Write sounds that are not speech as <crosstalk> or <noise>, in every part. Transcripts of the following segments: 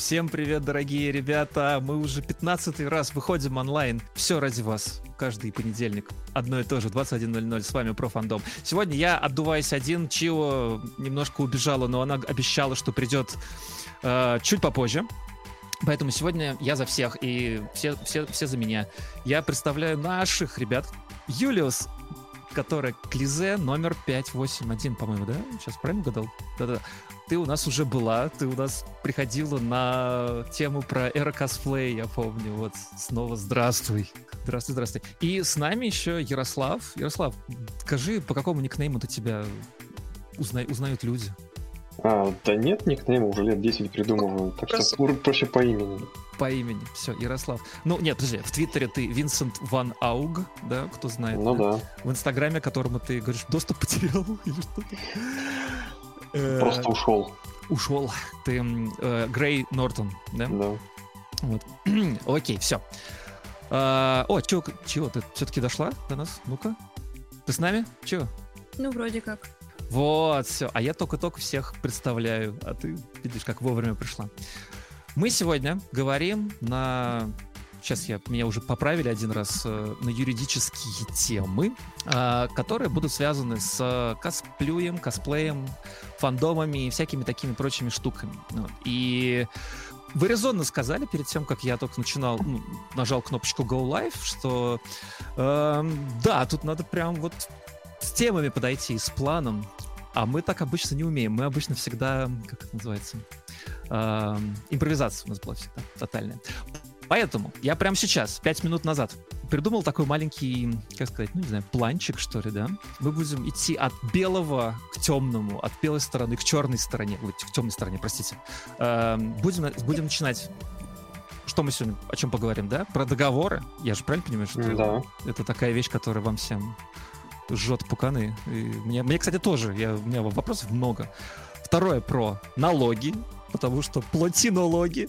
Всем привет, дорогие ребята! Мы уже 15 раз выходим онлайн. Все ради вас. Каждый понедельник. Одно и то же, 21.00. С вами Профандом. Сегодня я отдуваюсь один. Чио немножко убежала, но она обещала, что придет э, чуть попозже. Поэтому сегодня я за всех, и все, все, все за меня. Я представляю наших ребят. Юлиус, которая Клизе номер 581, по-моему, да? Сейчас правильно угадал? Да-да. Ты у нас уже была, ты у нас приходила на тему про эра косплей, я помню. Вот снова здравствуй. Здравствуй, здравствуй. И с нами еще Ярослав. Ярослав, скажи, по какому никнейму-то тебя узна... узнают люди? А, да нет никнейма, уже лет 10 придумываю, так что проще по имени. По имени, все, Ярослав. Ну, нет, подожди, в Твиттере ты Винсент Ван Ауг, да, кто знает. Ну да. В Инстаграме, которому ты говоришь, доступ потерял <laughs> или что-то. Просто э, ушел. Ушел. Ты э, Грей Нортон, да? Да. Вот. <clears throat> Окей, все. А, о, чего, чего, ты все-таки дошла до нас? Ну-ка. Ты с нами? Чего? Ну, вроде как. Вот, все. А я только-только всех представляю, а ты видишь, как вовремя пришла. Мы сегодня говорим на сейчас я, меня уже поправили один раз, э, на юридические темы, э, которые будут связаны с косплюем, косплеем, фандомами и всякими такими прочими штуками. Вот. И вы резонно сказали перед тем, как я только начинал, ну, нажал кнопочку Go Live, что э, да, тут надо прям вот с темами подойти, с планом. А мы так обычно не умеем. Мы обычно всегда, как это называется, э, импровизация у нас была всегда тотальная. Поэтому я прямо сейчас, пять минут назад, придумал такой маленький, как сказать, ну не знаю, планчик, что ли, да? Мы будем идти от белого к темному, от белой стороны к черной стороне, ой, к темной стороне, простите. Э, будем, будем начинать что мы сегодня о чем поговорим, да? Про договоры. Я же правильно понимаю, что да. это такая вещь, которая вам всем жжет пуканы. И мне, мне, кстати, тоже. Я, у меня вопросов много. Второе про налоги, потому что плати налоги.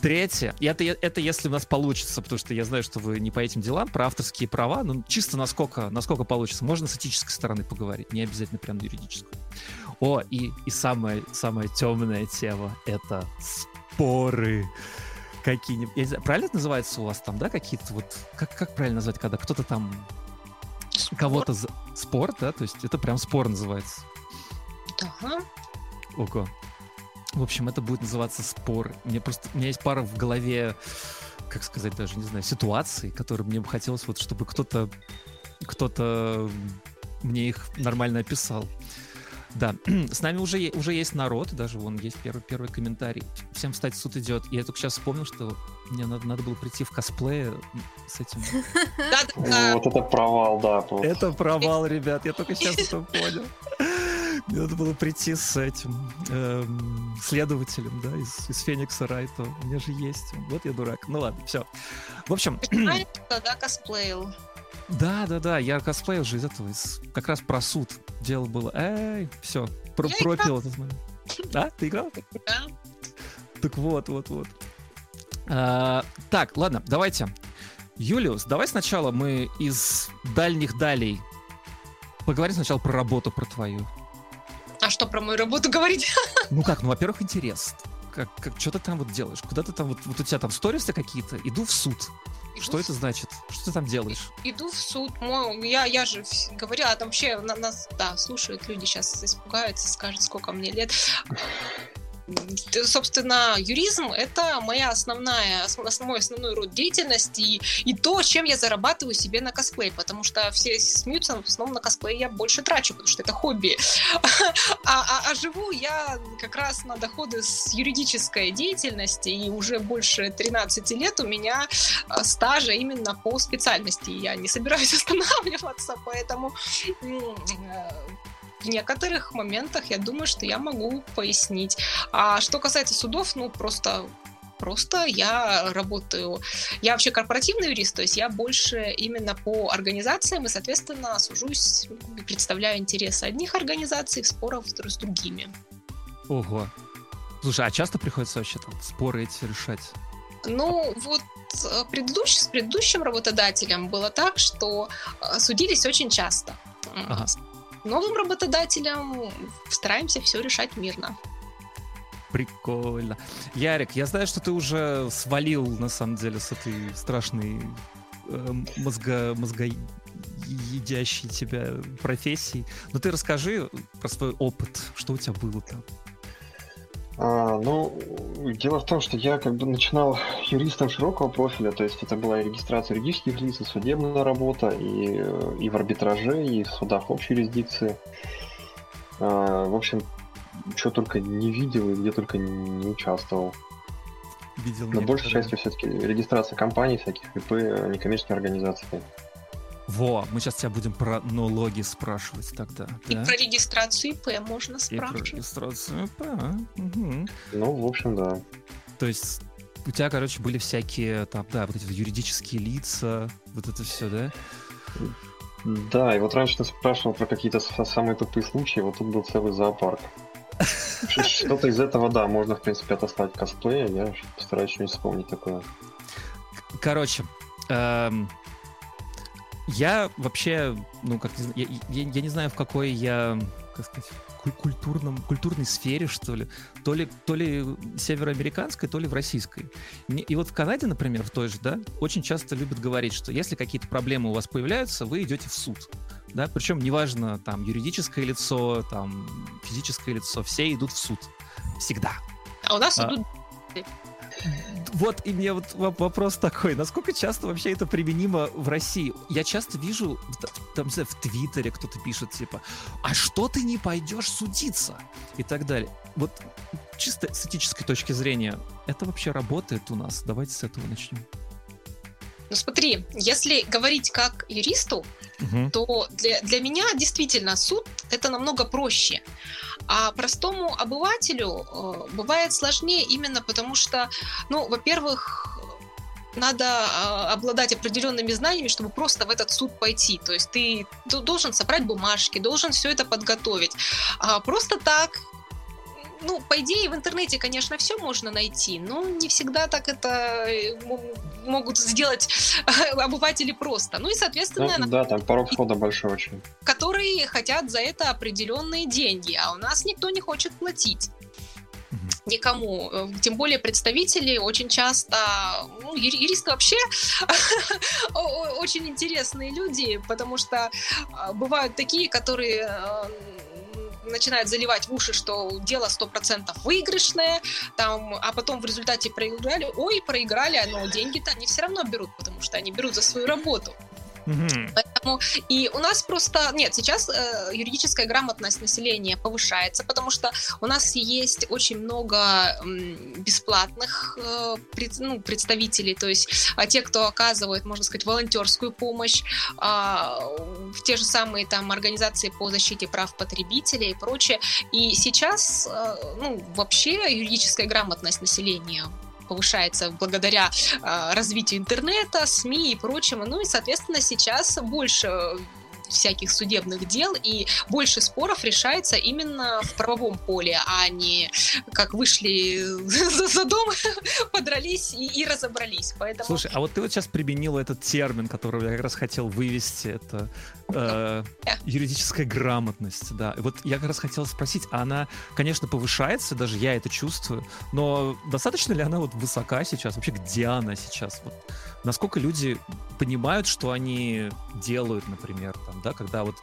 Третье, и это, это если у нас получится, потому что я знаю, что вы не по этим делам, про авторские права, ну, чисто насколько, насколько получится. Можно с этической стороны поговорить, не обязательно прям юридическую. О, и, и самая, самая темная тема — это споры какие-нибудь. Правильно это называется у вас там, да, какие-то вот... Как, как правильно назвать, когда кто-то там... Кого-то... За... Спор, да? То есть это прям спор называется. Ага. Ого. В общем, это будет называться спор. Мне просто, у меня есть пара в голове, как сказать, даже не знаю, ситуаций, которые мне бы хотелось, вот, чтобы кто-то, кто-то мне их нормально описал. Да, <clears throat> с нами уже, уже есть народ, даже вон есть первый, первый комментарий. Всем, кстати, суд идет. Я только сейчас вспомнил, что мне надо, надо было прийти в косплее с этим. <laughs> Вот это провал, да. Это провал, ребят, я только сейчас это понял. Мне надо было прийти с этим эм, следователем, да, из, из Феникса Райта. У меня же есть. Вот я дурак. Ну ладно, все. В общем... Тогда косплеил. Да, да, да, я косплеил же из этого, из, как раз про суд. Дело было, эй, все, про, пропил этот момент. Да, ты играл? Да. Так вот, вот, вот. А, так, ладно, давайте. Юлиус, давай сначала мы из дальних далей поговорим сначала про работу, про твою. А что про мою работу говорить? <laughs> Ну как, ну, во-первых, интерес. Как, как, что ты там вот делаешь? Куда ты там, вот, вот у тебя там сторисы какие-то? Иду в суд. Иду что в... это значит? Что ты там делаешь? Иду в суд. Мой, я, я же говорила, а там вообще на, нас, да, слушают люди сейчас, испугаются, скажут, сколько мне лет собственно, юризм — это моя основная, мой основной род деятельности и, и то, чем я зарабатываю себе на косплей, потому что все смеются, в основном на косплей я больше трачу, потому что это хобби. <laughs> А, а, а живу я как раз на доходы с юридической деятельности, и уже больше 13 лет у меня а, стажа именно по специальности. Я не собираюсь <laughs> останавливаться, поэтому в некоторых моментах я думаю, что я могу пояснить. А что касается судов, ну просто Просто я работаю, я вообще корпоративный юрист, то есть я больше именно по организациям и, соответственно, сужусь, представляю интересы одних организаций в спорах с другими. Ого. Слушай, а часто приходится вообще там споры эти решать? Ну, вот э, предыдущ, с предыдущим работодателем было так, что э, судились очень часто. Ага новым работодателям стараемся все решать мирно. Прикольно. Ярик, я знаю, что ты уже свалил, на самом деле, с этой страшной э, мозга, мозгоедящей тебя профессии. Но ты расскажи про свой опыт, что у тебя было там. А, ну, дело в том, что я как бы начинал юристом широкого профиля, то есть это была и регистрация юридических лиц, и судебная работа, и, и в арбитраже, и в судах общей юрисдикции. А, в общем, что только не видел и где только не участвовал. Видел Но большей частью все-таки регистрация компаний, всяких ИП, некоммерческих организаций. Во, мы сейчас тебя будем про налоги спрашивать тогда. И да? про регистрацию ИП можно спрашивать. И про регистрацию ИП. Угу. Ну, в общем, да. То есть у тебя, короче, были всякие там, да, вот эти юридические лица, вот это все, да? Да, и вот раньше ты спрашивал про какие-то самые тупые случаи, вот тут был целый зоопарк. Что-то из этого, да, можно, в принципе, отослать косплея, я постараюсь что-нибудь вспомнить такое. Короче, эм, я вообще, ну, как я, я, я не знаю, в какой я, как сказать, культурном, культурной сфере, что ли. То ли, то ли североамериканской, то ли в российской. И вот в Канаде, например, в той же, да, очень часто любят говорить, что если какие-то проблемы у вас появляются, вы идете в суд. Да, причем неважно, там, юридическое лицо, там, физическое лицо, все идут в суд. Всегда. А у нас а, идут вот и мне вот вопрос такой, насколько часто вообще это применимо в России? Я часто вижу, там, в Твиттере кто-то пишет, типа, а что ты не пойдешь судиться? И так далее. Вот чисто с этической точки зрения, это вообще работает у нас? Давайте с этого начнем. Ну смотри, если говорить как юристу, угу. то для, для меня действительно суд это намного проще. А простому обывателю э, бывает сложнее именно потому, что, ну, во-первых, надо э, обладать определенными знаниями, чтобы просто в этот суд пойти. То есть ты должен собрать бумажки, должен все это подготовить. А просто так ну, по идее, в интернете, конечно, все можно найти, но не всегда так это э, могут сделать обыватели просто. Ну и, соответственно... Ну, да, там порог входа большой очень. Которые хотят за это определенные деньги, а у нас никто не хочет платить никому. Э, тем более представители очень часто, ну, юристы вообще <laughs> очень интересные люди, потому что а, бывают такие, которые начинает заливать в уши, что дело сто процентов выигрышное, там, а потом в результате проиграли, ой, проиграли, но деньги-то они все равно берут, потому что они берут за свою работу. Mm-hmm. Поэтому и у нас просто нет сейчас э, юридическая грамотность населения повышается, потому что у нас есть очень много э, бесплатных э, пред, ну, представителей, то есть а те, кто оказывает, можно сказать, волонтерскую помощь, э, в те же самые там организации по защите прав потребителей и прочее. И сейчас, э, ну вообще юридическая грамотность населения повышается благодаря э, развитию интернета, СМИ и прочему. Ну и, соответственно, сейчас больше всяких судебных дел, и больше споров решается именно в правовом поле, а не как вышли <laughs> за, дом, <laughs> подрались и, и разобрались. Поэтому... Слушай, а вот ты вот сейчас применила этот термин, который я как раз хотел вывести, это э, <laughs> юридическая грамотность, да. И вот я как раз хотел спросить, а она, конечно, повышается, даже я это чувствую, но достаточно ли она вот высока сейчас? Вообще, где она сейчас? Вот, насколько люди понимают, что они делают, например, там, да, когда вот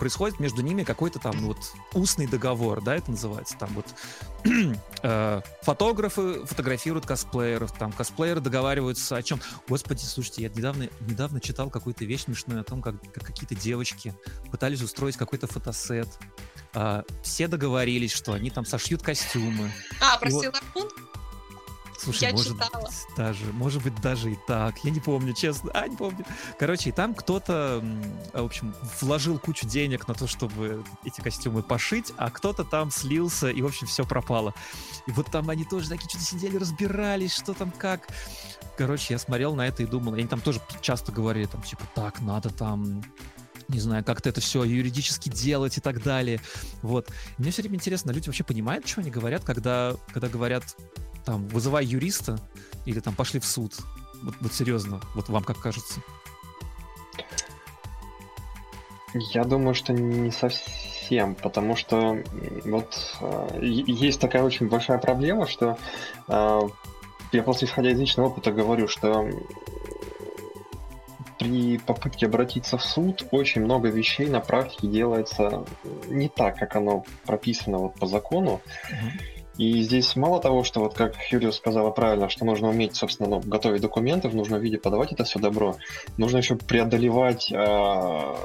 происходит между ними какой-то там вот устный договор, да, это называется, там вот <clears throat> э, фотографы фотографируют косплееров, там косплееры договариваются о чем. Господи, слушайте, я недавно, недавно читал какую-то вещь смешную о том, как, как какие-то девочки пытались устроить какой-то фотосет. Э, все договорились, что они там сошьют костюмы. А, про вот... Слушай, я может читала. быть даже, может быть даже и так. Я не помню, честно. А, не помню. Короче, и там кто-то, в общем, вложил кучу денег на то, чтобы эти костюмы пошить, а кто-то там слился, и, в общем, все пропало. И вот там они тоже такие что-то сидели, разбирались, что там как. Короче, я смотрел на это и думал, они там тоже часто говорили, там, типа, так, надо там не знаю, как-то это все юридически делать и так далее. Вот. мне все время интересно, люди вообще понимают, что они говорят, когда, когда говорят там, вызывай юриста или там пошли в суд. Вот, вот серьезно, вот вам как кажется? Я думаю, что не совсем потому что вот э, есть такая очень большая проблема, что э, я просто исходя из личного опыта говорю, что при попытке обратиться в суд очень много вещей на практике делается не так, как оно прописано вот по закону. И здесь мало того, что вот как Юлия сказала правильно, что нужно уметь, собственно, ну, готовить документы в нужном виде, подавать это все добро, нужно еще преодолевать э,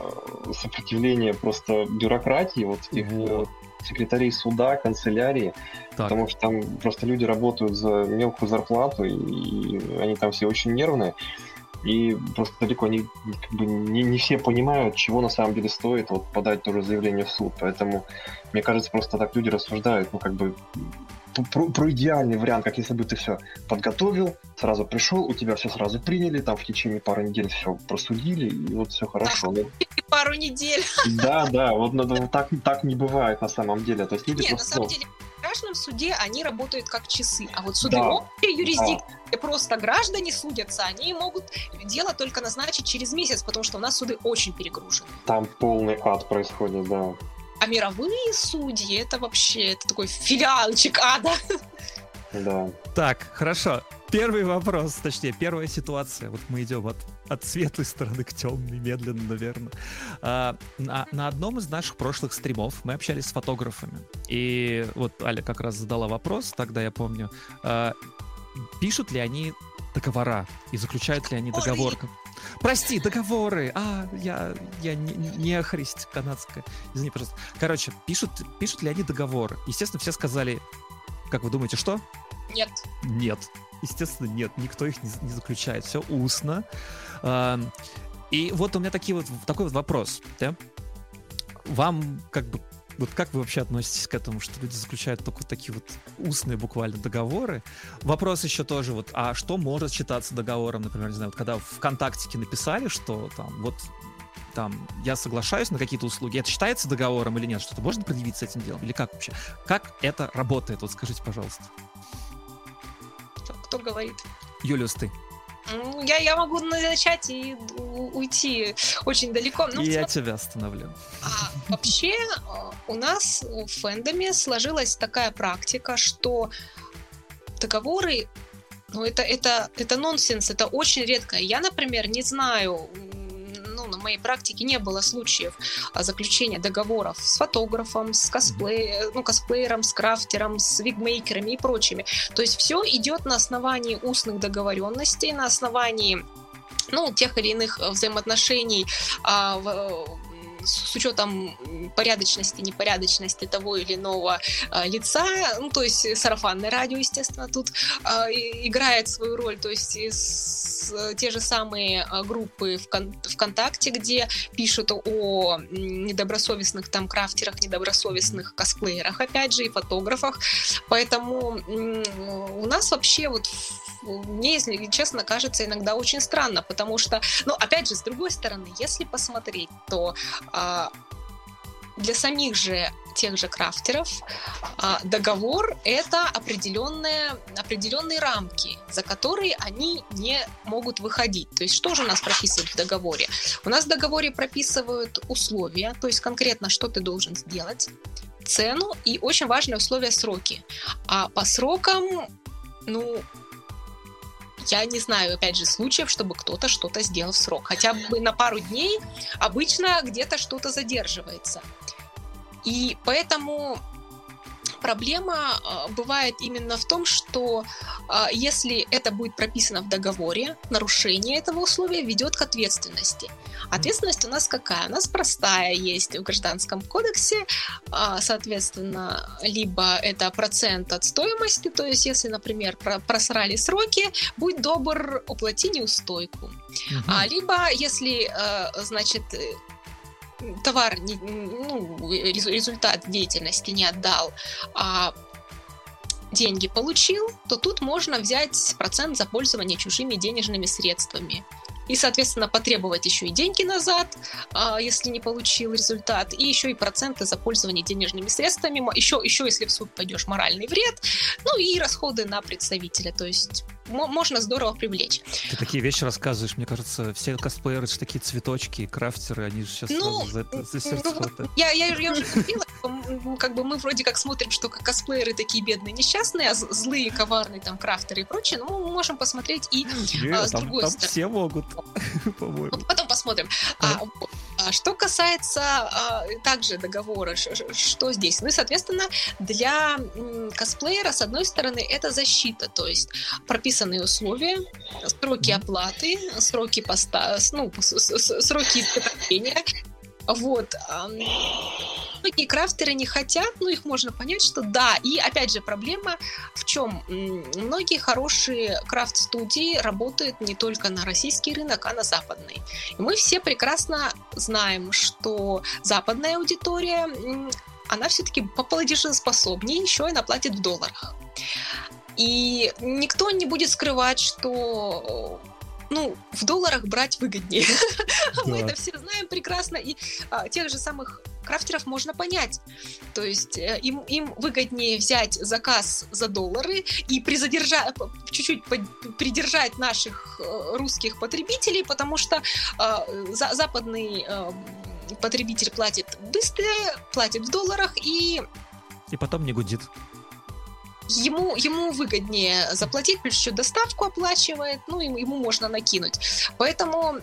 сопротивление просто бюрократии, вот этих вот. секретарей суда, канцелярии, так. потому что там просто люди работают за мелкую зарплату, и, и они там все очень нервные. И просто далеко не, как бы не, не все понимают, чего на самом деле стоит вот подать тоже заявление в суд. Поэтому, мне кажется, просто так люди рассуждают, ну, как бы про, про идеальный вариант, как если бы ты все подготовил, сразу пришел, у тебя все сразу приняли, там в течение пары недель все просудили, и вот все хорошо. Да, пару недель. Да, да, вот ну, так, так не бывает на самом деле. То есть люди Нет, просто... на самом деле арбитражном суде они работают как часы, а вот суды да. общей юрисдикции, да. Просто граждане судятся, они могут дело только назначить через месяц, потому что у нас суды очень перегружены. Там полный ад происходит, да. А мировые судьи, это вообще это такой филиалчик ада. Да. Так, хорошо. Первый вопрос, точнее, первая ситуация. Вот мы идем от, от светлой стороны к темной, медленно, наверное. А, на, на одном из наших прошлых стримов мы общались с фотографами. И вот Аля как раз задала вопрос, тогда я помню, а, пишут ли они договора и заключают ли они договор? Ой. Прости, договоры. А, я, я не, не христ канадская. Извини, пожалуйста. Короче, пишут, пишут ли они договоры? Естественно, все сказали, как вы думаете, что? Нет. Нет. Естественно, нет, никто их не, не заключает. Все устно. А, и вот у меня такие вот, такой вот вопрос. Да? Вам как бы вот как вы вообще относитесь к этому, что люди заключают только такие вот устные буквально договоры? Вопрос еще тоже вот, а что может считаться договором, например, не знаю, вот когда в ВКонтактике написали, что там вот там я соглашаюсь на какие-то услуги, это считается договором или нет? Что-то можно предъявить с этим делом? Или как вообще? Как это работает? Вот скажите, пожалуйста кто говорит? Юлиус, ты. Я, я могу начать и уйти очень далеко. Ну, я тебя остановлю. А, вообще а, у нас в фэндоме сложилась такая практика, что договоры, ну это, это, это нонсенс, это очень редко. Я, например, не знаю на моей практике не было случаев а, заключения договоров с фотографом, с косплей, ну, косплеером, с крафтером, с вигмейкерами и прочими. То есть все идет на основании устных договоренностей, на основании ну, тех или иных э, взаимоотношений а, в, с учетом порядочности, непорядочности того или иного э, лица, ну, то есть сарафанное радио, естественно, тут э, играет свою роль, то есть с, те же самые э, группы в ВКонтакте, где пишут о недобросовестных там крафтерах, недобросовестных косплеерах, опять же, и фотографах, поэтому у нас вообще вот мне, если честно, кажется иногда очень странно, потому что, ну, опять же, с другой стороны, если посмотреть, то а, для самих же тех же крафтеров а, договор это определенные, определенные рамки, за которые они не могут выходить. То есть что же у нас прописывают в договоре? У нас в договоре прописывают условия, то есть конкретно что ты должен сделать, цену и очень важное условие сроки. А по срокам, ну, я не знаю, опять же, случаев, чтобы кто-то что-то сделал в срок. Хотя бы на пару дней обычно где-то что-то задерживается. И поэтому проблема э, бывает именно в том, что э, если это будет прописано в договоре, нарушение этого условия ведет к ответственности. Ответственность у нас какая? У нас простая есть в Гражданском кодексе, э, соответственно, либо это процент от стоимости, то есть если, например, просрали сроки, будь добр, уплати неустойку. Угу. А, либо если, значит, товар, ну, результат деятельности не отдал, а деньги получил, то тут можно взять процент за пользование чужими денежными средствами. И, соответственно, потребовать еще и деньги назад, а, если не получил результат, и еще и проценты за пользование денежными средствами, еще, еще если в суд пойдешь, моральный вред, ну и расходы на представителя. То есть можно здорово привлечь. Ты такие вещи рассказываешь, мне кажется, все косплееры же такие цветочки, крафтеры, они же сейчас ну, за, это, за сердце ну, я, я, я уже говорила, как бы мы вроде как смотрим, что косплееры такие бедные, несчастные, а злые, коварные там крафтеры и прочее, но мы можем посмотреть и Нет, а, с там, другой там стороны. все могут, <laughs> по-моему. Потом посмотрим. А, а, что касается а, также договора, что здесь? Ну и, соответственно, для косплеера, с одной стороны, это защита, то есть прописанные условия, сроки оплаты, сроки поста, ну, сроки изготовления, вот. Многие крафтеры не хотят, но их можно понять, что да. И опять же, проблема в чем? Многие хорошие крафт-студии работают не только на российский рынок, а на западный. И мы все прекрасно знаем, что западная аудитория, она все-таки поплатежеспособнее, еще и она платит в долларах. И никто не будет скрывать, что ну, в долларах брать выгоднее. <laughs> Да. Мы это все знаем прекрасно, и а, тех же самых крафтеров можно понять. То есть э, им, им выгоднее взять заказ за доллары и призадержать, чуть-чуть придержать наших э, русских потребителей, потому что э, за, западный э, потребитель платит быстро, платит в долларах и... И потом не гудит ему, ему выгоднее заплатить, плюс еще доставку оплачивает, ну, ему, ему можно накинуть. Поэтому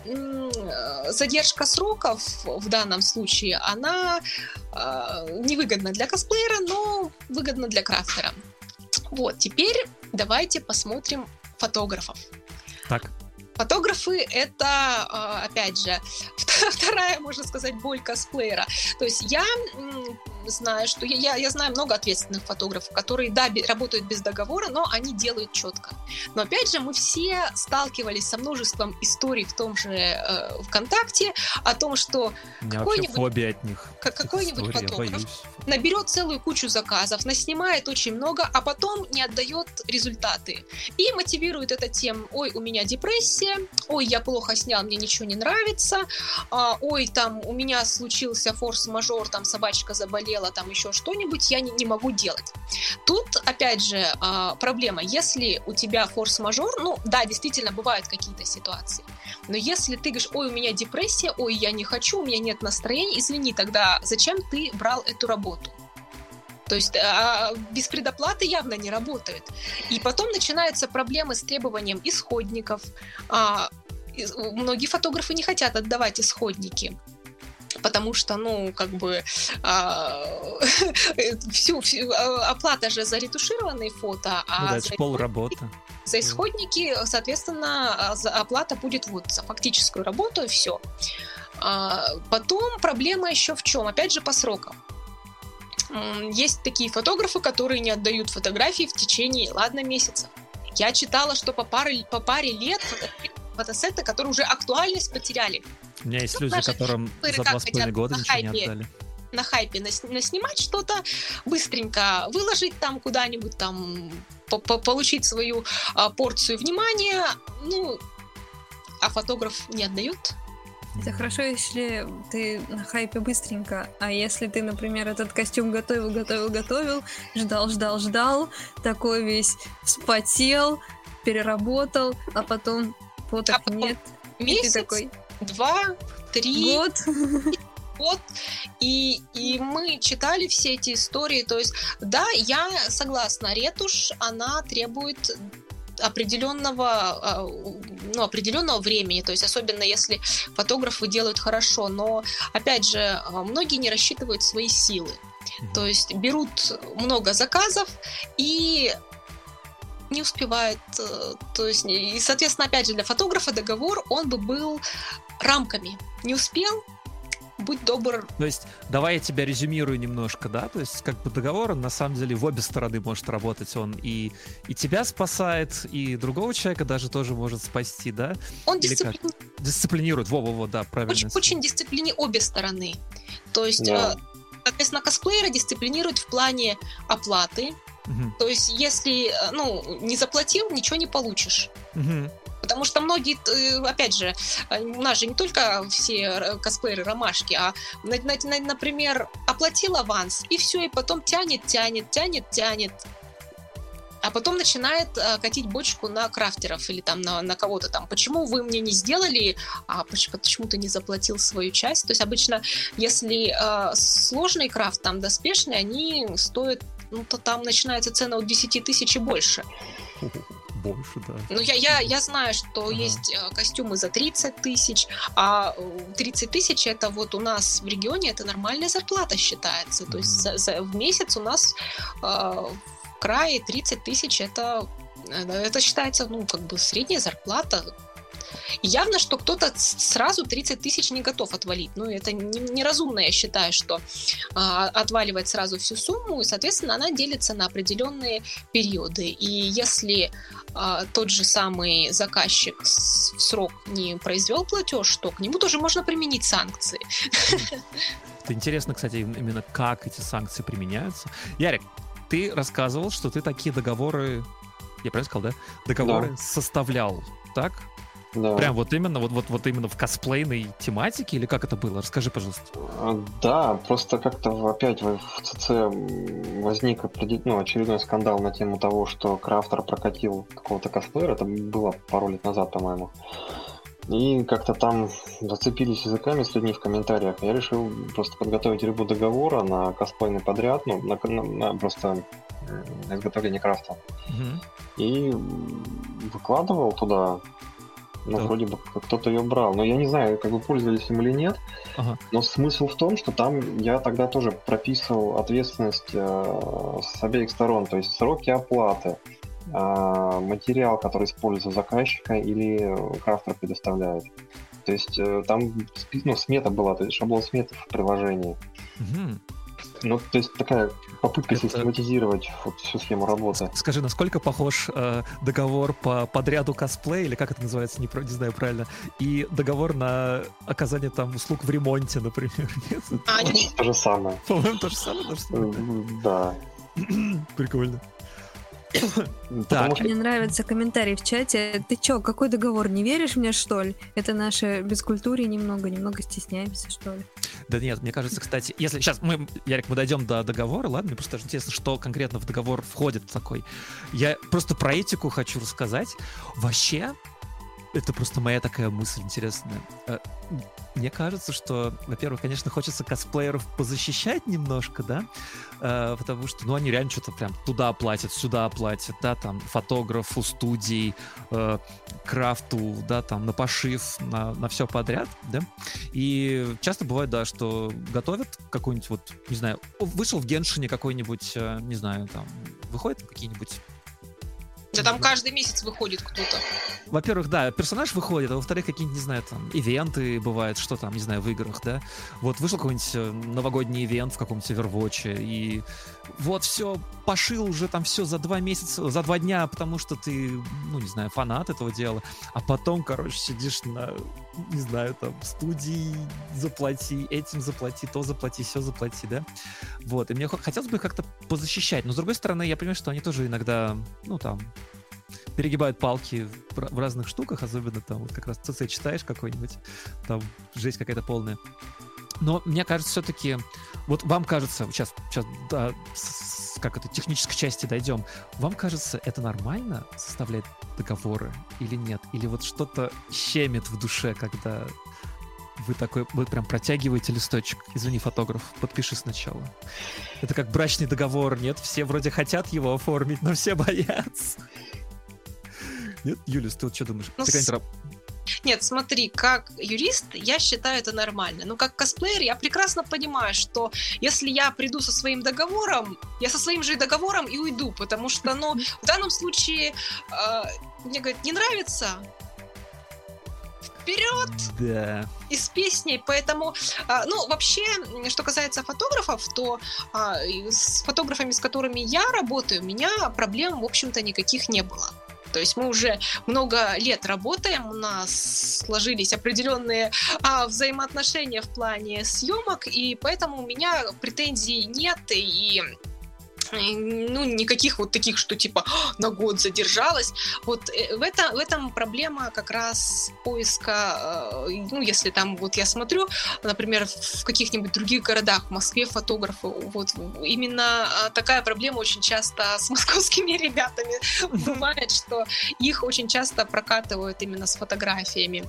задержка сроков в данном случае, она э, невыгодна для косплеера, но выгодна для крафтера. Вот, теперь давайте посмотрим фотографов. Так. Фотографы — это, а, опять же, <laughs> вторая, можно сказать, боль косплеера. То есть я знаю, что я, я, знаю много ответственных фотографов, которые, да, работают без договора, но они делают четко. Но опять же, мы все сталкивались со множеством историй в том же э, ВКонтакте о том, что какой-нибудь, от них. какой-нибудь фотограф наберет целую кучу заказов, наснимает очень много, а потом не отдает результаты. И мотивирует это тем, ой, у меня депрессия, ой, я плохо снял, мне ничего не нравится, а, ой, там у меня случился форс-мажор, там собачка заболела, заболела, там еще что-нибудь, я не, не могу делать. Тут, опять же, а, проблема. Если у тебя форс-мажор, ну, да, действительно, бывают какие-то ситуации, но если ты говоришь, ой, у меня депрессия, ой, я не хочу, у меня нет настроения, извини, тогда зачем ты брал эту работу? То есть а, без предоплаты явно не работает. И потом начинаются проблемы с требованием исходников. А, многие фотографы не хотят отдавать исходники потому что, ну, как бы а, <laughs> всю, всю а, оплата же за ретушированные фото, а ну, да, за пол работы. За исходники, соответственно, а, оплата будет вот за фактическую работу и все. Потом проблема еще в чем? Опять же, по срокам. Есть такие фотографы, которые не отдают фотографии в течение, ладно, месяца. Я читала, что по паре, по паре лет фотосеты, которые уже актуальность потеряли. У меня есть ну, люди, которым за два с половиной года ничего хайпе, не отдали. На хайпе нас, наснимать что-то, быстренько выложить там куда-нибудь, там получить свою а, порцию внимания, ну, а фотограф не отдает. Это хорошо, если ты на хайпе быстренько, а если ты, например, этот костюм готовил, готовил, готовил, ждал, ждал, ждал, такой весь вспотел, переработал, а потом фоток а нет. Месяц, такой... два, три... Год. год, и, и мы читали все эти истории, то есть, да, я согласна, ретушь, она требует определенного, а, ну, определенного времени, то есть особенно если фотографы делают хорошо, но опять же многие не рассчитывают свои силы, то есть берут много заказов и не успевает. Э, то есть, и, соответственно, опять же, для фотографа договор, он бы был рамками. Не успел, будь добр. То есть, давай я тебя резюмирую немножко, да? То есть, как бы договор, он на самом деле в обе стороны может работать. Он и, и тебя спасает, и другого человека даже тоже может спасти, да? Он дисциплини... дисциплинирует. Во-во-во, да, правильно. Очень, очень дисциплини обе стороны. То есть, э, соответственно, косплеера дисциплинирует в плане оплаты, Угу. То есть, если э, ну, не заплатил, ничего не получишь. Угу. Потому что многие, э, опять же, э, у нас же не только все косплееры ромашки, а, например, оплатил аванс, и все, и потом тянет, тянет, тянет, тянет. а потом начинает катить бочку на крафтеров или там на, на кого-то там. Почему вы мне не сделали, а почему, почему ты не заплатил свою часть? То есть обычно, если э, сложный крафт, там доспешный, они стоят, ну то там начинается цена от 10 тысяч и больше. <laughs> Больше, да. Ну, я, я, я знаю, что ага. есть э, костюмы за 30 тысяч, а 30 тысяч это вот у нас в регионе это нормальная зарплата считается. То есть за, за, в месяц у нас э, крае 30 тысяч это, э, это считается, ну, как бы средняя зарплата. И явно, что кто-то сразу 30 тысяч не готов отвалить. Ну, это неразумно, я считаю, что а, отваливать сразу всю сумму, и, соответственно, она делится на определенные периоды. И если а, тот же самый заказчик в срок не произвел платеж, то к нему тоже можно применить санкции. Это интересно, кстати, именно как эти санкции применяются. Ярик, ты рассказывал, что ты такие договоры, я правильно сказал, да? Договоры да. составлял, так? Да. Прям вот именно, вот, вот, вот именно в косплейной тематике, или как это было? Расскажи, пожалуйста. А, да, просто как-то опять в ЦЦ возник ну, очередной скандал на тему того, что крафтер прокатил какого-то косплеера, это было пару лет назад, по-моему. И как-то там зацепились языками с людьми в комментариях. Я решил просто подготовить рыбу договора на косплейный подряд, ну, на, на, на просто на изготовление крафта. Угу. И выкладывал туда. Ну, да. вроде бы кто-то ее брал. Но я не знаю, как бы пользовались им или нет. Ага. Но смысл в том, что там я тогда тоже прописывал ответственность э, с обеих сторон, то есть сроки оплаты. А, материал, который используется заказчика или крафтер предоставляет. То есть э, там ну, смета была, то есть шаблон сметы в приложении. Угу. Ну, то есть такая попытка Это... систематизировать вот всю схему работы. Скажи, насколько похож э, договор по подряду косплея, или как это называется, не, не знаю правильно, и договор на оказание там услуг в ремонте, например, <laughs> нет? А, то же самое. По-моему, то же самое, да? <clears throat> Прикольно. Так. Мне нравится комментарий в чате. Ты чё, какой договор? Не веришь мне, что ли? Это наше бескультуре немного, немного стесняемся, что ли? Да нет, мне кажется, кстати, если сейчас мы, Ярик, мы дойдем до договора, ладно, мне просто интересно, что конкретно в договор входит такой. Я просто про этику хочу рассказать. Вообще, это просто моя такая мысль интересная. Э, мне кажется, что, во-первых, конечно, хочется косплееров позащищать немножко, да, э, потому что, ну, они реально что-то прям туда платят, сюда платят, да, там, фотографу, студии, э, крафту, да, там, на пошив, на, на все подряд, да, и часто бывает, да, что готовят какой-нибудь вот, не знаю, вышел в Геншине какой-нибудь, не знаю, там, выходят какие-нибудь да там каждый месяц выходит кто-то. Во-первых, да, персонаж выходит, а во-вторых, какие-нибудь, не знаю, там, ивенты бывают, что там, не знаю, в играх, да. Вот вышел какой-нибудь э, новогодний ивент в каком-нибудь Overwatch, и вот все, пошил уже там все за два месяца, за два дня, потому что ты, ну, не знаю, фанат этого дела, а потом, короче, сидишь на, не знаю, там, студии, заплати, этим заплати, то заплати, все заплати, да. Вот, и мне хотелось бы как-то позащищать, но, с другой стороны, я понимаю, что они тоже иногда, ну, там, перегибают палки в, разных штуках, особенно там вот как раз ЦЦ читаешь какой-нибудь, там жесть какая-то полная. Но мне кажется, все-таки, вот вам кажется, сейчас, сейчас да, с, как это, технической части дойдем, вам кажется, это нормально составлять договоры или нет? Или вот что-то щемит в душе, когда вы такой, вы прям протягиваете листочек. Извини, фотограф, подпиши сначала. Это как брачный договор, нет? Все вроде хотят его оформить, но все <laughs> боятся. Нет, Юлис, ты вот что думаешь? Ну, ты с... Нет, смотри, как юрист, я считаю это нормально. Но как косплеер я прекрасно понимаю, что если я приду со своим договором, я со своим же договором и уйду, потому что, ну, <laughs> в данном случае э, мне говорят, не нравится, вперед! Да. И с песней, поэтому, а, ну, вообще, что касается фотографов, то а, с фотографами, с которыми я работаю, у меня проблем, в общем-то, никаких не было. То есть мы уже много лет работаем, у нас сложились определенные а, взаимоотношения в плане съемок, и поэтому у меня претензий нет, и ну, никаких вот таких, что типа «А, на год задержалась. Вот э, в, это, в этом проблема как раз поиска, э, ну, если там вот я смотрю, например, в каких-нибудь других городах, в Москве фотографы, вот именно а, такая проблема очень часто с московскими <laughs> ребятами бывает, что их очень часто прокатывают именно с фотографиями.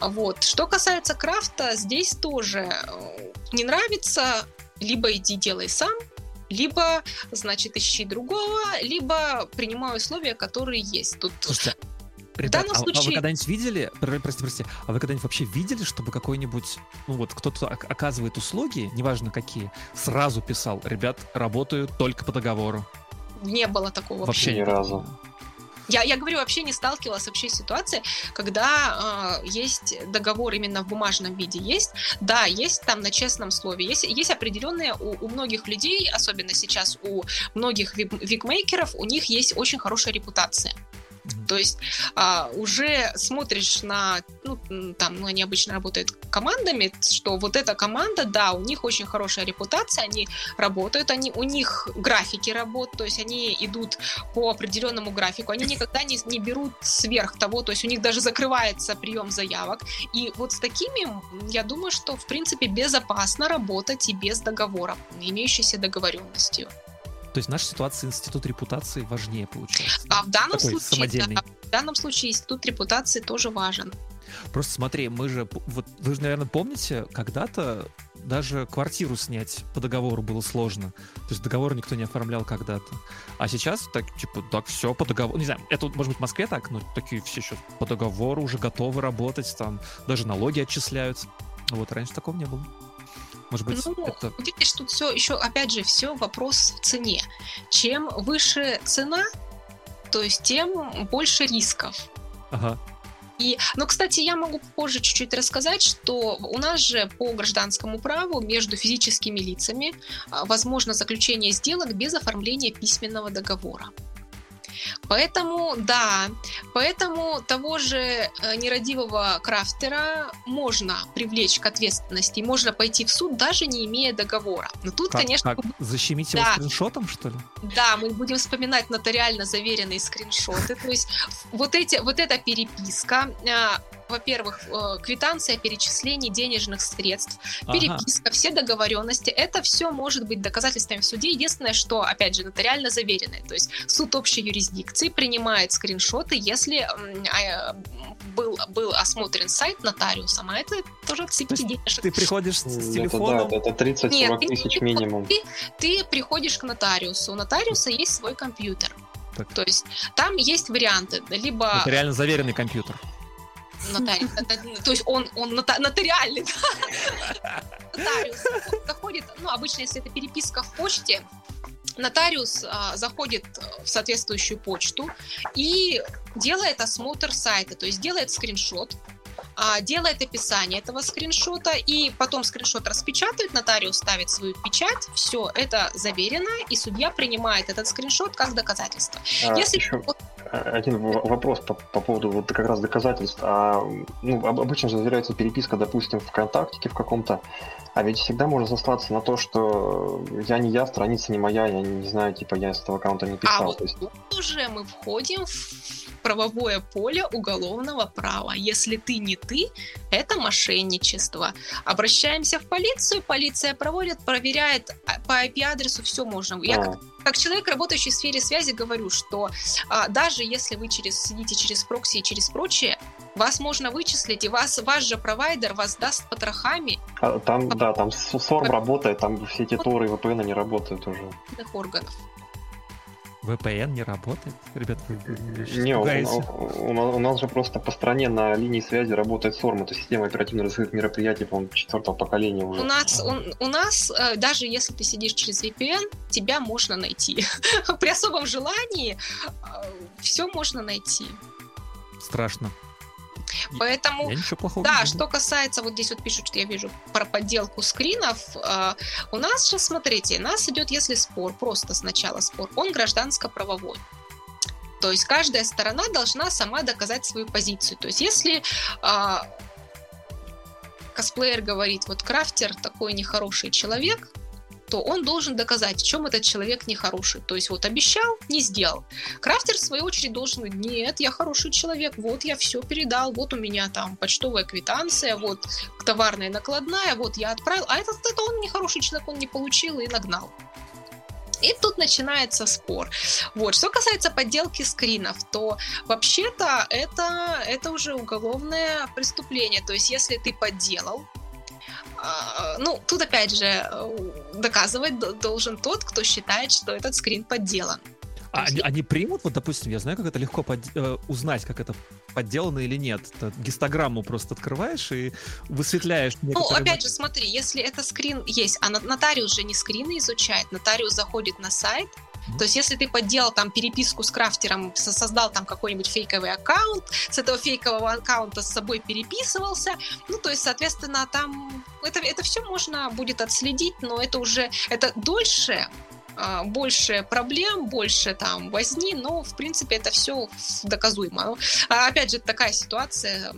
Вот. Что касается крафта, здесь тоже э, не нравится, либо иди делай сам, либо, значит, ищи другого, либо принимай условия, которые есть. Тут Слушайте, Ребят, а, случае... а вы когда-нибудь видели, простите, простите, а вы когда-нибудь вообще видели, чтобы какой-нибудь, ну вот кто-то оказывает услуги, неважно какие, сразу писал, ребят, работаю только по договору? Не было такого вообще. Вообще ни разу. Я, я говорю, вообще не сталкивалась вообще с ситуацией, когда э, есть договор именно в бумажном виде. Есть, да, есть там на честном слове. Есть, есть определенные у, у многих людей, особенно сейчас у многих викмейкеров, у них есть очень хорошая репутация. То есть а, уже смотришь на, ну, там, ну, они обычно работают командами, что вот эта команда, да, у них очень хорошая репутация, они работают, они, у них графики работают, то есть они идут по определенному графику, они никогда не, не берут сверх того, то есть у них даже закрывается прием заявок. И вот с такими, я думаю, что, в принципе, безопасно работать и без договора, имеющейся договоренностью. То есть наша ситуация институт репутации важнее получается. А в данном Такой случае, да, в данном случае институт репутации тоже важен. Просто смотри, мы же, вот вы же, наверное, помните, когда-то даже квартиру снять по договору было сложно. То есть договор никто не оформлял когда-то. А сейчас так, типа, так, все по договору. Не знаю, это, может быть, в Москве так, но такие все сейчас по договору уже готовы работать, там даже налоги отчисляются. Вот, раньше такого не было. Может быть, ну, это... видишь, тут все еще, опять же, все вопрос в цене. Чем выше цена, то есть тем больше рисков. Ага. И, но, кстати, я могу позже чуть-чуть рассказать, что у нас же по гражданскому праву между физическими лицами а, возможно заключение сделок без оформления письменного договора. Поэтому, да, поэтому того же э, нерадивого крафтера можно привлечь к ответственности, можно пойти в суд, даже не имея договора. Но тут, как, конечно... Как? Защемить да. его скриншотом, что ли? Да, мы будем вспоминать нотариально заверенные скриншоты. То есть вот, эти, вот эта переписка, а, во-первых, э, квитанция перечислений денежных средств, переписка, ага. все договоренности, это все может быть доказательствами в суде. Единственное, что, опять же, нотариально заверенное. То есть суд общей юрисдикции принимает скриншоты, если а, был, был осмотрен сайт нотариусом, а это тоже отсыпки денежек. Ты приходишь с, с телефоном? Это, да, это 30-40 тысяч ты, минимум. Ты, ты приходишь к нотариусу, у нотариуса есть свой компьютер. Так. То есть там есть варианты, либо... Это реально заверенный компьютер нотариус. То есть он, он нотариальный. <laughs> Нотариус заходит, ну, обычно, если это переписка в почте, нотариус а, заходит в соответствующую почту и делает осмотр сайта, то есть делает скриншот, делает описание этого скриншота, и потом скриншот распечатывает, нотариус ставит свою печать, все, это заверено, и судья принимает этот скриншот как доказательство. А, Если еще один вопрос по, по поводу вот как раз доказательств. А, ну, обычно же заверяется переписка, допустим, в ВКонтакте в каком-то, а ведь всегда можно сослаться на то, что я не я, страница не моя, я не знаю, типа я с этого аккаунта не писал. А вот есть... уже мы входим в правовое поле уголовного права. Если ты не ты, это мошенничество. Обращаемся в полицию, полиция проводит, проверяет а, по IP-адресу, все можно. Я как, как человек, работающий в сфере связи, говорю, что а, даже если вы через, сидите через прокси и через прочее, вас можно вычислить, и вас, ваш же провайдер вас даст потрохами. А, там, по... да, там SORM по... работает, там все эти торы и VPN не работают уже. органов. VPN не работает? Ребят, вы, не, у, у, у, нас же просто по стране на линии связи работает SORM, это система оперативно-розыскных мероприятий, по-моему, четвертого поколения уже. У нас, у, у нас, э, даже если ты сидишь через VPN, тебя можно найти. <laughs> При особом желании э, все можно найти. Страшно. Поэтому, я да, что касается, вот здесь вот пишут, что я вижу про подделку скринов, э, у нас же, смотрите, у нас идет, если спор, просто сначала спор, он гражданско-правовой. То есть каждая сторона должна сама доказать свою позицию. То есть если э, косплеер говорит, вот крафтер такой нехороший человек, то он должен доказать, в чем этот человек нехороший. То есть вот обещал, не сделал. Крафтер, в свою очередь, должен говорить, нет, я хороший человек, вот я все передал, вот у меня там почтовая квитанция, вот товарная накладная, вот я отправил, а этот это он нехороший человек, он не получил и нагнал. И тут начинается спор. Вот. Что касается подделки скринов, то вообще-то это, это уже уголовное преступление. То есть если ты подделал, ну, тут опять же э, доказывать должен тот, кто считает, что этот скрин подделан. А они, они примут, вот, допустим, я знаю, как это легко под, э, узнать, как это подделано или нет. Ты гистограмму просто открываешь и высветляешь. Ну, опять же, смотри, если это скрин есть, а нотариус же не скрины изучает, нотариус заходит на сайт, то есть, если ты подделал там переписку с крафтером, создал там какой-нибудь фейковый аккаунт, с этого фейкового аккаунта с собой переписывался, ну, то есть, соответственно, там это, это все можно будет отследить, но это уже, это дольше, а, больше проблем, больше там возни, но в принципе это все доказуемо. А опять же, такая ситуация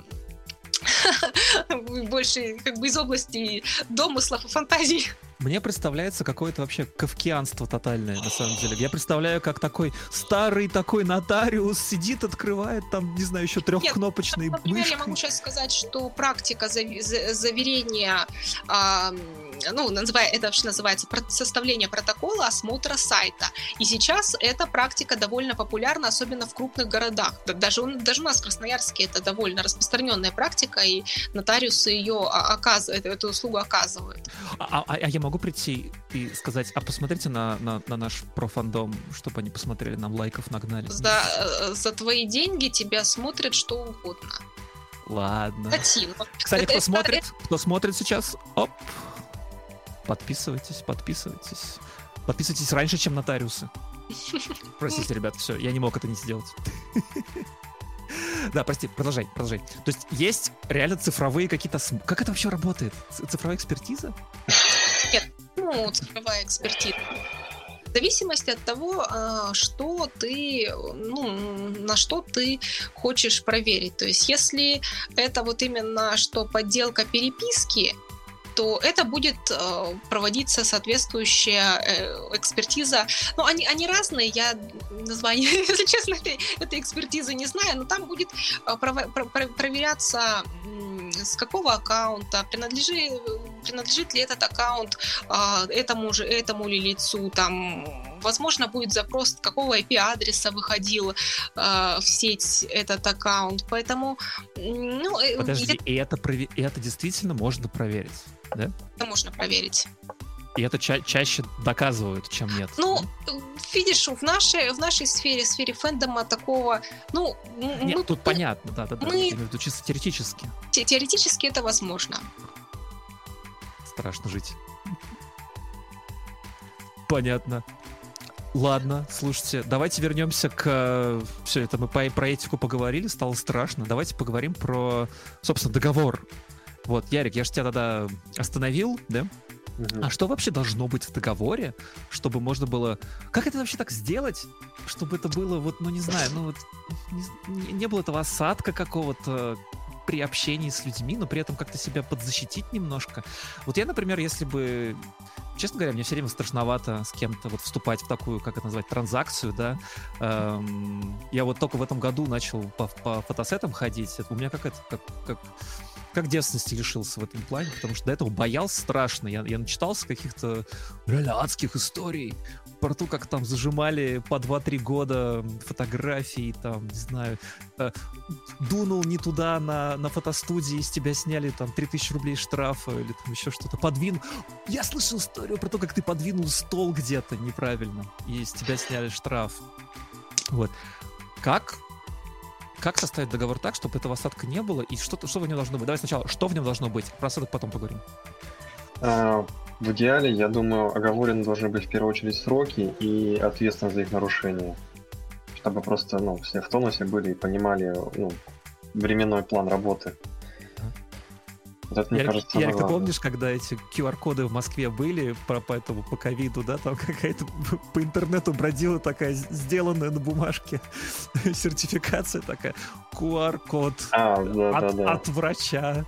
<laughs> больше как бы из области домыслов и фантазий. Мне представляется какое-то вообще кавкианство тотальное, на самом деле. Я представляю, как такой старый такой нотариус сидит, открывает там, не знаю, еще трехкнопочные Нет, например, мышкой. я могу сейчас сказать, что практика заверения ну, называя, это вообще называется составление протокола осмотра сайта. И сейчас эта практика довольно популярна, особенно в крупных городах. Даже, даже у нас в Красноярске это довольно распространенная практика, и нотариусы ее оказывают, эту услугу оказывают. А, а, а я могу прийти и сказать, а посмотрите на, на, на наш профандом, чтобы они посмотрели, нам лайков нагнали. За, э, за твои деньги тебя смотрят что угодно. Ладно. Хотим. Кстати, это, кто это, смотрит, это... кто смотрит сейчас, оп, Подписывайтесь, подписывайтесь. Подписывайтесь раньше, чем нотариусы. <laughs> Простите, ребят, все, я не мог это не сделать. <laughs> Да, прости, продолжай, продолжай. То есть есть реально цифровые какие-то... Как это вообще работает? Цифровая экспертиза? Нет, ну, цифровая экспертиза. В зависимости от того, а, что ты, ну, на что ты хочешь проверить. То есть, если это вот именно что подделка переписки, то это будет э, проводиться соответствующая э, экспертиза. Ну, они, они разные, я название, <laughs> если честно, этой, этой экспертизы не знаю, но там будет э, про, про, проверяться с какого аккаунта, принадлежит, принадлежит ли этот аккаунт а, этому же, этому ли лицу, там, возможно, будет запрос, какого IP-адреса выходил а, в сеть этот аккаунт, поэтому, ну... Подожди, я... и это, и это действительно можно проверить? да? Это можно проверить. И это ча- чаще доказывают, чем нет. Ну, видишь, в нашей, в нашей сфере, в сфере фэндома такого, ну... Нет, мы, тут мы, понятно, да, да, да. Мы... Чисто теоретически. Те- теоретически это возможно. Страшно жить. Понятно. Ладно, слушайте, давайте вернемся к... Все, это мы по, про этику поговорили, стало страшно. Давайте поговорим про, собственно, договор вот, Ярик, я же тебя тогда остановил, да? Угу. А что вообще должно быть в договоре, чтобы можно было... Как это вообще так сделать, чтобы это было, вот, ну не знаю, ну вот не, не было этого осадка какого-то при общении с людьми, но при этом как-то себя подзащитить немножко. Вот я, например, если бы честно говоря, мне все время страшновато с кем-то вот вступать в такую, как это назвать, транзакцию, да. Эм, я вот только в этом году начал по, по фотосетам ходить. У меня как это, как, как как девственности лишился в этом плане, потому что до этого боялся страшно. Я, я начитался каких-то реально адских историй про то, как там зажимали по 2-3 года фотографии, там, не знаю, э, дунул не туда на, на фотостудии, из тебя сняли там 3000 рублей штрафа или там еще что-то, подвинул. Я слышал историю про то, как ты подвинул стол где-то неправильно, и с тебя сняли штраф. Вот. Как как составить договор так, чтобы этого осадка не было, и что, что в нем должно быть? Давай сначала, что в нем должно быть? Про осадок потом поговорим. А, в идеале, я думаю, оговорены должны быть в первую очередь сроки и ответственность за их нарушение. Чтобы просто ну, все в тонусе были и понимали ну, временной план работы. Это, мне Ярик, кажется, Ярик, ты помнишь, когда эти QR-коды в Москве были по, по этому, по ковиду, да, там какая-то <laughs> по интернету бродила такая, сделанная на бумажке <laughs> сертификация такая, QR-код а, да, от, да, да. от врача.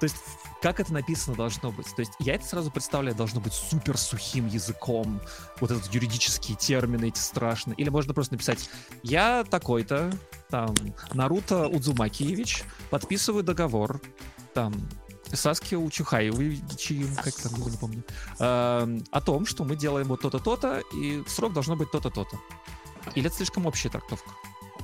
То есть как это написано должно быть. То есть я это сразу представляю, должно быть супер сухим языком, вот этот юридические термины эти страшные. Или можно просто написать, я такой-то, там, Наруто Удзумакиевич, подписываю договор, там, Саски Учухаевой, чьим, как там, не помню, э, о том, что мы делаем вот то-то, то-то, и срок должно быть то-то, то-то. Или это слишком общая трактовка?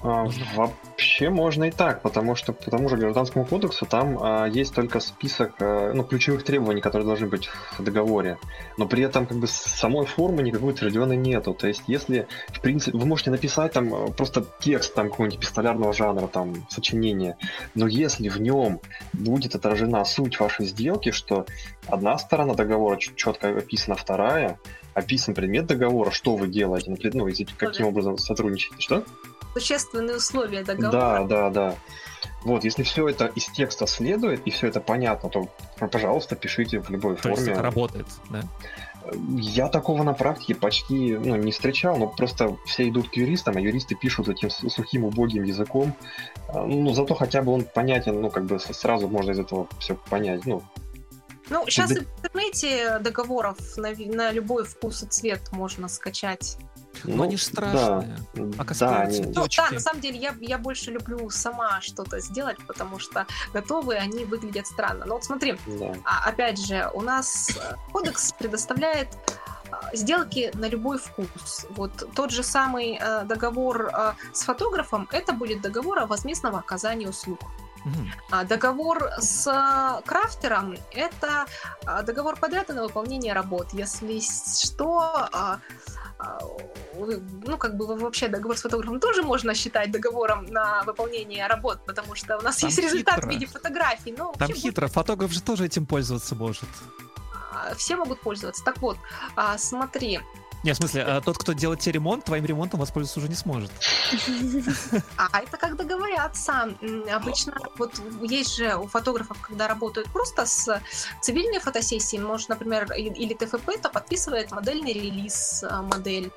А, вообще можно и так, потому что по тому же гражданскому кодексу там а, есть только список а, ну, ключевых требований, которые должны быть в договоре. Но при этом как бы самой формы никакой утвержденной нету. То есть если, в принципе, вы можете написать там э, просто текст там какого-нибудь пистолярного жанра, там, сочинение, но если в нем будет отражена суть вашей сделки, что одна сторона договора четко описана, вторая, описан предмет договора, что вы делаете, ну, каким образом сотрудничаете, что? Существенные условия договора. Да, да, да. Вот, если все это из текста следует и все это понятно, то, пожалуйста, пишите в любой то форме. Есть это работает, да? Я такого на практике почти ну, не встречал, но просто все идут к юристам, а юристы пишут этим сухим, убогим языком. А, ну, зато хотя бы он понятен, ну, как бы сразу можно из этого все понять. Ну, ну сейчас в интернете договоров на, на любой вкус и цвет можно скачать. Ну, Но они же страшные. Да, а да, они... ну, да, на самом деле я, я больше люблю сама что-то сделать, потому что готовые они выглядят странно. Но вот смотри, да. а, опять же, у нас э, кодекс предоставляет а, сделки на любой вкус. Вот тот же самый э, договор э, с фотографом, это будет договор о возмездном оказании услуг. Угу. Договор с э, крафтером – это а, договор подряда на выполнение работ. Если что, а, ну, как бы вообще договор с фотографом тоже можно считать договором на выполнение работ, потому что у нас Там есть хитро. результат в виде фотографий. Но Там хитро, будет... фотограф же тоже этим пользоваться может. А, все могут пользоваться. Так вот, а, смотри, не, в смысле, а тот, кто делает тебе ремонт, твоим ремонтом воспользоваться уже не сможет. А это как договорятся. Обычно вот есть же у фотографов, когда работают просто с цивильной фотосессией, может, например, или ТФП, то подписывает модельный релиз а, модель.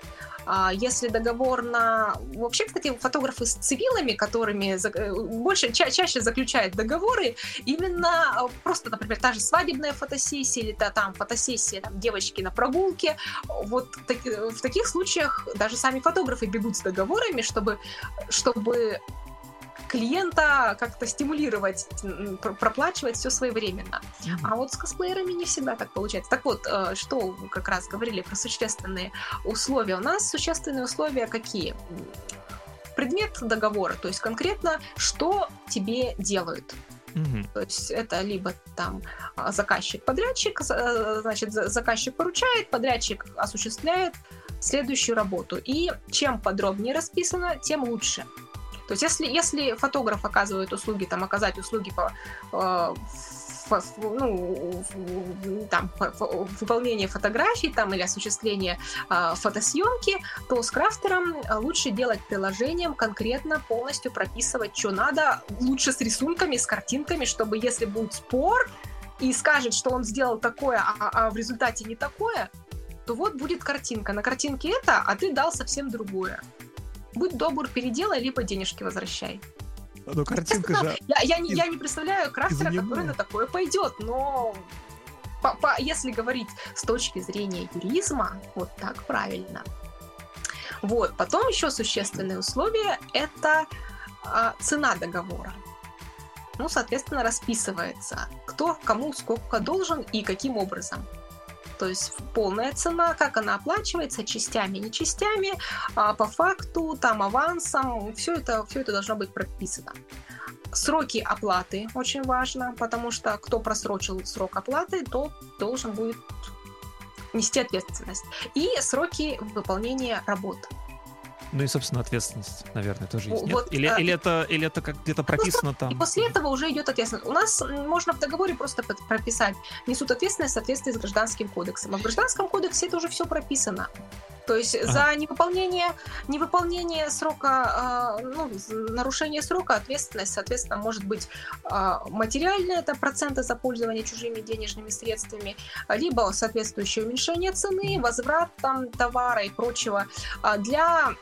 А если договор на... Вообще, кстати, фотографы с цивилами, которыми э, больше, ча чаще заключают договоры, именно э, просто, например, та же свадебная фотосессия или та, там фотосессия там, девочки на прогулке, вот так, в таких случаях даже сами фотографы бегут с договорами, чтобы, чтобы клиента как-то стимулировать, проплачивать все своевременно. А вот с косплеерами не всегда так получается. Так вот, э, что как раз говорили про существенные условия. У нас существенные условия какие? Предмет договора, то есть конкретно, что тебе делают. Mm-hmm. То есть это либо там а, заказчик-подрядчик, э, значит, заказчик поручает, подрядчик осуществляет следующую работу. И чем подробнее расписано, тем лучше. То есть если, если фотограф оказывает услуги, там, оказать услуги по э, ну, там, выполнение фотографий там, или осуществление э, фотосъемки, то с крафтером лучше делать приложением, конкретно полностью прописывать, что надо, лучше с рисунками, с картинками, чтобы если будет спор и скажет, что он сделал такое, а, а в результате не такое, то вот будет картинка. На картинке это, а ты дал совсем другое будь добр, переделай, либо денежки возвращай. Ну, картинка же... <laughs> Я, я, не, я не представляю крафтера, который на такое пойдет, но по, по, если говорить с точки зрения юризма, вот так правильно. Вот. Потом еще существенные условия – это а, цена договора. Ну, соответственно, расписывается, кто кому сколько должен и каким образом то есть полная цена, как она оплачивается, частями, не частями, а по факту, там авансом, все это, все это должно быть прописано. Сроки оплаты очень важно, потому что кто просрочил срок оплаты, то должен будет нести ответственность. И сроки выполнения работ. Ну и, собственно, ответственность, наверное, тоже есть. Вот, Или, а... или, это, или это как где-то прописано там? И после этого уже идет ответственность. У нас можно в договоре просто прописать, несут ответственность в соответствии с гражданским кодексом. А в гражданском кодексе это уже все прописано. То есть ага. за невыполнение, невыполнение срока, э, ну, нарушение срока ответственность, соответственно, может быть э, материальная, это проценты за пользование чужими денежными средствами, либо соответствующее уменьшение цены, возврат там, товара и прочего. А для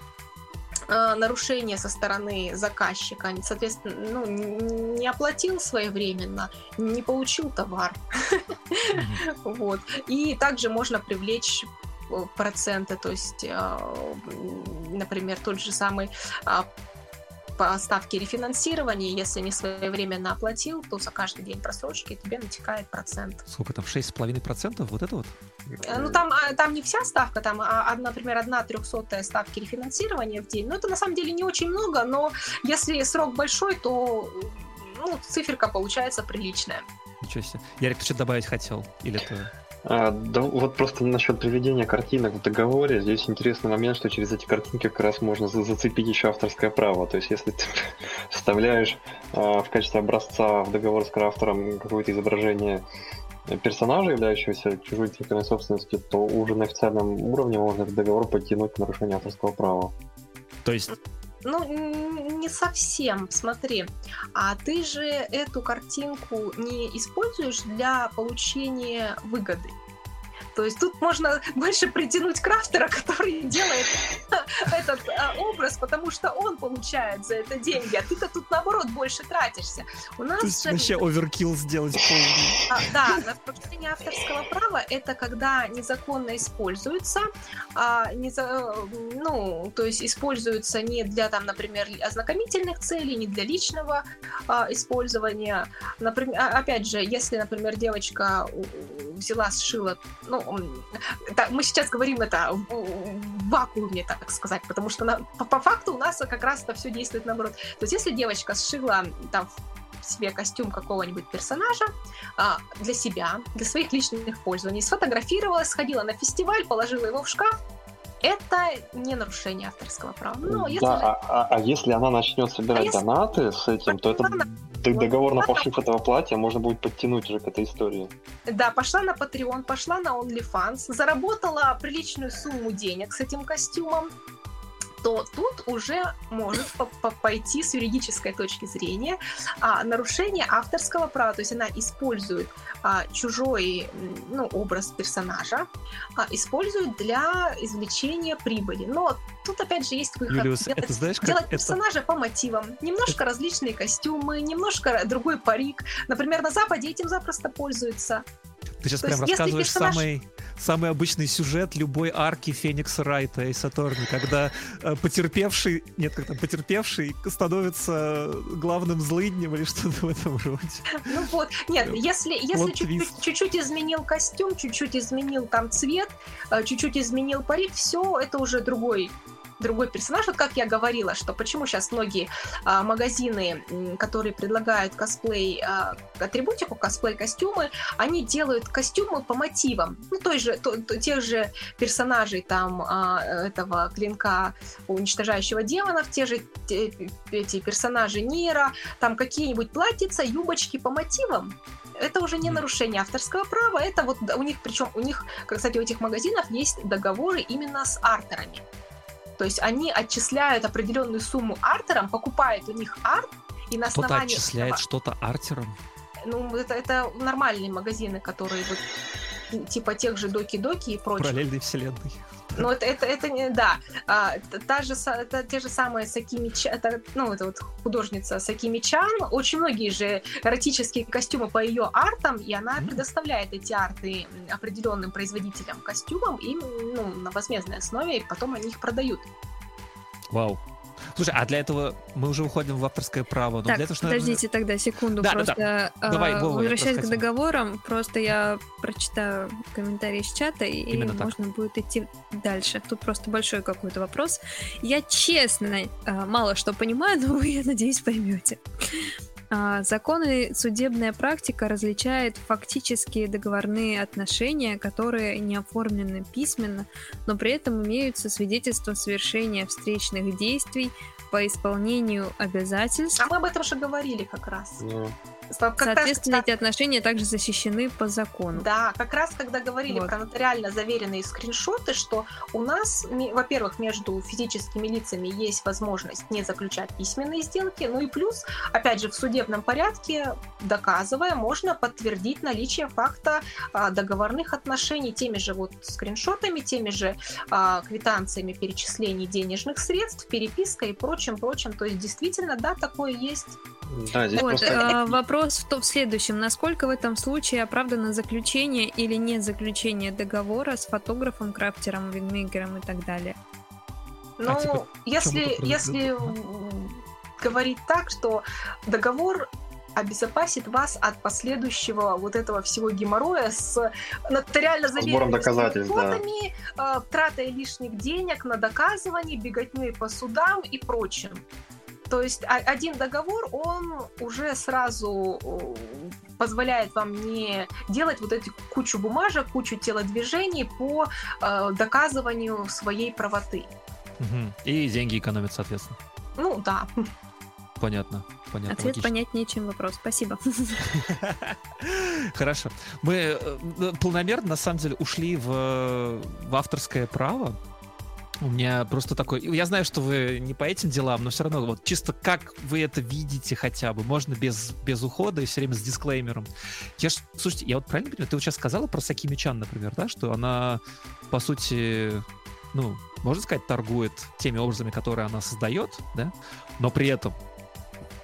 э, нарушение со стороны заказчика, соответственно, ну, не оплатил своевременно, не получил товар. <laughs> Вот. И также можно привлечь э, проценты, то есть, э, например, тот же самый а, по ставке рефинансирования, если не своевременно оплатил, то за каждый день просрочки тебе натекает процент. Сколько там, 6,5%? Вот это вот? Э, Ну, там, а, там не вся ставка, там, а, а, например, одна трехсотая ставки рефинансирования в день. Ну, это на самом деле не очень много, но если срок большой, то ну, циферка получается приличная. Ничего себе. Ярик, ты что добавить хотел? Или это... А, да, вот просто насчет приведения картинок в договоре, здесь интересный момент, что через эти картинки как раз можно за- зацепить еще авторское право. То есть, если ты <laughs> вставляешь а, в качестве образца в договор с крафтером какое-то изображение персонажа, являющегося чужой интеллектуальной собственностью, то уже на официальном уровне можно этот договор подтянуть к нарушению авторского права. То есть, Ну, не совсем, смотри. А ты же эту картинку не используешь для получения выгоды. То есть тут можно больше притянуть крафтера, <laughs> который делает <laughs> этот а, образ, потому что он получает за это деньги, а ты-то тут наоборот больше тратишься. У нас то есть же- вообще оверкилл сделать полный. а, да, нарушение авторского права это когда незаконно используется, а, не за- ну, то есть используется не для, там, например, ознакомительных целей, не для личного а, использования. Например, опять же, если, например, девочка взяла, сшила, ну, мы сейчас говорим это в, вакууме, так сказать, потому что на- по, по факту у нас как раз это все действует наоборот. То есть если девочка сшила там себе костюм какого-нибудь персонажа, а, для себя, для своих личных пользований, сфотографировала, сходила на фестиваль, положила его в шкаф, это не нарушение авторского права. Но если да, же- а, а- если она начнет собирать А если- донаты с этим, то это д- договор на пошив этого платья можно будет подтянуть уже к этой истории. Да, пошла на Patreon, пошла на OnlyFans, заработала приличную сумму денег с этим костюмом, то тут уже может по- по- пойти с юридической точки зрения а, нарушение авторского права. То есть она использует а, чужой ну, образ персонажа, а, использует для извлечения прибыли. Но тут опять же есть выход. Юлиус, делать это знаешь, как делать это... персонажа по мотивам. Немножко различные костюмы, немножко другой парик. Например, на Западе этим запросто пользуются. Ты сейчас То прям есть, рассказываешь персонаж- самый, самый обычный сюжет любой арки Феникса Райта и Сатурни, когда э, потерпевший, нет, как там, потерпевший становится главным злыднем или что-то в этом роде. Ну вот, нет, если, если чуть-чуть, чуть-чуть изменил костюм, чуть-чуть изменил там цвет, э, чуть-чуть изменил парик, все, это уже другой другой персонаж. Вот как я говорила, что почему сейчас многие а, магазины, которые предлагают косплей, а, атрибутику, косплей-костюмы, они делают костюмы по мотивам. Ну, той же, то- то- тех же персонажей там а, этого клинка уничтожающего демонов, те же те- эти персонажи Нира, там какие-нибудь платьица, юбочки по мотивам. Это уже не нарушение авторского права, это вот у них, причем у них, кстати, у этих магазинов есть договоры именно с артерами. То есть они отчисляют определенную сумму артерам, покупают у них арт, и на Кто-то основании отчисляет этого- что-то артером. ну, это, это нормальные магазины, которые вот типа тех же доки-доки и прочее. параллельной вселенной. Ну, это, это, это не, да. А, та же, это те же самые Сакими Ча- это, ну, это вот художница Сакими Чан. Очень многие же эротические костюмы по ее артам, и она М. предоставляет эти арты определенным производителям костюмам им, ну, на возмездной основе, и потом они их продают. Вау. Слушай, а для этого мы уже уходим в авторское право. Но Так, для этого, наверное, подождите тогда секунду, Да, да, просто а, Давай, Вова, возвращаясь к договорам, просто я прочитаю комментарии из чата, и Именно так. можно будет идти дальше. Тут просто большой какой-то вопрос. Я честно а, мало что понимаю, <laughs> но вы, я надеюсь, поймете. А, Законы судебная практика различает фактические договорные отношения, которые не оформлены письменно, но при этом имеются свидетельства совершения встречных действий по исполнению обязательств А мы об этом же говорили как раз. Ну, Как раз- Соответственно, эти отношения также защищены по закону. Да, как раз когда говорили Вот. про нотариально заверенные скриншоты, что у нас, во-первых, между физическими лицами есть возможность не заключать письменные сделки, ну и плюс, опять же, в судебном порядке, доказывая, можно подтвердить наличие факта а, договорных отношений теми же вот скриншотами, теми же а, квитанциями перечислений денежных средств, перепиской и прочим, прочим. То есть действительно, да, такое есть. Да, здесь Вот, просто... а, вопрос в, то- в следующем. Насколько в этом случае оправдано заключение или не заключение договора с фотографом, крафтером, винмейкером и так далее? Ну, типа, если, если говорить так, что договор обезопасит вас от последующего вот этого всего геморроя с нотариально сбором заверенными доказательств, да. фотами, э, тратой лишних денег на доказывание, беготней по судам и прочим. То есть один договор, он уже сразу э, позволяет вам не делать вот эти кучу бумажек, кучу телодвижений по э, доказыванию своей правоты. И деньги экономят, соответственно. Ну да. Понятно. Понятно. Ответ логично. понятнее, чем вопрос. Спасибо. <laughs> Хорошо. Мы э, э, полномерно, на самом деле, ушли в, в авторское право. У меня просто такой... Я знаю, что вы не по этим делам, но все равно вот чисто как вы это видите хотя бы. Можно без, без ухода и все время с дисклеймером. Я ж, слушайте, я вот правильно понимаю, ты вот сейчас сказала про Сакими Чан, например, да, что она, по сути, ну, можно сказать, торгует теми образами, которые она создает, да, но при этом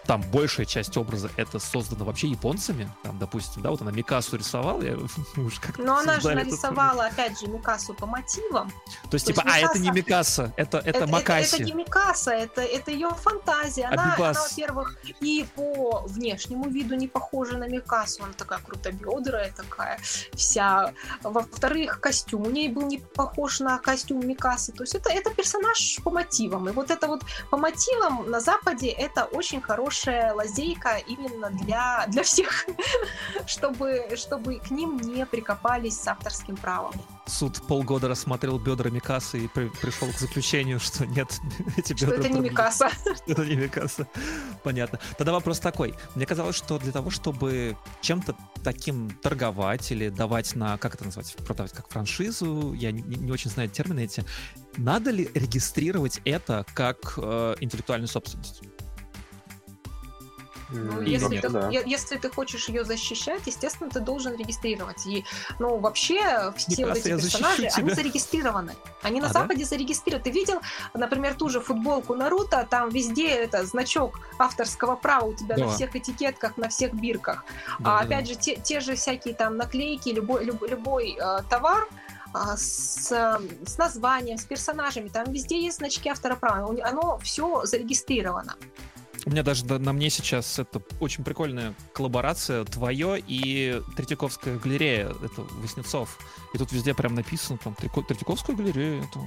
там большая часть образа это создано вообще японцами, там, допустим, да, вот она Микасу рисовала, я <laughs> уж как Но она же нарисовала, опять же, Микасу по мотивам. То есть, то типа, есть а, это не Микаса- это, это, это, Макаси. это не Микаса, это, это ее фантазия. Она, она, во-первых, и по внешнему виду не похожа на Микасу. Она такая крутобедрая, такая вся. Во-вторых, костюм у ней был не похож на костюм Микасы. То есть это, это персонаж по мотивам. И вот это вот по мотивам на Западе это очень хорошая лазейка именно для, для всех, <laughs> чтобы, чтобы к ним не прикопались с авторским правом. Суд полгода рассмотрел бедра Микасы и при- пришел к заключению, что нет, <laughs> эти Что бедра это не. Микаса. <laughs> Это не Микаса. Понятно. Тогда вопрос такой. Мне казалось, что для того, чтобы чем-то таким торговать или давать на, как это назвать, продавать как франшизу, я не, не очень знаю термины эти, надо ли регистрировать это как э, интеллектуальную собственность? Ну, М, если, ты, да. если ты хочешь ее защищать, естественно, ты должен регистрировать. И, ну, вообще, все вот эти персонажи, они зарегистрированы. Они на А, да? Западе зарегистрированы. Ты видел, например, ту же футболку Наруто, там везде это значок авторского права у тебя Да. на всех этикетках, на всех бирках. Да, а да, опять же, те, те же всякие там наклейки, любой, люб- любой э, товар, а, с, э, с названием, с персонажами, там везде есть значки автора права. Оно все зарегистрировано. У меня даже да, на мне сейчас это очень прикольная коллаборация твое и Третьяковская галерея, это Воснецов. И тут везде прям написано там Третьяко- Третьяковская галерея, это?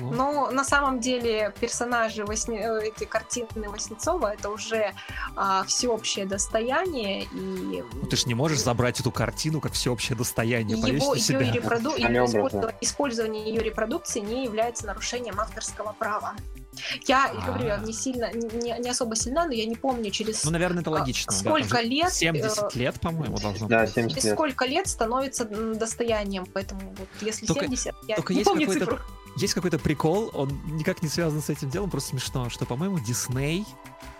Но на самом деле персонажи Восне... э, этой картины Воснецова это уже а, всеобщее достояние и Ну, ты ж не можешь забрать эту картину как всеобщее достояние, его, на себя. ее репроду... Использование, использование ее репродукции не является нарушением авторского права. Я А. говорю, я не сильно, не, не особо сильна, но я не помню через Ну, наверное, это а, логично. да, сколько же лет, 70 э, лет, по-моему, должно Да, быть. 70 через лет. сколько лет становится достоянием, поэтому вот если Только- 70, я только не есть помню какой-то цифру. Есть какой-то прикол, он никак не связан с этим делом, просто смешно, что, по-моему, Дисней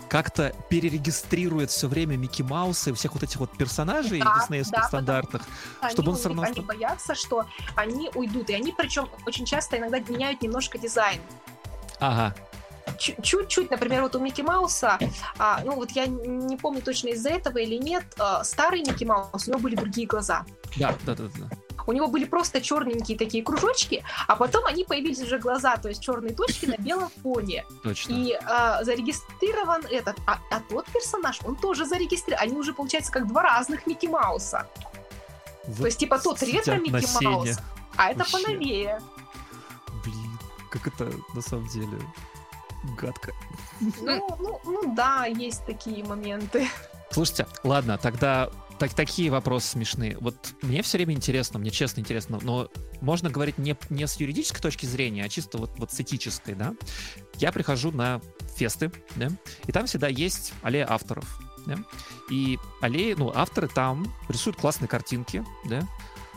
как-то перерегистрирует все время Микки Мауса и всех вот этих вот персонажей Да, диснеевских да, они, чтобы он них- равно они боятся, что они уйдут. И они причем очень часто иногда меняют немножко дизайн. Ага. Чу- Чуть-чуть, например, вот у Микки Мауса, а, ну вот я не помню точно из-за этого или нет, а, старый Микки Маус, у него были другие глаза. Да, да, да, да. У него были просто черненькие такие кружочки, а потом они появились уже глаза, то есть черные точки на белом фоне. Точно. И а, зарегистрирован этот, а, а тот персонаж, он тоже зарегистрирован. Они уже, получается, как два разных Микки Мауса. Вот То есть, типа, тот ретро Микки. Маус, а это Вообще. поновее. Блин, как это на самом деле гадко. Ну, ну, ну да, есть такие моменты. Слушайте, ладно, тогда так, такие вопросы смешные. Вот мне все время интересно, мне честно интересно, но можно говорить не, не с юридической точки зрения, а чисто вот, вот с этической, да? Я прихожу на фесты, да, и там всегда есть аллея авторов, да? И аллеи, ну, авторы там рисуют классные картинки, да,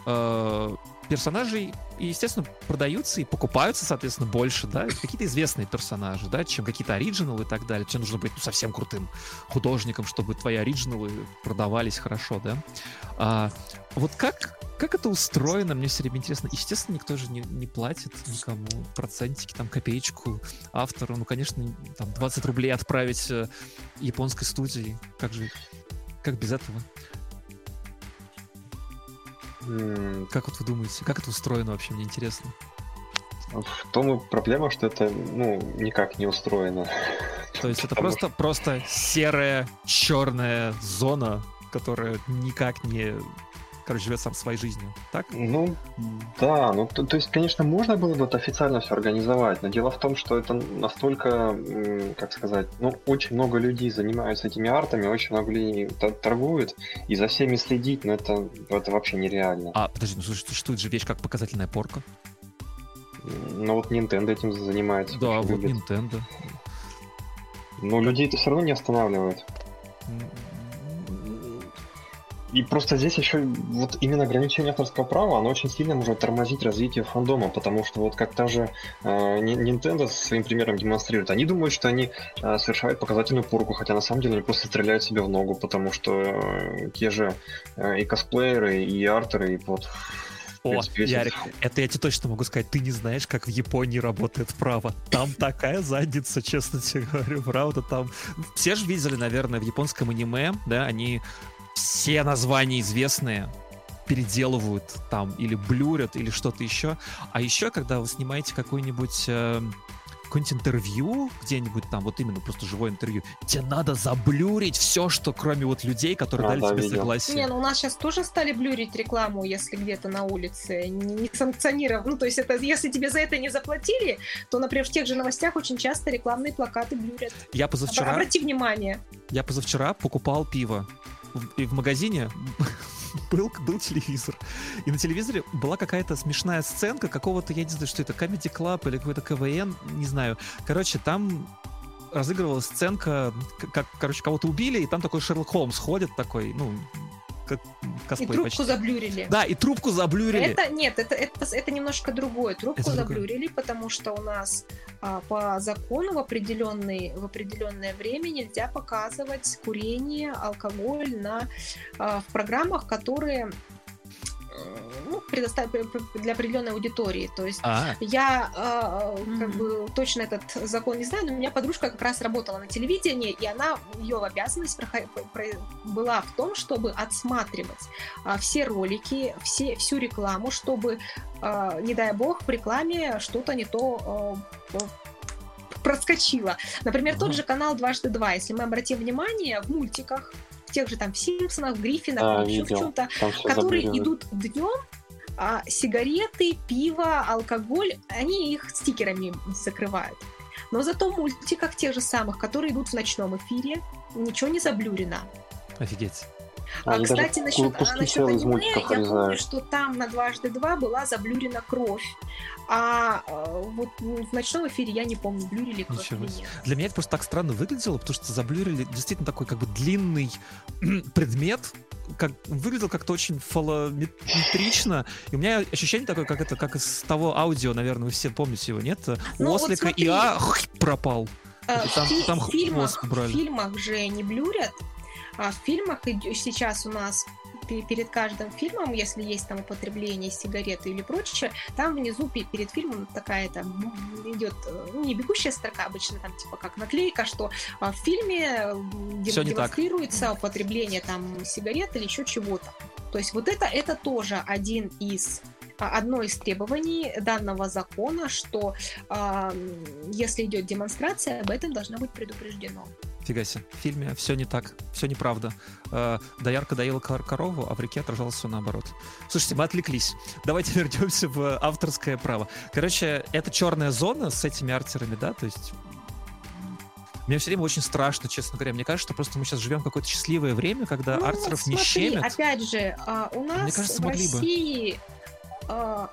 э, персонажей, естественно, продаются и покупаются, соответственно, больше, да, какие-то известные персонажи, да, чем какие-то оригиналы и так далее. Тебе нужно быть ну, совсем крутым художником, чтобы твои оригиналы продавались хорошо, да. А, вот как, как это устроено, мне все время интересно. Естественно, никто же не, не платит никому процентики, там, копеечку автору. Ну, конечно, там, 20 рублей отправить э, японской студии. Как же, как без этого? Как вот вы думаете, как это устроено вообще, мне интересно? В том и проблема, что это, ну, никак не устроено. То есть это просто, что... просто серая, черная зона, которая никак не короче, живет сам своей жизнью, так? Ну, да, ну, то, то есть, конечно, можно было бы это официально все организовать, но дело в том, что это настолько, как сказать, ну, очень много людей занимаются этими артами, очень много людей торгуют, и за всеми следить, ну, это, это вообще нереально. А, подожди, ну, слушай, существует же вещь как показательная порка. Ну, вот Nintendo этим занимается. Да, вот любит. Nintendo. Но людей это все равно не останавливает. И просто здесь еще вот именно ограничение авторского права, оно очень сильно может тормозить развитие фандома, потому что вот как та же э, Nintendo своим примером демонстрирует, они думают, что они э, совершают показательную порку, хотя на самом деле они просто стреляют себе в ногу, потому что э, те же э, и косплееры, и артеры, и вот о, принципе, Ярик, это я тебе точно могу сказать. Ты не знаешь, как в Японии работает право. Там такая задница, честно тебе говорю, правда. Там все же видели, наверное, в японском аниме, да, они все названия известные переделывают там или блюрят или что-то еще. А еще, когда вы снимаете какой-нибудь э, какое-нибудь интервью где-нибудь там, вот именно просто живое интервью, тебе надо заблюрить все, что кроме вот людей, которые а, дали да, тебе видел. согласие. Не, ну у нас сейчас тоже стали блюрить рекламу, если где-то на улице не, не санкционировав. Ну, то есть это, если тебе за это не заплатили, то, например, в тех же новостях очень часто рекламные плакаты блюрят. Я позавчера... Обрати внимание. Я позавчера покупал пиво и в магазине <laughs> был, был телевизор. И на телевизоре была какая-то смешная сценка какого-то, я не знаю, что это, Comedy Club или какой-то КВН, не знаю. Короче, там разыгрывалась сценка, как, короче, кого-то убили, и там такой Шерлок Холмс ходит такой, ну, как косплей И трубку почти. заблюрили. Да, и трубку заблюрили. Это, нет, это, это, это немножко другое. Трубку это заблюрили, другое. потому что у нас а, по закону в, определенный, в определенное время нельзя показывать курение, алкоголь на, а, в программах, которые ну, предоставить для определенной аудитории. То есть а. я э, как бы точно этот закон не знаю, но у меня подружка как раз работала на телевидении, и она ее обязанность была в том, чтобы отсматривать э, все ролики, все, всю рекламу, чтобы, э, не дай бог, в рекламе что-то не то э, проскочило. Например, тот же канал «Дважды два», если мы обратим внимание, в мультиках тех же там Симпсонах, в Гриффинах, а, еще в чем-то, которые идут днем, а сигареты, пиво, алкоголь, они их стикерами закрывают. Но зато в мультиках тех же самых, которые идут в ночном эфире, ничего не заблюрено. Офигеть. А, а кстати, насчет, а, насчет аниме, я помню, что там на дважды два была заблюрена кровь. А э, вот в ночном эфире я не помню, блюрили нет. Для меня это просто так странно выглядело, потому что заблюрили действительно такой как бы длинный <clears throat> предмет, как, выглядел как-то очень фалометрично. И у меня ощущение такое, как это, как из того аудио, наверное, вы все помните его, нет? Ну, Ослика вот и а пропал. Э, там, фи- там в, фильмах, в фильмах же не блюрят, а в фильмах сейчас у нас перед каждым фильмом, если есть там употребление сигареты или прочее, там внизу перед фильмом такая там идет, ну, не бегущая строка обычно, там типа как наклейка, что а, в фильме Все демонстрируется употребление там сигарет или еще чего-то. То есть вот это, это тоже один из а, одно из требований данного закона, что э, если идет демонстрация, об этом должно быть предупреждено. Фига себе. В фильме все не так, все неправда. Э, доярка доела корову, а в реке отражалось все наоборот. Слушайте, мы отвлеклись. Давайте <laughs> вернемся в авторское право. Короче, это черная зона с этими артерами, да, то есть мне все время очень страшно, честно говоря. Мне кажется, что просто мы сейчас живем какое-то счастливое время, когда ну, артеров смотри, не щемят. опять же, а, у нас Мне кажется, в России... Бы. А,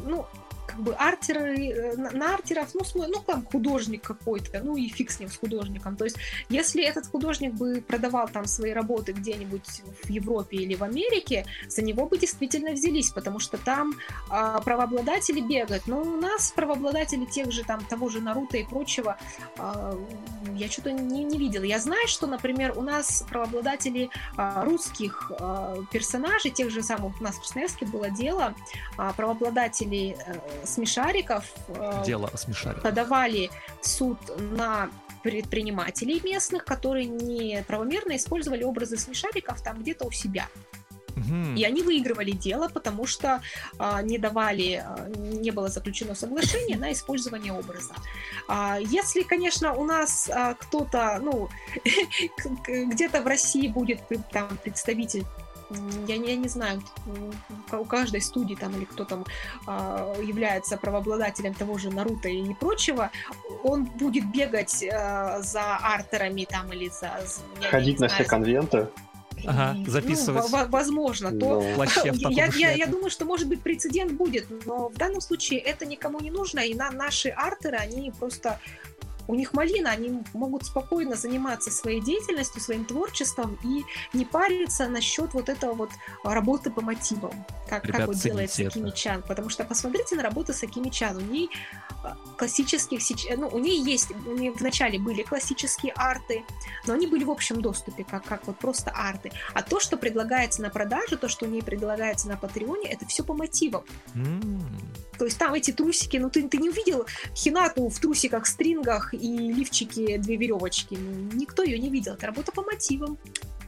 ну, как бы артеры, э, на, артеров, ну, ну, там художник какой-то, ну и фиг с ним, с художником. То есть, если этот художник бы продавал там свои работы где-нибудь в Европе или в Америке, за него бы действительно взялись, потому что там а, правообладатели бегают. Но у нас правообладатели тех же там, того же Наруто и прочего, а, я что-то не, не видела. Я знаю, что, например, у нас правообладатели а, русских а, персонажей, тех же самых у нас в Красноярске было дело, а, правообладатели а, смешариков а, Дело о смешариках. подавали в суд на предпринимателей местных, которые неправомерно использовали образы смешариков там где-то у себя. И они выигрывали дело, потому что а, не давали, а, не было заключено соглашение на использование образа. А, если, конечно, у нас а, кто-то, ну, <laughs> где-то в России будет там представитель я не, я не знаю, у каждой студии там или кто там а, является правообладателем того же Наруто и прочего, он будет бегать а, за артерами там или за... за- Ходить на знаю, все конвенты. Ага, ну, записывать. во- возможно, то Ну, таком <laughs> <laughs> я, я, я думаю, что может быть прецедент будет, но в данном случае это никому не нужно, и на наши артеры, они просто у них малина, они могут спокойно заниматься своей деятельностью, своим творчеством и не париться насчет вот этого вот работы по мотивам, как, Ребят, как вот делает цените это. Сакими-чан. Потому что посмотрите на работу Сакими-чан. У ней а, классических ну, у нее есть, у нее вначале были классические арты, но они были в общем доступе, как, как вот просто арты. А то, что предлагается на продажу, то, что у нее предлагается на Патреоне, это все по мотивам. М. То есть там эти трусики, ну ты, ты не увидел Хинату в трусиках, стрингах и лифчике две веревочки. Ну, никто ее не видел. Это работа по мотивам.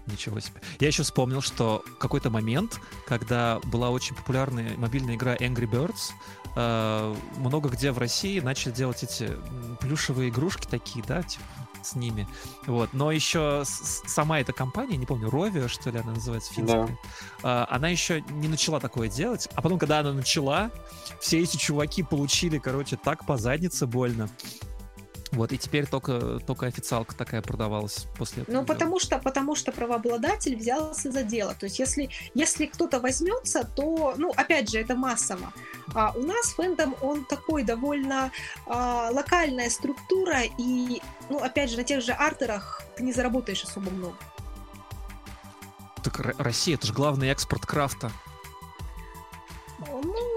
Ничего себе. Я еще вспомнил, что в какой-то момент, когда была очень популярная мобильная игра Angry Birds, э, много где в России начали делать эти плюшевые игрушки такие, да, типа с ними. Вот. Но еще сама эта компания, не помню, Rovio, что ли она называется, финская, э, она еще не начала такое делать. А потом, когда она начала, все эти чуваки получили, короче, так по заднице больно. Вот, и теперь только, только официалка такая продавалась после этого. Ну, потому что, потому что правообладатель взялся за дело. То есть, если, если кто-то возьмется, то, ну, опять же, это массово. А у нас фэндом, он такой довольно а, локальная структура, и, ну, опять же, на тех же артерах ты не заработаешь особо много. Так Россия, это же главный экспорт крафта. Ну,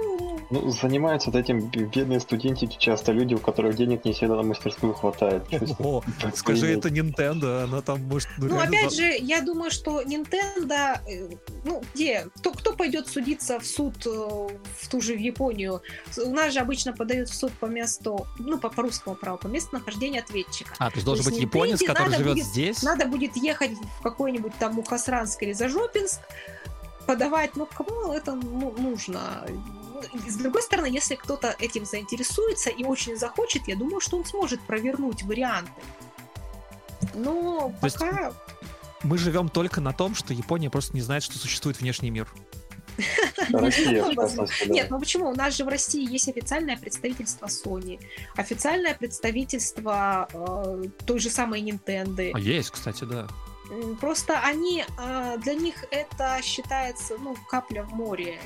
Ну, занимаются этим бедные студентики, часто люди, у которых денег не всегда на мастерскую хватает. О, скажи, это Nintendo, она там может... Ну, реально опять за- же, я думаю, что Nintendo, э, ну, где, кто, кто пойдет судиться в суд э, в ту же в Японию? У нас же обычно подают в суд по месту, ну, по, по русскому праву, по месту нахождения ответчика. А, то есть должен то быть есть японец, Nintendo который надо живет будет- здесь? Надо будет ехать в какой-нибудь там Мухасранск или Зажопинск, подавать, ну, кому это ну, нужно? С другой стороны, если кто-то этим заинтересуется и очень захочет, я думаю, что он сможет провернуть варианты. Но То пока... Мы живем только на том, что Япония просто не знает, что существует внешний мир. <laughs> Россия, да. Нет, ну почему? У нас же в России есть официальное представительство Sony, официальное представительство э, той же самой Nintendo. А есть, кстати, да. Просто они, э, для них это считается, ну, капля в море,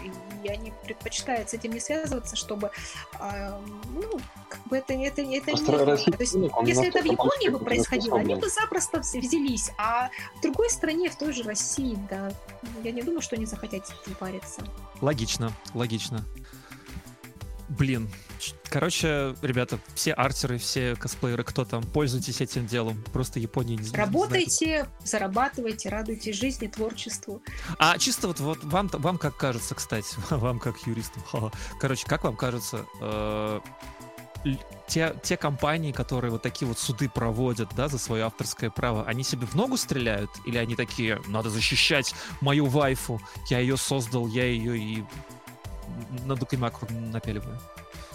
и они предпочитают с этим не связываться, чтобы, э, ну, как бы это, это, это Просто не... Россия- То есть, если это в Японии бы происходило, они бы запросто вз- взялись, а в другой стране, в той же России, да, я не думаю, что они захотят с этим париться. Логично, логично. Блин. Короче, ребята, все артеры, все косплееры, кто там, пользуйтесь этим делом. Просто Япония не, знает. Работайте, зарабатывайте, радуйтесь жизни, творчеству. А чисто вот, вот вам, вам как кажется, кстати, <laughs> вам как юристу. ха-ха. Короче, как вам кажется, э, те, те компании, которые вот такие вот суды проводят, да, за свое авторское право, они себе в ногу стреляют? Или они такие, надо защищать мою вайфу, я ее создал, я ее и на Дукимакру напяливаю,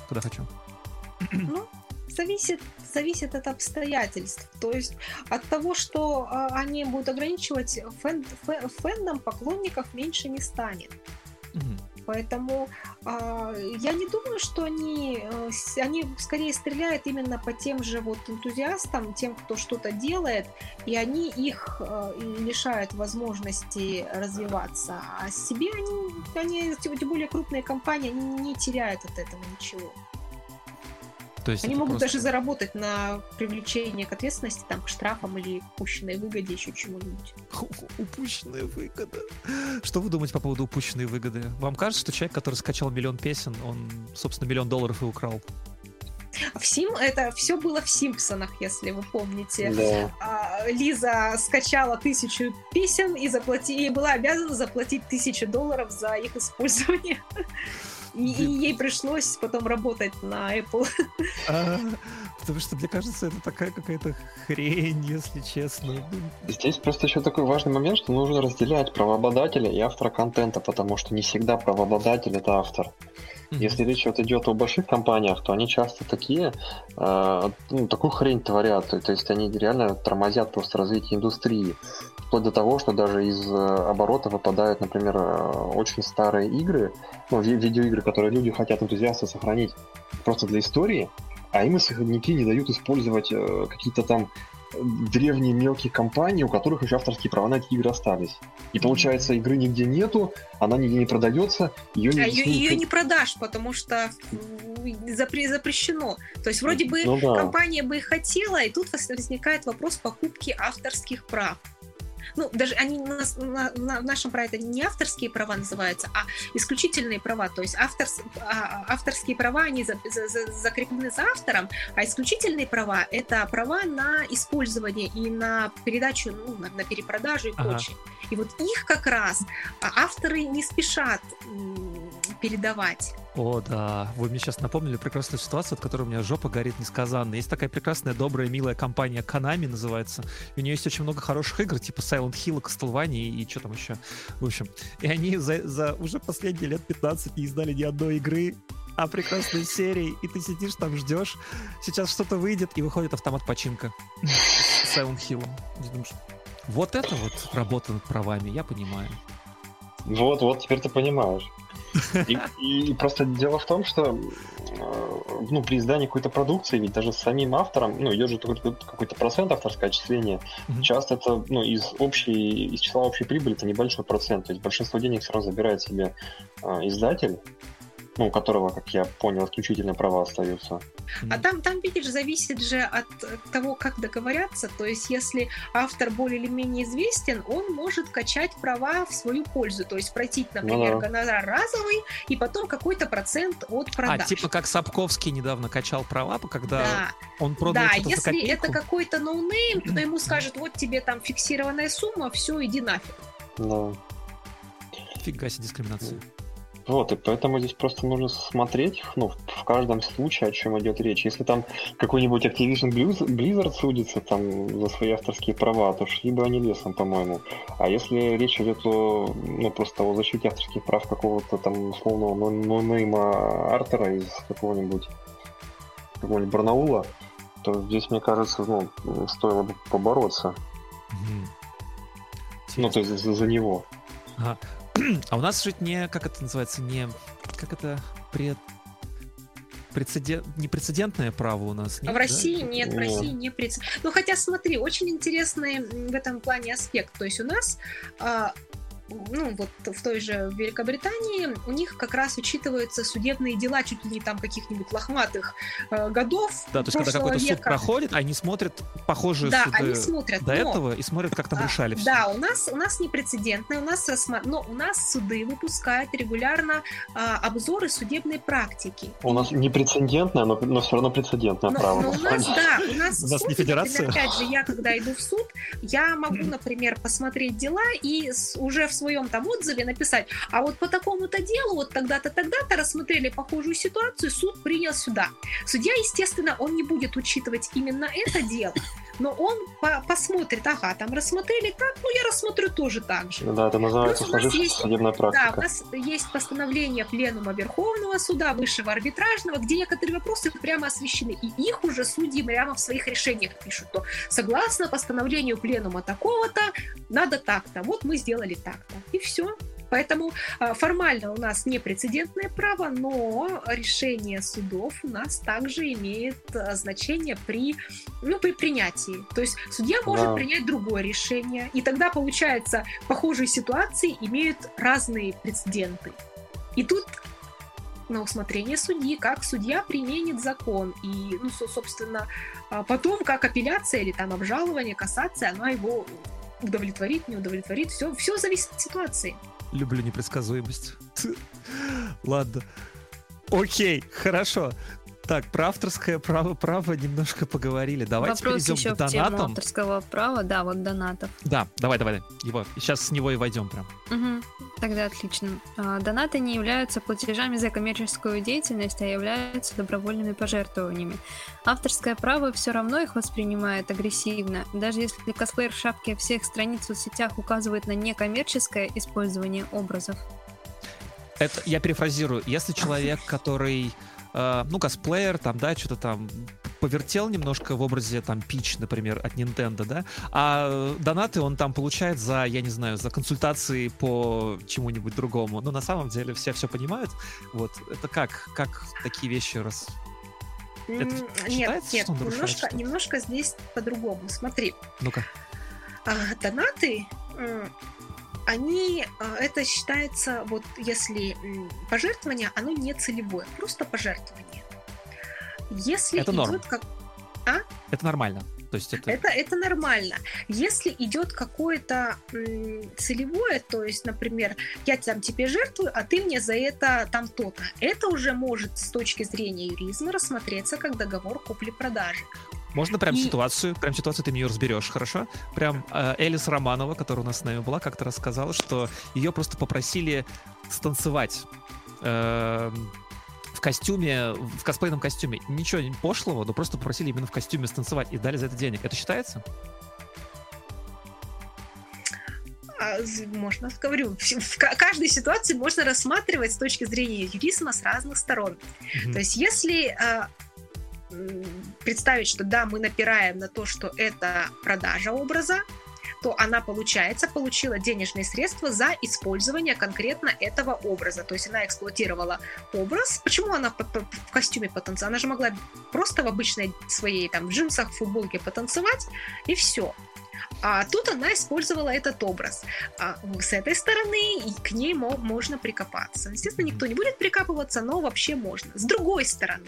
когда хочу. Ну, зависит, зависит от обстоятельств. То есть от того, что а, они будут ограничивать фэн, фэ- фэндом, поклонников меньше не станет. Мгм. Поэтому а, я не думаю, что они, э, они скорее стреляют именно по тем же вот энтузиастам, тем, кто что-то делает, и они их э, лишают возможности развиваться. А себе они, они тем более крупные компании, они не теряют от этого ничего. То есть Они могут просто... даже заработать на привлечение к ответственности, там, к штрафам или упущенной выгоде, еще чему-нибудь. <laughs> Упущенная выгода. Что вы думаете по поводу упущенной выгоды? Вам кажется, что человек, который скачал миллион песен, он, собственно, миллион долларов и украл? В Сим это все было в Симпсонах, если вы помните. Да. А, Лиза скачала тысячу песен и, заплати... и была обязана заплатить тысячу долларов за их использование. <laughs> И, и ей пришлось потом работать на Apple. <laughs> А, потому что, мне кажется, это такая какая-то хрень, если честно. Здесь просто еще такой важный момент, что нужно разделять правообладателя и автора контента, потому что не всегда правообладатель — это автор. Если речь вот идет о больших компаниях, то они часто такие, э, ну, такую хрень творят. То, есть они реально тормозят просто развитие индустрии. Вплоть до того, что даже из э, оборота выпадают, например, э, очень старые игры, ну, видеоигры, которые люди хотят энтузиасты сохранить просто для истории, а им исходники не дают использовать э, какие-то там древние мелкие компании, у которых еще авторские права на эти игры остались. И получается, игры нигде нету, она нигде не продается, ее не... А ее, ее не продашь, потому что запре запрещено. То есть вроде бы ну, да. компания бы и хотела, и тут возникает вопрос покупки авторских прав ну, даже они нас, на, на, в нашем праве это не авторские права называются, а исключительные права. То есть автор, а, авторские права, они за, за, за, закреплены за автором, а исключительные права — это права на использование и на передачу, ну, на, на перепродажу и ага. прочее. И вот их как раз а, авторы не спешат передавать. О, да. Вы мне сейчас напомнили прекрасную ситуацию, от которой у меня жопа горит несказанно. Есть такая прекрасная, добрая, милая компания Konami называется. У нее есть очень много хороших игр, типа Silent Hill, Castlevania и, и что там еще. В общем, и они за, за уже последние лет 15 не издали ни одной игры, а прекрасной серии, и ты сидишь там, ждешь, сейчас что-то выйдет, и выходит автомат починка с Silent Hill. Вот это вот работа над правами, я понимаю. Вот, вот, теперь ты понимаешь. И, и просто дело в том, что э, ну, при издании какой-то продукции, ведь даже с самим автором, ну, идет же какой-то процент авторское отчисление. Mm-hmm. Часто это, ну, из общей, из числа общей прибыли это небольшой процент. То есть большинство денег равно забирает себе э, издатель, ну, у которого, как я понял, исключительно права остаются. А там, там, видишь, зависит же от того, как договорятся. То есть, если автор более или менее известен, он может качать права в свою пользу. То есть, пройти, например, ну, да. гонорар разовый, и потом какой-то процент от а, продаж. А, типа как Сапковский недавно качал права, когда да. он продал Да, если это какой-то no-name, то ему скажут, вот тебе там фиксированная сумма, все, иди нафиг. Да. Фига себе дискриминация. Вот, и поэтому здесь просто нужно смотреть, ну, в каждом случае, о чем идет речь. Если там какой-нибудь Activision Blizzard судится там за свои авторские права, то шли бы они лесом, по-моему. А если речь идет о, ну, просто о защите авторских прав какого-то там условного нонейма артера из какого-нибудь какого-нибудь Барнаула, то здесь, мне кажется, ну, стоило бы побороться. Mm-hmm. Ну, то есть за, за него. Ага. А у нас жить не, как это называется, не, как это, пред, прецедент, не прецедентное право у нас. Нет, в России да? нет, в России не прецедент. Ну, хотя, смотри, очень интересный в этом плане аспект. То есть у нас а, ну, вот в той же Великобритании, у них как раз учитываются судебные дела чуть ли не там каких-нибудь лохматых э, годов. Да, то есть когда какой-то века. суд проходит, они смотрят похожие да, суды они смотрят, до но, этого и смотрят, как там а, решали все. Да, у нас, у нас непрецедентно, у нас, но у нас суды выпускают регулярно а, обзоры судебной практики. У нас непрецедентное, но, но все равно прецедентное но, право. Но у нас, да, у нас, у нас суд, не федерация. Например, опять же, я когда иду в суд, я могу, <clears throat> например, посмотреть дела и уже в своем там отзыве написать, а вот по такому-то делу, вот тогда-то, тогда-то рассмотрели похожую ситуацию, суд принял сюда. Судья, естественно, он не будет учитывать именно это дело, но он по посмотрит, ага, там рассмотрели так, ну я рассмотрю тоже так же. Да, это называется сложившаяся судебная практика. Да, у нас есть постановление Пленума Верховного Суда, Высшего арбитражного, где некоторые вопросы прямо освещены, и их уже судьи прямо в своих решениях пишут, то согласно постановлению Пленума такого-то, надо так-то, вот мы сделали так-то, и все. Поэтому а, формально у нас не прецедентное право, но решение судов у нас также имеет а, значение при, ну, при принятии. То есть судья может Да. принять другое решение, и тогда, получается, похожие ситуации имеют разные прецеденты. И тут на усмотрение судьи, как судья применит закон. И, ну, со- собственно, а потом, как апелляция или там обжалование, кассация, она его удовлетворит, не удовлетворит. Все, все зависит от ситуации. Люблю непредсказуемость. <laughs> Ладно. Окей, хорошо. Так, про авторское право, право немножко поговорили. Давайте Вопрос перейдем еще к в тему донатам. авторского права, да, вот донатов. Да, давай, давай, его. Сейчас с него и войдем прям. Мгм. Тогда отлично. А, Донаты не являются платежами за коммерческую деятельность, а являются добровольными пожертвованиями. Авторское право все равно их воспринимает агрессивно. Даже если косплеер в шапке всех страниц в соцсетях указывает на некоммерческое использование образов. Это я перефразирую. Если человек, который, э, ну, косплеер, там, да, что-то там повертел немножко в образе там Пич, например, от Nintendo, да, а э, донаты он там получает за, я не знаю, за консультации по чему-нибудь другому. Но на самом деле все все понимают. Вот это как, как такие вещи раз. Это Нет, нет, немножко, немножко здесь по-другому. Смотри, Ну-ка. а, донаты, они, а, это считается, вот если пожертвование, оно не целевое, просто пожертвование. Если Это норм. идет как Это нормально. То есть это... Это, это нормально. Если идет какое-то целевое, то есть, например, я там тебе жертвую, а ты мне за это там то-то, это уже может с точки зрения юризма рассмотреться как договор купли-продажи. Можно прям И- ситуацию, прям ситуацию ты ее разберешь, хорошо? Прям э, Элис Романова, которая у нас с нами была, как-то рассказала, что ее просто попросили станцевать эм, в костюме, в косплейном костюме. Ничего не пошлого, но просто попросили именно в костюме станцевать и дали за это денег. Это считается? А, можно, говорю, в, в ка- каждой ситуации можно рассматривать с точки зрения юризма с разных сторон. Мгм. То есть, если м, представить, что да, мы напираем на то, что это продажа образа, то она, получается, получила денежные средства за использование конкретно этого образа. То есть она эксплуатировала образ. Почему она в костюме потанцевала? Она же могла просто в обычной своей там джинсах, футболке потанцевать, и все. А тут она использовала этот образ. А с этой стороны и к ней мо- можно прикопаться. Естественно, никто не будет прикапываться, но вообще можно. С другой стороны,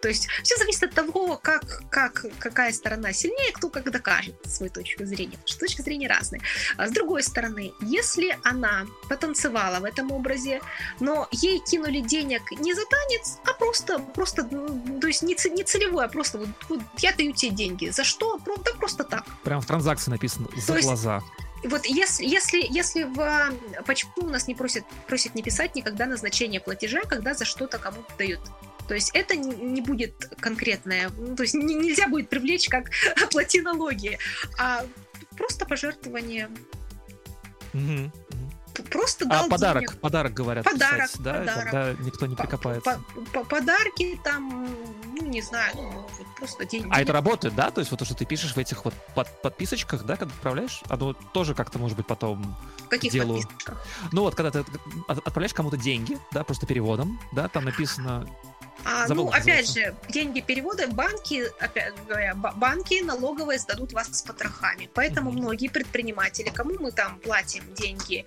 то есть все зависит от того, как, как, какая сторона сильнее, кто как докажет свою точку зрения. Потому что точки зрения разные. А с другой стороны, если она потанцевала в этом образе, но ей кинули денег не за танец, а просто, просто ну, то есть не, не целевое, а просто вот, вот я даю тебе деньги. За что? Да просто так. Прям в транзакции написано за То есть- глаза. Вот если, если, если в... Почему у нас не просят, просят не писать никогда назначение платежа, когда за что-то кому-то дают? То есть это не, будет конкретное, ну, то есть не- нельзя будет привлечь как <laughs> оплати налоги, а просто пожертвование, мгм. просто А дал подарок, денег. подарок говорят. Подарок, писать, да, подарок. тогда никто не прикопается. по- по- Подарки там, ну не знаю, ну, просто деньги. А это работает, да? То есть вот то, что ты пишешь в этих вот под- подписочках, да, когда отправляешь, оно тоже как-то может быть потом... каких делу. подписках? Ну вот, когда ты от- отправляешь кому-то деньги, да, просто переводом, да, там написано... А, Забыл, ну, опять же, деньги перевода, банки, опять говоря, ба- банки налоговые сдадут вас с потрохами. Поэтому Мгм. многие предприниматели, кому мы там платим деньги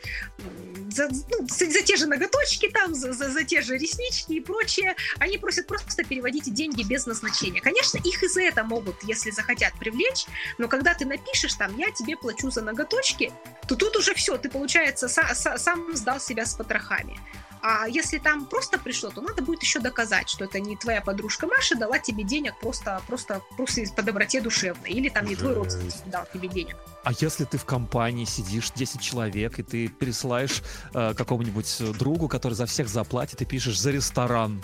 за, ну, за, те же ноготочки, там, за, за- за те же реснички и прочее, они просят просто переводить деньги без назначения. Конечно, их и за это могут, если захотят, привлечь, но когда ты напишешь там, я тебе плачу за ноготочки, то тут уже все, ты, получается, са- са- сам сдал себя с потрохами. А если там просто пришло, то надо будет еще доказать, что это не твоя подружка Маша дала тебе денег просто, просто, просто по доброте душевной. Или там не твой родственник дал тебе денег. А если ты в компании сидишь 10 человек, и ты пересылаешь э, какому-нибудь другу, который за всех заплатит, и пишешь «за ресторан».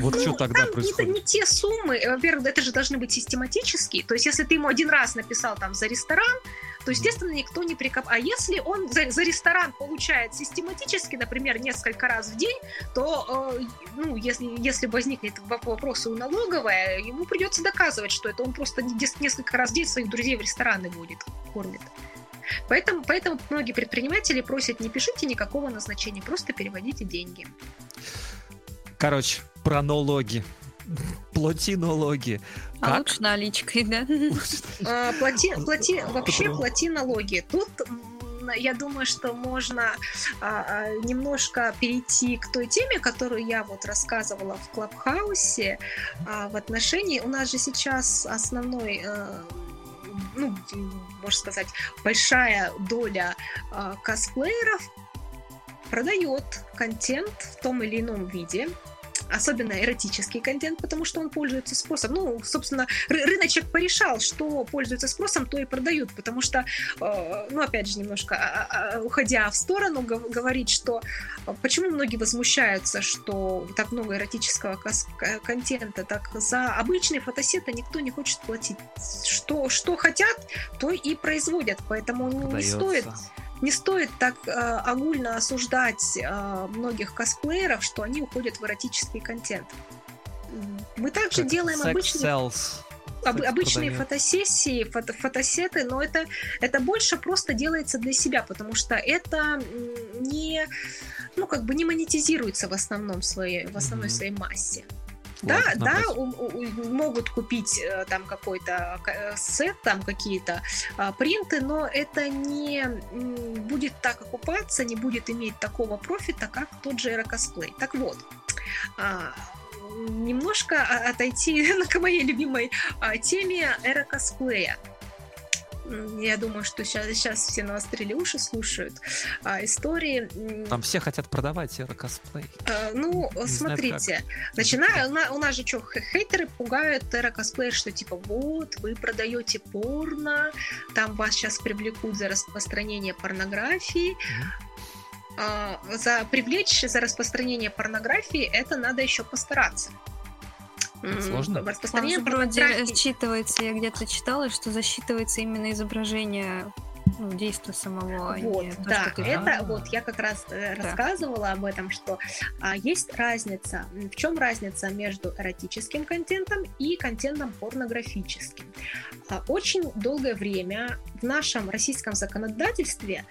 Вот что Ну, тогда там происходит? не те суммы. Во-первых, это же должны быть систематические. То есть, если ты ему один раз написал там за ресторан, то, естественно, никто не прикоп... А если он за, за ресторан получает систематически, например, несколько раз в день, то, э, ну, если, если возникнет воп- вопрос у налоговая, ему придется доказывать, что это он просто несколько раз в день своих друзей в рестораны водит, кормит. Поэтому, поэтому многие предприниматели просят не пишите никакого назначения, просто переводите деньги. Короче, про налоги. Платинологи. А Как? лучше наличкой, да? А, Плати, плати, вообще Потому- плати налоги. Тут я думаю, что можно а, а, немножко перейти к той теме, которую я вот рассказывала в Клабхаусе а, в отношении. У нас же сейчас основной э, ну, можно сказать, большая доля а, косплееров продает контент в том или ином виде, особенно эротический контент, потому что он пользуется спросом. Ну, собственно, ры- рыночек порешал, что пользуется спросом, то и продают, потому что, э, ну, опять же, немножко а, а, уходя в сторону, гов- говорить, что э, почему многие возмущаются, что так много эротического кос- контента, так за обычные фотосеты никто не хочет платить. Что, что хотят, то и производят, поэтому не Продается. стоит не стоит так э, огульно осуждать э, многих косплееров, что они уходят в эротический контент. Мы также Как делаем обычные, sells. об- обычные фотосессии, фото- фотосеты, но это, это больше просто делается для себя, потому что это не, ну, как бы не монетизируется в основном своей, в основной Мгм. своей массе. Да, Ладно, да, у- у- могут купить э, там какой-то э, сет, там какие-то а, принты, но это не будет так окупаться, не будет иметь такого профита, как тот же аэрокосплей. Так вот, а, немножко отойти <laughs> к моей любимой а, теме аэрокосплея. М, Я думаю, что сейчас, сейчас все навострили уши, слушают а, истории. Там все хотят продавать косплей. Э, Ну, знаю, смотрите, начиная, у на- у нас же что, хейтеры пугают терракосплеер, что типа вот, вы продаете порно, там вас сейчас привлекут за распространение порнографии. А, за привлечь за распространение порнографии это надо еще постараться. Сложно? Там Распространение же вроде считывается, я где-то читала, что засчитывается именно изображение ну, действия самого, а Вот, не то, да, что ты это вот я как раз э, Да. рассказывала об этом, что а, есть разница. В чем разница между эротическим контентом и контентом порнографическим? А, очень долгое время в нашем российском законодательстве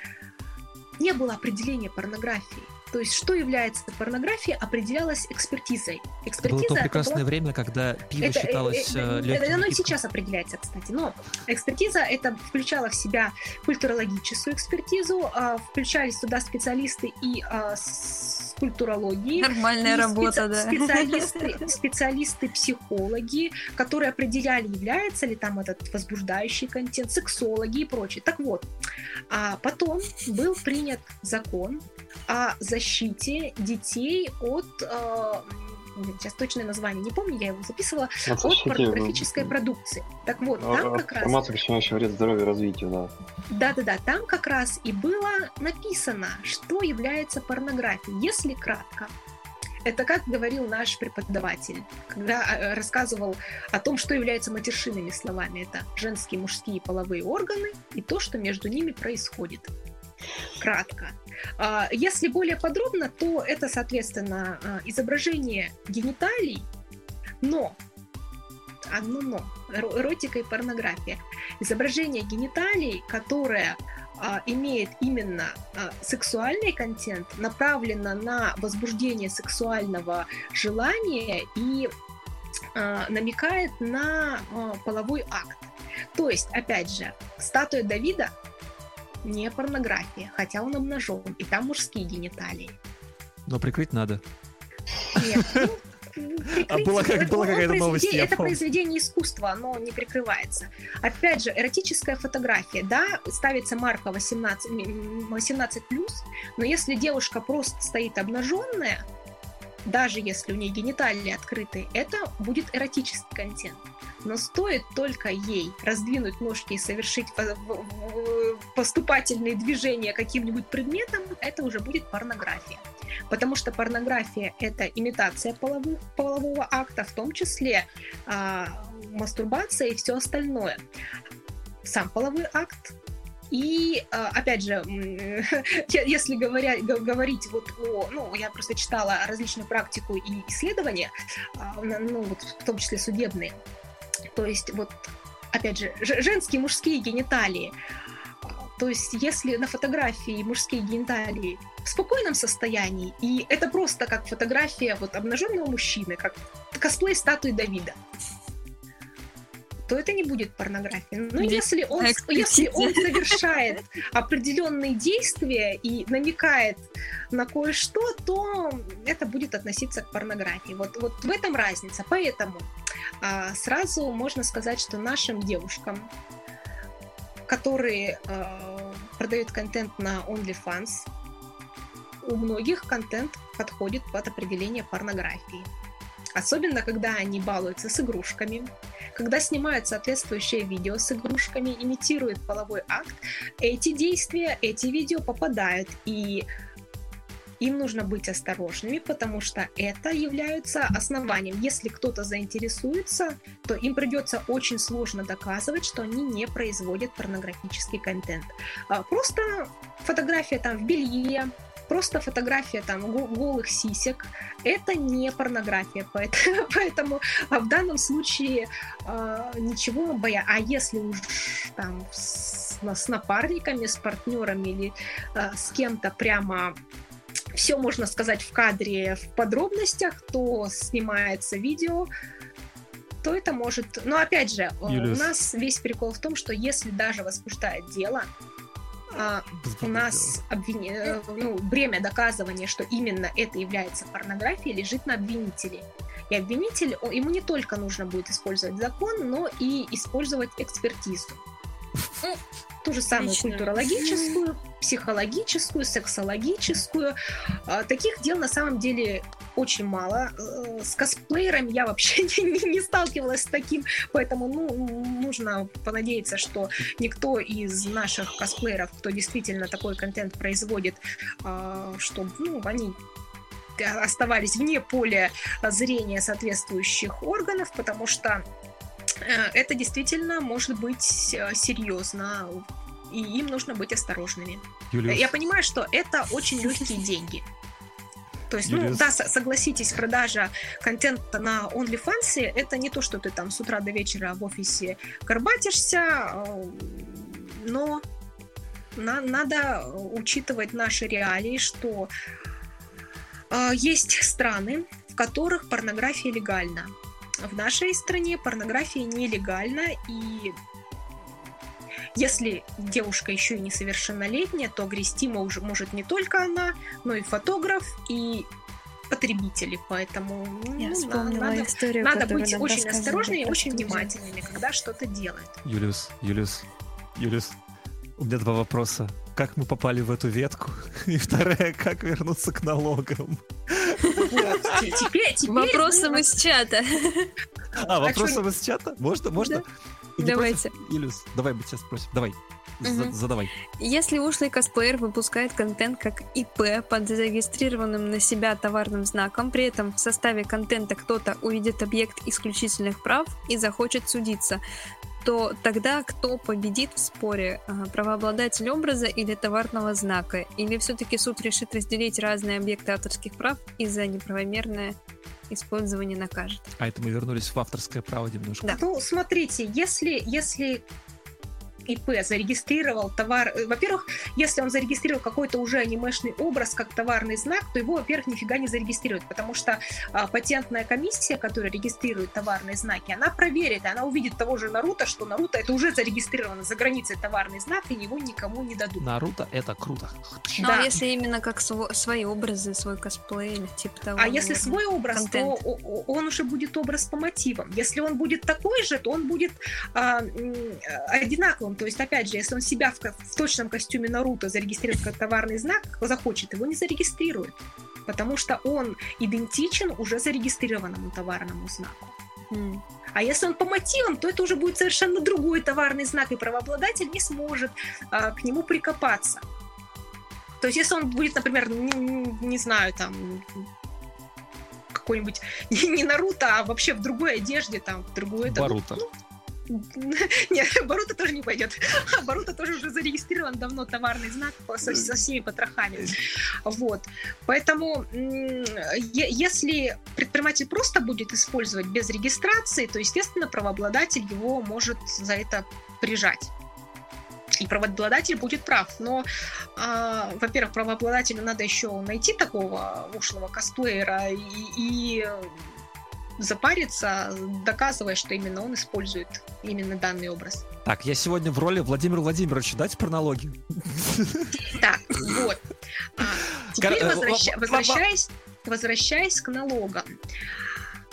не было определения порнографии. То есть, что является порнографией, определялось экспертизой. Было Экспертиза то это прекрасное была- время, когда пиво это, э, считалось э, э, э, легким Оно и сейчас определяется, кстати. Но экспертиза это включала в себя культурологическую экспертизу, а, включались туда специалисты и а, с культурологии. Нормальная и работа, специ- да. Специалисты, <laughs> специалисты психологи, которые определяли, является ли там этот возбуждающий контент, сексологи и прочее. Так вот, а потом был принят закон о защите детей от э, сейчас точное название не помню, я его записывала, От от защиты, порнографической м, продукции. Так вот, а- там а- как раз... Информация, причиняющая вред здоровью и развитию, да. Да-да-да, там как раз и было написано, что является порнографией, если кратко. Это как говорил наш преподаватель, когда э, рассказывал о том, что является матершинными словами. Это женские, мужские половые органы и то, что между ними происходит. Кратко. А, Если более подробно, то это, соответственно, а, изображение гениталий, но одно но, эро- эротика и порнография. Изображение гениталий, которое а, имеет именно сексуальный контент, направлено на возбуждение сексуального желания и намекает на половой акт. То есть, опять же, статуя Давида не порнография, хотя он обнажен, и там мужские гениталии. Но прикрыть надо. Нет, ну, <laughs> А была как- была он какая-то новость, я Это помню. произведение искусства, оно не прикрывается. Опять же, эротическая фотография, да, ставится марка 18, м, 18+, но если девушка просто стоит обнаженная, даже если у нее гениталии открыты, это будет эротический контент. Но стоит только ей раздвинуть ножки и совершить поступательные движения каким-нибудь предметом, это уже будет порнография. Потому что порнография это имитация половых, полового акта, в том числе а, мастурбация и все остальное. Сам половой акт и, а, опять же, <laughs> если говоря, говорить вот о, ну, я просто читала различную практику и исследования, а, ну, вот в том числе судебные, то есть вот, опять же, женские, мужские гениталии, То есть, если на фотографии мужские гениталии в спокойном состоянии, и это просто как фотография вот обнаженного мужчины, как косплей статуи Давида, то это не будет порнографией. Но если он, если он совершает определенные действия и намекает на кое-что, то это будет относиться к порнографии. Вот, вот в этом разница. Поэтому сразу можно сказать, что нашим девушкам, которые а, продают контент на OnlyFans, у многих контент подходит под определение порнографии. Особенно, когда они балуются с игрушками, когда снимают соответствующее видео с игрушками, имитируют половой акт, эти действия, эти видео попадают, и им нужно быть осторожными, потому что это является основанием. Если кто-то заинтересуется, то им придется очень сложно доказывать, что они не производят порнографический контент. А просто фотография там в белье, просто фотография там голых сисек, это не порнография, <laughs> поэтому, поэтому в данном случае э, ничего боя. А если уж там с, напарниками, с партнерами или с кем-то прямо все можно сказать в кадре, в подробностях, то снимается видео, то это может... Но опять же, Юлиус. у нас весь прикол в том, что если даже возбуждает дело, а, у нас обвин... Э, ну, бремя доказывания, что именно это является порнографией, лежит на обвинителе. И обвинитель, ему не только нужно будет использовать закон, но и использовать экспертизу. Ту же самую Лично. культурологическую, психологическую, сексологическую. А, таких дел на самом деле очень мало. Э, с косплеерами я вообще <laughs> не, не сталкивалась с таким, поэтому ну, нужно понадеяться, что никто из наших косплееров, кто действительно такой контент производит, а, что ну, они оставались вне поля зрения соответствующих органов, потому что это действительно может быть э, серьезно, и им нужно быть осторожными. Юлиус. Я понимаю, что это очень легкие деньги. То есть, ну да, согласитесь, продажа контента на OnlyFans это не то, что ты там с утра до вечера в офисе горбатишься, э, но на, надо учитывать наши реалии, что э, есть страны, в которых порнография легальна. В нашей стране порнография нелегальна, и если девушка еще и несовершеннолетняя, то грести может, может не только она, но и фотограф, и потребители, поэтому Я ну, вспомнила надо, историю, надо быть очень осторожными и очень внимательными, когда что-то делают. Юлиус, Юлиус, Юлиус, у меня два вопроса. Как мы попали в эту ветку? И вторая, как вернуться к налогам? Теперь, Вопросом из чата. А, вопросом из чата? Можно? Можно? Давайте. Илюс, давай мы сейчас спросим. Давай. Угу. Задавай. Если ушлый косплеер выпускает контент как ИП под зарегистрированным на себя товарным знаком, при этом в составе контента кто-то увидит объект исключительных прав и захочет судиться, то тогда кто победит в споре? Правообладатель образа или товарного знака? Или все-таки суд решит разделить разные объекты авторских прав из-за неправомерное использование накажет. А это мы вернулись в авторское право немножко. Да. Ну, смотрите, если, если ИП зарегистрировал товар... Э, во-первых, если он зарегистрировал какой-то уже анимешный образ как товарный знак, то его, во-первых, нифига не зарегистрирует, потому что а, патентная комиссия, которая регистрирует товарные знаки, она проверит, и она увидит того же Наруто, что Наруто это уже зарегистрировано за границей товарный знак, и его никому не дадут. Наруто это круто. Ну, да. а если именно как св- свои образы, свой косплей, типа того. А если свой образ, контент. то он уже будет образ по мотивам. Если он будет такой же, то он будет а, одинаковым то есть, опять же, если он себя в, в точном костюме Наруто зарегистрирует как товарный знак, захочет, его не зарегистрирует. Потому что он идентичен уже зарегистрированному товарному знаку. Mm. А если он по мотивам, то это уже будет совершенно другой товарный знак, и правообладатель не сможет а, к нему прикопаться. То есть, если он будет, например, не, не знаю, там какой-нибудь <laughs> не, не Наруто, а вообще в другой одежде, там, в другой... Баруто. Ну, нет, Барута тоже не пойдет. Барута тоже уже зарегистрирован давно товарный знак со, со всеми потрохами. Вот. Поэтому, если предприниматель просто будет использовать без регистрации, то, естественно, правообладатель его может за это прижать. и правообладатель будет прав. Но, э, во-первых, правообладателю надо еще найти такого ушлого косплеера и, и запариться, доказывая, что именно он использует именно данный образ. Так, я сегодня в роли Владимира Владимировича. Дайте пронологию. Так, вот. А, теперь э, возвращ... возвращаясь, возвращаясь к налогам.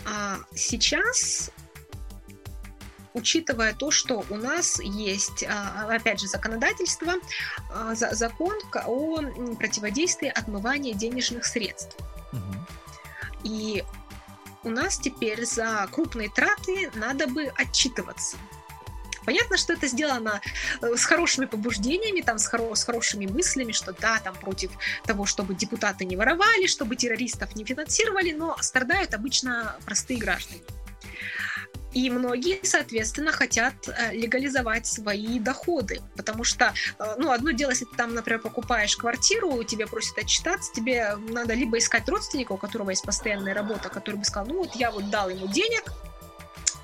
А, сейчас учитывая то, что у нас есть, а, опять же, законодательство, закон о противодействии отмывания денежных средств. Угу. И у нас теперь за крупные траты надо бы отчитываться. Понятно, что это сделано э, с хорошими побуждениями, там, с, хоро- с хорошими мыслями, что да, там против того, чтобы депутаты не воровали, чтобы террористов не финансировали, но страдают обычно простые граждане. И многие, соответственно, хотят э, легализовать свои доходы, потому что, э, ну, одно дело, если ты там, например, покупаешь квартиру, тебе просят отчитаться, тебе надо либо искать родственника, у которого есть постоянная работа, который бы сказал, ну, вот я вот дал ему денег,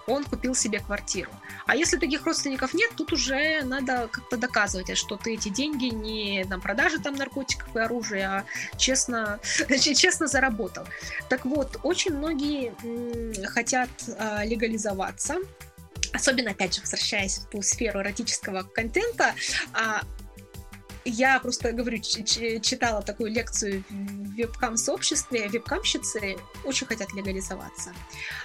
он купил себе квартиру. А если таких родственников нет, тут уже надо как-то доказывать, что ты эти деньги не на продаже там наркотиков и оружия, а честно, <laughs> честно заработал. Так вот, очень многие хотят а, легализоваться, особенно, опять же, возвращаясь в ту сферу эротического контента, а, я просто говорю, читала такую лекцию в вебкам-сообществе, вебкамщицы очень хотят легализоваться.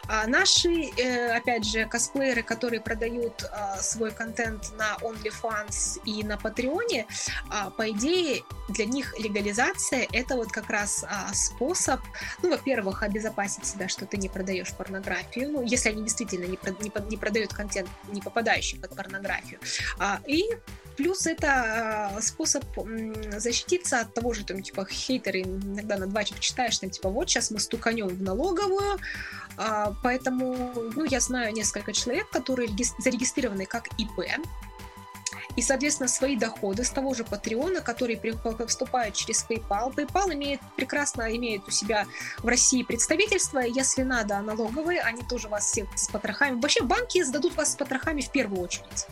А наши, э, опять же, косплееры, которые продают а, свой контент на OnlyFans и на Патреоне, а, по идее, для них легализация — это вот как раз способ, ну, во-первых, обезопасить себя, что ты не продаешь порнографию, ну, если они действительно не, не, не продают контент, не попадающий под порнографию, и Плюс это а, способ защититься от того же, там, типа, хейтеры иногда на двачек читаешь, там, типа, вот сейчас мы стуканем в налоговую, а, поэтому, ну, я знаю несколько человек, которые зарегистрированы как ИП, и, соответственно, свои доходы с того же Патреона, которые поступают через PayPal. PayPal имеет, прекрасно имеет у себя в России представительство. Если надо налоговые, они тоже вас всех с потрохами. Вообще банки сдадут вас с потрохами в первую очередь.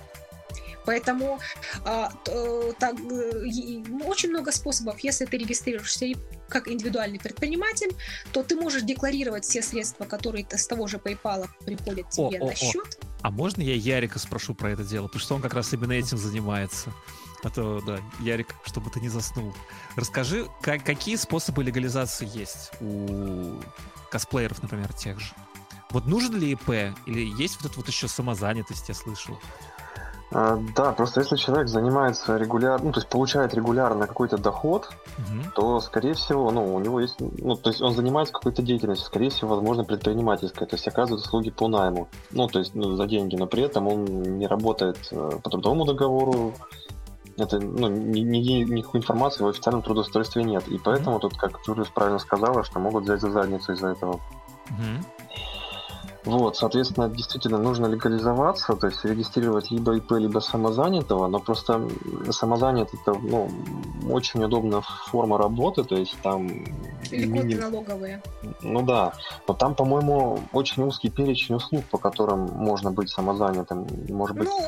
Поэтому а, то, так, э, очень много способов. Если ты регистрируешься как индивидуальный предприниматель, то ты можешь декларировать все средства, которые с того же PayPal приходят тебе о, на о, счет. О. А можно я Ярика спрошу про это дело? Потому что он как раз именно этим занимается. А то, да, Ярик, чтобы ты не заснул. Расскажи, как, какие способы легализации есть у косплееров, например, тех же? Вот нужен ли ИП? Или есть вот это вот еще самозанятость, я слышал? А, да, просто если человек занимается регулярно, ну, то есть получает регулярно какой-то доход, угу. то, скорее всего, ну, у него есть, ну, то есть он занимается какой-то деятельностью, скорее всего, возможно, предпринимательской, то есть оказывает услуги по найму, ну, то есть ну, за деньги, но при этом он не работает э, по трудовому договору, это, ну, ни, ни, никакой информации в официальном трудоустройстве нет, и поэтому тут, как Джулиус правильно сказала, что могут взять за задницу из-за этого. Угу. Вот, соответственно, действительно нужно легализоваться, то есть регистрировать либо ИП, либо самозанятого, но просто самозанятый это ну, очень удобная форма работы, то есть там... Льготы мини... налоговые. Ну да, но там, по-моему, очень узкий перечень услуг, по которым можно быть самозанятым. Может быть... Ну,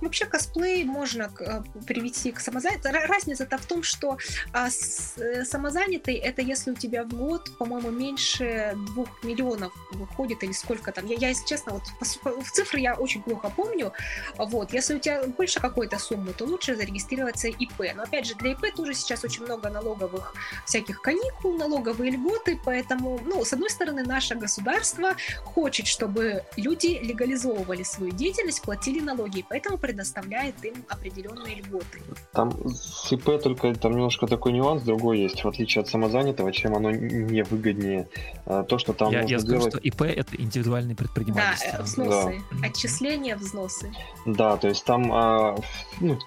вообще косплей можно э, привести к самозанятым. Разница-то в том, что а, э, самозанятый это если у тебя в год, по-моему, меньше двух миллионов выходит или сколько там. Я, я если честно, вот в цифры я очень плохо помню. Вот, если у тебя больше какой-то суммы, то лучше зарегистрироваться ИП. Но опять же, для ИП тоже сейчас очень много налоговых всяких каникул, налоговые льготы, поэтому, ну, с одной стороны, наше государство хочет, чтобы люди легализовывали свою деятельность, платили налоги, поэтому предоставляет им определенные льготы. Там с ИП только там немножко такой нюанс другой есть, в отличие от самозанятого, чем оно не выгоднее. А, то, что там я, я скажу, делать... что ИП это индивидуальный индивидуальное предпринимательство. Да, взносы, да. отчисления, взносы. Да, то есть там, а, ну,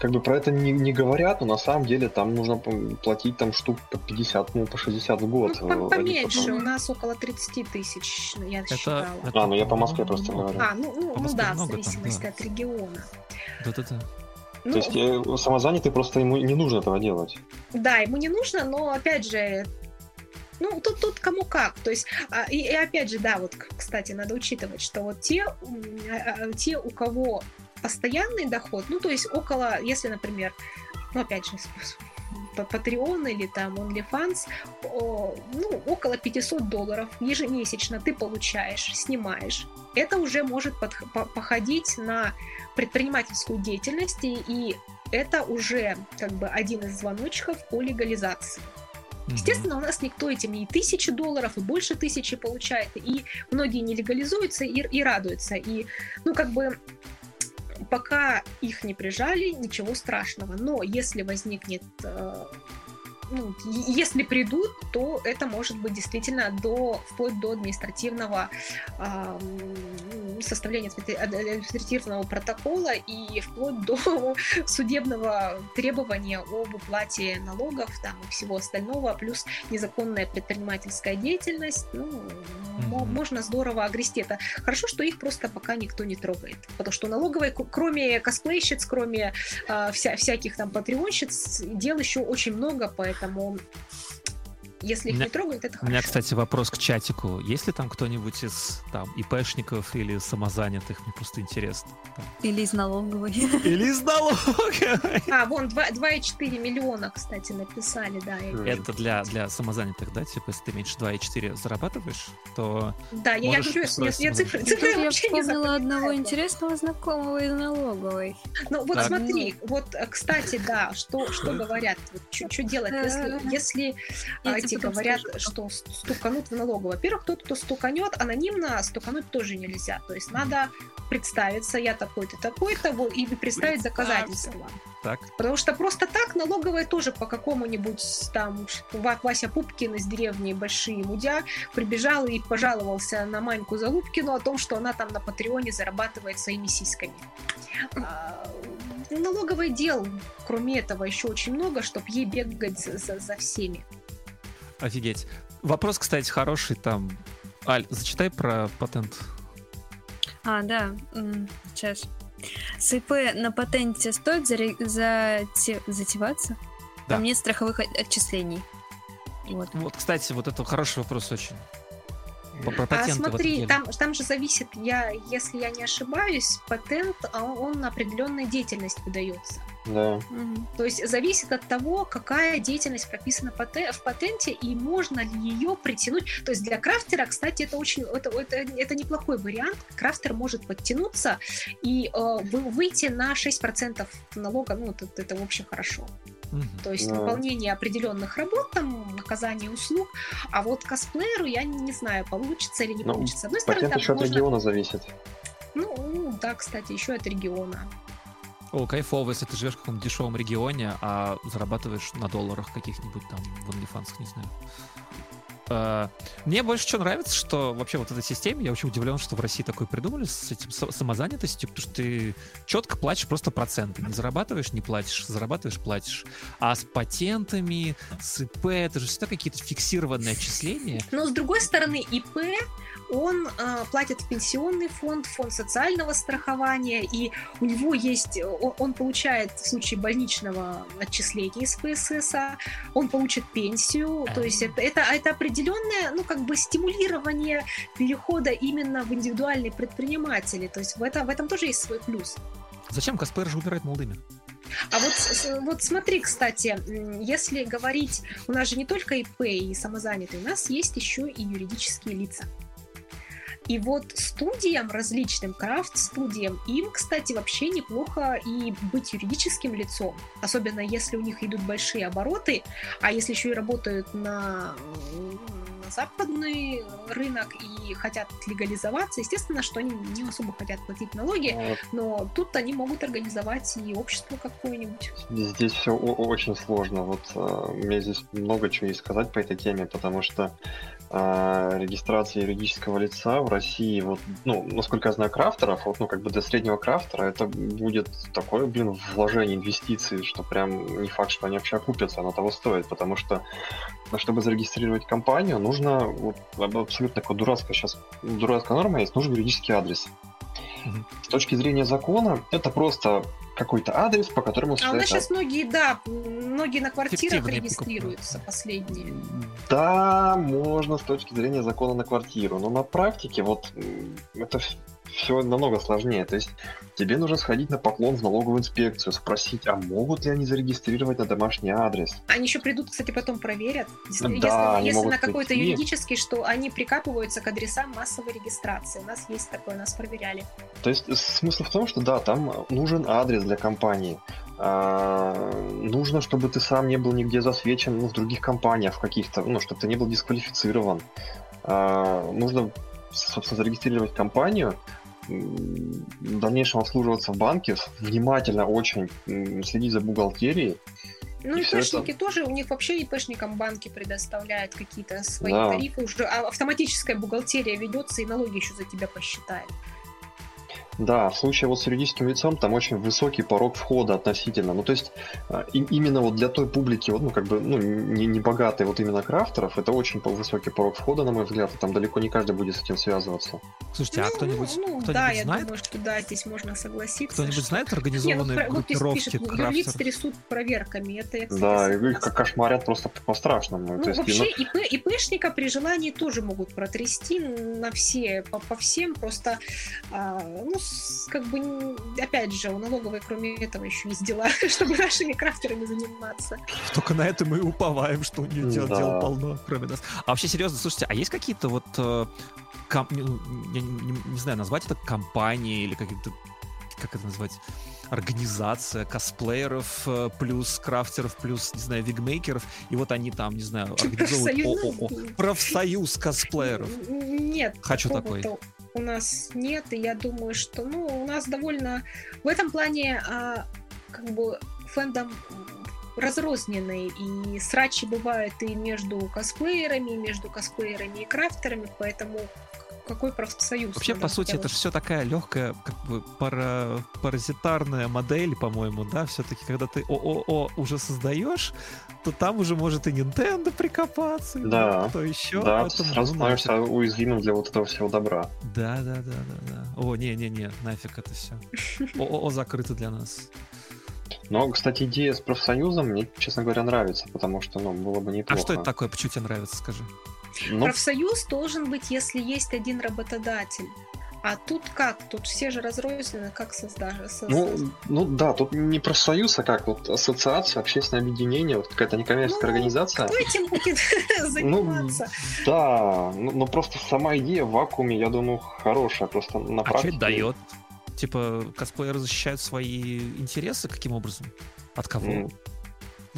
как бы про это не, не говорят, но на самом деле там нужно платить там штук по 50, ну, по 60 в год. Ну, поменьше, у нас около 30 тысяч, я это, считала. Это, а, ну я по Москве просто говорю. А, ну, ну, ну да, в зависимости там, да. от региона. Да-да-да. Ну, То есть э, самозанятый просто ему не нужно этого делать. Да, ему не нужно, но опять же, ну, тут, тут кому как. То есть, а, и, и опять же, да, вот, кстати, надо учитывать, что вот те, а, а, те у кого постоянный доход, ну, то есть около, если, например, ну, опять же, Patreon или там OnlyFans, ну, около 500 долларов ежемесячно ты получаешь, снимаешь. Это уже может походить на предпринимательскую деятельность, и это уже как бы один из звоночков о легализации. Естественно, у нас никто этим и тысячи долларов, и больше тысячи получает, и многие не легализуются и, и радуются. И, ну, как бы, пока их не прижали, ничего страшного. Но если возникнет э, ну, если придут, то это может быть действительно до, вплоть до административного э, составления административного протокола и вплоть до <laughs> судебного требования об уплате налогов там, и всего остального, плюс незаконная предпринимательская деятельность. Ну, mm-hmm. можно здорово огрести это. Хорошо, что их просто пока никто не трогает. Потому что налоговые, кроме косплейщиц, кроме э, вся, всяких там патреонщиц, дел еще очень много, поэтому поэтому если их меня, не трогают, это хорошо. У меня, кстати, вопрос к чатику. Есть ли там кто-нибудь из там ИПшников или самозанятых? Мне просто интересно. Или из налоговой. Или из налоговой. <laughs> А, вон 2,4 миллиона, кстати, написали, да. Это для, для самозанятых, да? Типа, если ты меньше 2,4 зарабатываешь, то Да, я, я говорю, я, я цифры, цифры я вообще не вспомнила одного интересного знакомого из налоговой. Ну, вот так. смотри, вот, кстати, да, что, что говорят, вот, что делать, если, если эти говорят, скажу, что стуканут в налоговую. Во-первых, тот, кто стуканет, анонимно стукануть тоже нельзя. То есть надо представиться, я такой-то, такой-то, и представить доказательства. Так. Потому что просто так налоговая тоже по какому-нибудь там Вася Пупкин из деревни Большие Мудя прибежал и пожаловался на Маньку Залупкину о том, что она там на Патреоне зарабатывает своими сиськами. А, налоговое дел, кроме этого, еще очень много, чтобы ей бегать за, за всеми. Офигеть. Вопрос, кстати, хороший там. Аль, зачитай про патент. А, да. Сейчас. С ИП на патенте стоит заре... зате... затеваться? Да. Там нет страховых отчислений. Вот. вот, кстати, вот это хороший вопрос очень. Про а смотри, там, там же зависит, я, если я не ошибаюсь, патент, а он на определенную деятельность выдается. Да. Угу. То есть зависит от того, какая деятельность прописана в патенте и можно ли ее притянуть. То есть для крафтера, кстати, это очень это, это, это неплохой вариант. Крафтер может подтянуться и э, выйти на 6% налога. Ну, это, это в общем хорошо. Угу. То есть да. выполнение определенных работ, там, оказание услуг. А вот косплееру я не, не знаю, получится или не ну, получится. С одной стороны, еще можно... от региона зависит. Ну, да, кстати, еще от региона. О, кайфово, если ты живешь в каком-то дешевом регионе, а зарабатываешь на долларах каких-нибудь там в OnlyFans, не знаю. Uh, мне больше что нравится, что вообще вот эта система, я очень удивлен, что в России такой придумали с этим самозанятостью, потому что ты четко платишь просто проценты. Не зарабатываешь, не платишь, зарабатываешь, платишь. А с патентами, с ИП, это же всегда какие-то фиксированные отчисления. Но с другой стороны, ИП он э, платит в пенсионный фонд, фонд социального страхования, и у него есть, он, он получает в случае больничного отчисления из ПСС, он получит пенсию, то есть это, это, это определенное, ну, как бы стимулирование перехода именно в индивидуальные предприниматели, то есть в, это, в этом тоже есть свой плюс. Зачем косплееры же умирают молодыми? А вот, вот смотри, кстати, если говорить, у нас же не только ИП и самозанятые, у нас есть еще и юридические лица. И вот студиям, различным крафт-студиям, им, кстати, вообще неплохо и быть юридическим лицом, особенно если у них идут большие обороты, а если еще и работают на западный рынок и хотят легализоваться, естественно, что они не особо хотят платить налоги, вот. но тут они могут организовать и общество какое-нибудь. Здесь все очень сложно. Вот uh, мне здесь много чего есть сказать по этой теме, потому что uh, регистрация юридического лица в России, вот, ну, насколько я знаю, крафтеров, вот, ну, как бы для среднего крафтера это будет такое, блин, вложение инвестиций, что прям не факт, что они вообще окупятся, оно того стоит, потому что чтобы зарегистрировать компанию, нужно, вот, абсолютно такая дурацкая сейчас, дурацкая норма есть, нужен юридический адрес. Угу. С точки зрения закона, это просто какой-то адрес, по которому... А у нас сейчас многие, да, многие на квартирах регистрируются, последние. Да, можно с точки зрения закона на квартиру, но на практике вот это все намного сложнее. То есть тебе нужно сходить на поклон в налоговую инспекцию, спросить, а могут ли они зарегистрировать на домашний адрес? Они еще придут, кстати, потом проверят. Если, Да, они если на какой-то прийти. юридический, что они прикапываются к адресам массовой регистрации. У нас есть такое, нас проверяли. То есть смысл в том, что да, там нужен адрес для компании. А, нужно, чтобы ты сам не был нигде засвечен ну, в других компаниях, в каких-то, ну, чтобы ты не был дисквалифицирован. А, нужно, собственно, зарегистрировать компанию, в дальнейшем обслуживаться в банке, внимательно очень следить за бухгалтерией. Ну, И ИПшники тоже, у них вообще ИПшникам банки предоставляют какие-то свои Да. тарифы. Уже а- автоматическая бухгалтерия ведется, и налоги еще за тебя посчитают. Да, в случае вот с юридическим лицом там очень высокий порог входа относительно. Ну, то есть и- именно вот для той публики, вот, ну, как бы, ну, не, не богатой вот именно крафтеров, это очень высокий порог входа, на мой взгляд, и там далеко не каждый будет с этим связываться. Слушайте, а Ну, кто-нибудь ну, кто-нибудь да, я знает, думаю, что да, здесь можно согласиться. кто-нибудь что- знает <laughs> ну, организованные вот здесь группировки пишет, юрлиц крафтеров? трясут проверками. Это я, кстати, Да, и их как кошмарят просто по-страшному. Ну, то есть, вообще, ну, ИП, ИПшника при желании тоже могут протрясти на все, по, по всем, просто, а, ну, как бы, опять же, у налоговой, кроме этого, еще есть дела, <laughs> чтобы нашими крафтерами заниматься. Только на это мы и уповаем, что у нее дел, Да. дел полно, кроме нас. А вообще, серьезно, слушайте, а есть какие-то вот, э, ком- ну, я не, не- не знаю, назвать это компании или какие-то, как это назвать, организация косплееров э, плюс крафтеров плюс, не знаю, вигмейкеров, и вот они там, не знаю, <laughs> организовывают Профсоюз- ООО. Профсоюз косплееров. Нет, Хочу такого-то у нас нет, и я думаю, что, ну, у нас довольно в этом плане, а, как бы, фэндом разрозненный, и срачи бывают и между косплеерами, и между косплеерами и крафтерами, поэтому какой профсоюз? Вообще, по сути, это делать? все такая легкая, как бы пара, паразитарная модель, по-моему, да, все-таки, когда ты ООО уже создаешь, то там уже может и Nintendo прикопаться, и Да. кто еще. да, поэтому, ты сразу ну, становишься нафиг. уязвимым для вот этого всего добра. Да, да, да, да, да. О, не-не-не, нафиг это все. <laughs> ООО закрыто для нас. Но, кстати, идея с профсоюзом мне, честно говоря, нравится, потому что, ну, было бы А неплохо. что это такое? Почему тебе нравится, скажи? Ну, Профсоюз должен быть, если есть один работодатель. А тут как? Тут все же разрознены, как создашь? Ну, ну да, тут не профсоюз, а как вот ассоциация, общественное объединение, вот какая-то некоммерческая Ну, организация. Кто этим будет <laughs> Ну, заниматься? да, ну, ну просто сама идея в вакууме, я думаю, хорошая, просто на А что практике. это дает? Типа, косплееры защищают свои интересы каким образом? От кого? М,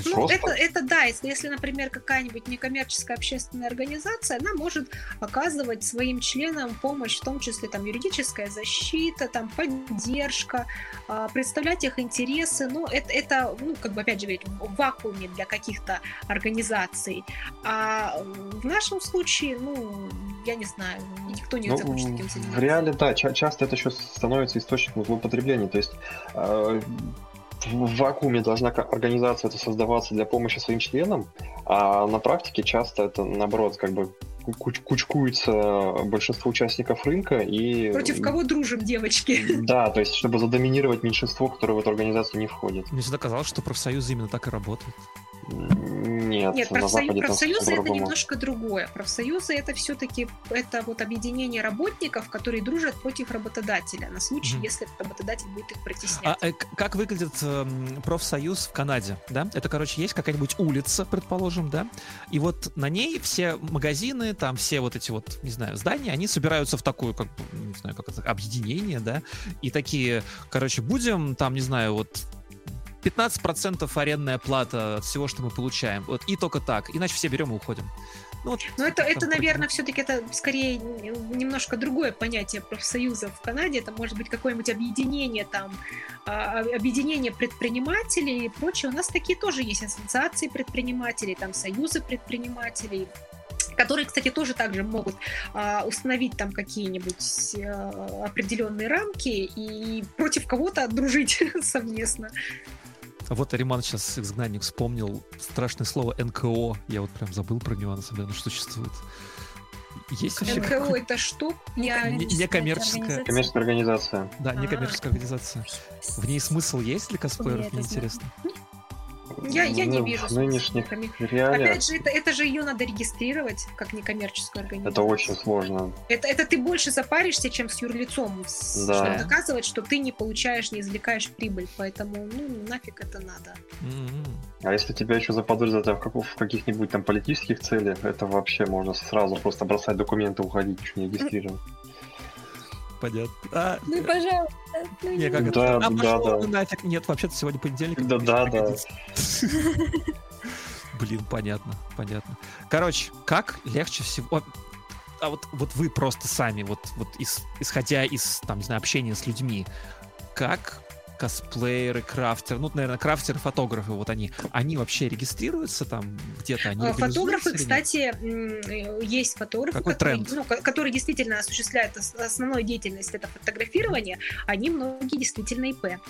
Ну, Просто- это, это да, если, если, например, какая-нибудь некоммерческая общественная организация, она может оказывать своим членам помощь, в том числе там юридическая защита, там поддержка, а, представлять их интересы. Ну, это, это ну, как бы, опять же, говорить, в вакууме для каких-то организаций. А в нашем случае, ну, я не знаю, никто не Ну, захочет этим в заниматься. реале, да, ча- часто это еще становится источником злоупотребления. То есть э, в вакууме должна организация это создаваться для помощи своим членам, а на практике часто это, наоборот, как бы куч- кучкуется большинство участников рынка и... Против кого дружим, девочки? <laughs> Да, то есть чтобы задоминировать меньшинство, которое в эту организацию не входит. Мне всегда казалось, что профсоюзы именно так и работают. Нет, Нет, профсоюз, профсоюзы это немножко другое. Профсоюзы это все-таки это вот объединение работников, которые дружат против работодателя на случай, Мгм. если работодатель будет их А притеснять. э, к- как выглядит эм, профсоюз в Канаде, да? Это, короче, есть какая-нибудь улица, предположим, да? И вот на ней все магазины, там все вот эти вот, не знаю, здания, они собираются в такую, как не знаю, как это, объединение, да? И такие, короче, будем там, не знаю, вот 15% арендная плата от всего, что мы получаем. Вот и только так. Иначе все берем и уходим. Ну, вот Но это, там это, вроде- наверное, все-таки это скорее немножко другое понятие профсоюза в Канаде. Это может быть какое-нибудь объединение там, а, объединение предпринимателей и прочее. У нас такие тоже есть ассоциации предпринимателей, там союзы предпринимателей которые, кстати, тоже также могут а, установить там какие-нибудь а, определенные рамки и против кого-то дружить <laughs> совместно. А Вот Ариман сейчас, изгнанник, вспомнил страшное слово НКО. Я вот прям забыл про него, на самом деле, оно существует. Есть вообще НКО какой- это что? Я Не- некоммерческая. Коммерческая организация. Да, А. некоммерческая организация. В ней смысл есть для косплееров, мне это знаю. Я, я не ну, вижу в нынешних реалиях Опять же, это, это же ее надо регистрировать как некоммерческую организацию. это очень сложно. Это, это ты больше запаришься, чем с юрлицом, Да. чтобы доказывать, что ты не получаешь, не извлекаешь прибыль. Поэтому, ну, нафиг это надо. М-м. А если тебя еще заподозрят в, каков- в каких-нибудь там политических целях, это вообще можно сразу просто бросать документы, уходить, ничего не регистрировать. Понятно. А, Ну, пожалуйста. ну, не, как это? Да, А, да, пошел да. нафиг. Нет, вообще-то сегодня понедельник. Да, да, да. <laughs> Блин, понятно, понятно. Короче, как легче всего... А вот, вот вы просто сами, вот, вот ис- исходя из, там, не знаю, общения с людьми, как косплееры, крафтеры, ну, наверное, крафтеры, фотографы, вот они, они вообще регистрируются там где-то? Они А, Фотографы, кстати, э, есть фотографы, Какой которые, тренд? ну, ко- которые действительно осуществляют ос- основную деятельность, это фотографирование, они многие действительно ИП.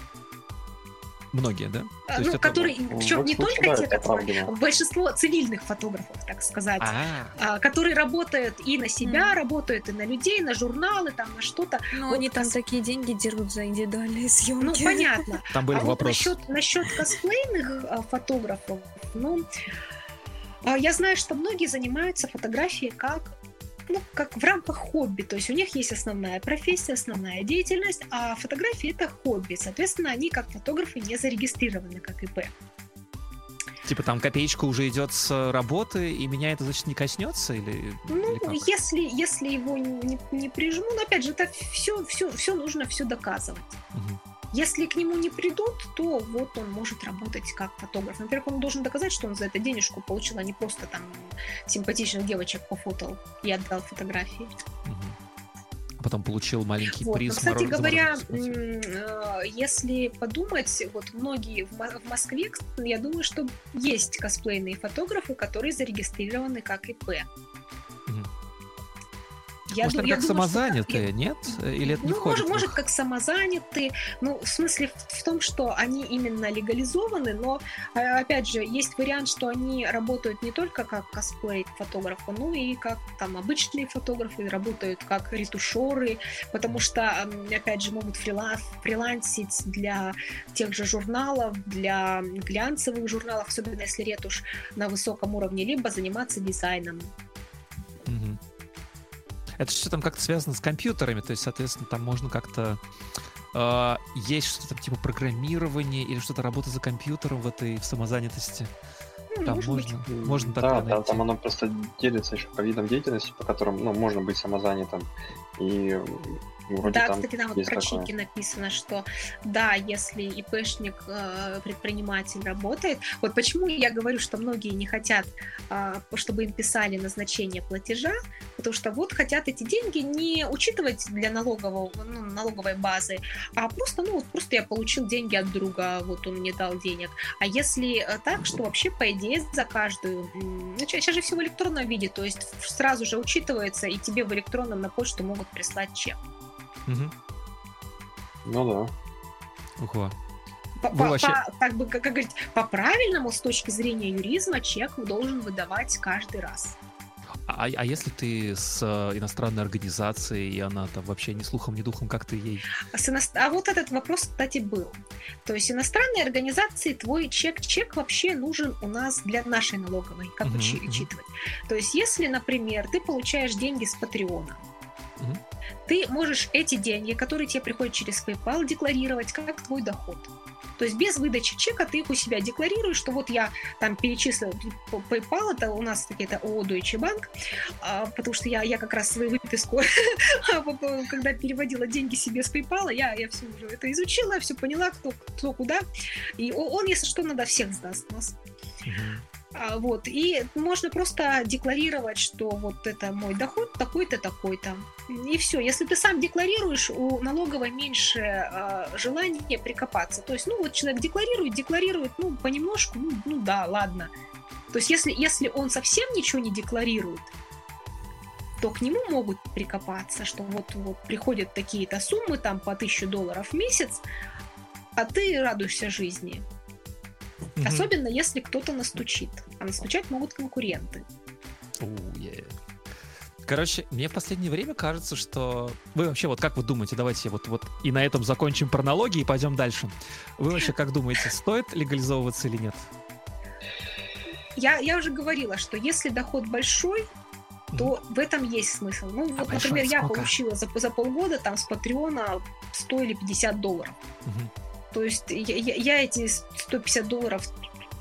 Многие, да? А, ну, это- которые, в причем не только те, да, это которые, большинство цивильных фотографов, так сказать, А, а, которые работают и на себя, Мгм. работают и на людей, на журналы, там, на что-то. Ну, Вот они там кос- такие деньги дерут за индивидуальные съемки. Ну, <laughs> понятно. там были а вот вопросы. насчет, насчет косплейных а, фотографов, ну, а, я знаю, что многие занимаются фотографией как ну, как в рамках хобби, то есть у них есть основная профессия, основная деятельность, а фотографии это хобби, соответственно, они как фотографы не зарегистрированы как ИП. Типа там копеечка уже идет с работы, и меня это, значит, не коснется? Или, Ну, или если, если его не, не прижму, но опять же, это все, все, все нужно все доказывать. Мгм. Если к нему не придут, то вот он может работать как фотограф. Во-первых, он должен доказать, что он за это денежку получил, а не просто там симпатичных девочек пофотал и отдал фотографии. А потом получил маленький Вот. приз. Но, кстати мороженое говоря, мороженое, э, если подумать, вот многие в Москве, я думаю, что есть косплейные фотографы, которые зарегистрированы как ИП. Я Может, ду- это я как думаю, что самозанятые, нет? Или это не ну, входит? может, может, как самозанятые. Ну, в смысле в, том, что они именно легализованы, но, э, опять же, есть вариант, что они работают не только как косплей-фотографы, но и как там обычные фотографы, работают как ретушеры, потому что, опять же, могут фрила- фрилансить для тех же журналов, для глянцевых журналов, особенно если ретушь на высоком уровне, либо заниматься дизайном. Мгм. Это все там как-то связано с компьютерами, то есть, соответственно, там можно как-то... э, есть что-то типа программирование или что-то работа за компьютером в этой в самозанятости. Ну, Там может быть. можно, можно да, такое да, найти. там оно просто делится еще по видам деятельности, по которым ну, можно быть самозанятым. И вроде Да, кстати, там вот про такое. чеки написано, что да, если ИПшник, э, предприниматель работает, вот почему я говорю, что многие не хотят, а, чтобы им писали назначение платежа, потому что вот хотят эти деньги не учитывать для налогового, ну, налоговой базы, а просто, ну, вот просто я получил деньги от друга, вот он мне дал денег. А если э, так, что вообще, по идее, за каждую... Ну, сейчас же все в электронном виде, то есть сразу же учитывается, и тебе в электронном на почту могут прислать чек. Мгм. Ну да. Ого. По, вообще- по- как бы, как говорить, по правильному, с точки зрения юризма, чек должен выдавать каждый раз. А, а если ты с э, иностранной организацией, и она там вообще ни слухом, ни духом, как ты ей... А, с иност- а вот этот вопрос, кстати, был. То есть иностранные организации, твой чек-чек вообще нужен у нас для нашей налоговой, как мгм. учитывать. То есть если, например, ты получаешь деньги с Патреона, Ты можешь эти деньги, которые тебе приходят через PayPal, декларировать как твой доход. То есть без выдачи чека ты их у себя декларируешь, что вот я там перечислил PayPal, это у нас таки это ООО Deutsche Bank, а, потому что я, я как раз свою выписку, <laughs> когда переводила деньги себе с PayPal, я, я все уже это изучила, все поняла, кто, кто куда. И он, если что, надо всех сдаст нас. Мгм. А, Вот, и можно просто декларировать, что вот это мой доход такой-то, такой-то. И все. Если ты сам декларируешь, у налоговой меньше а, желания прикопаться. То есть, ну, вот человек декларирует, декларирует, ну, понемножку, ну, ну да, ладно. То есть, если, если он совсем ничего не декларирует, то к нему могут прикопаться, что вот, вот приходят такие-то суммы, там, по 1000 долларов в месяц, а ты радуешься жизни. Мгм. Особенно если кто-то настучит. А настучать могут конкуренты. Оу, е. Короче, мне в последнее время кажется, что... Вы вообще, вот как вы думаете, давайте вот, вот и на этом закончим про налоги и пойдем дальше. Вы вообще как думаете, <laughs> стоит легализовываться или нет? я, я уже говорила, что если доход большой, то в этом есть смысл. Ну, А вот, большой например, я сколько? получила за, за полгода там с Патреона 100 или 50 долларов. Мгм. То есть я, я- я эти 150 долларов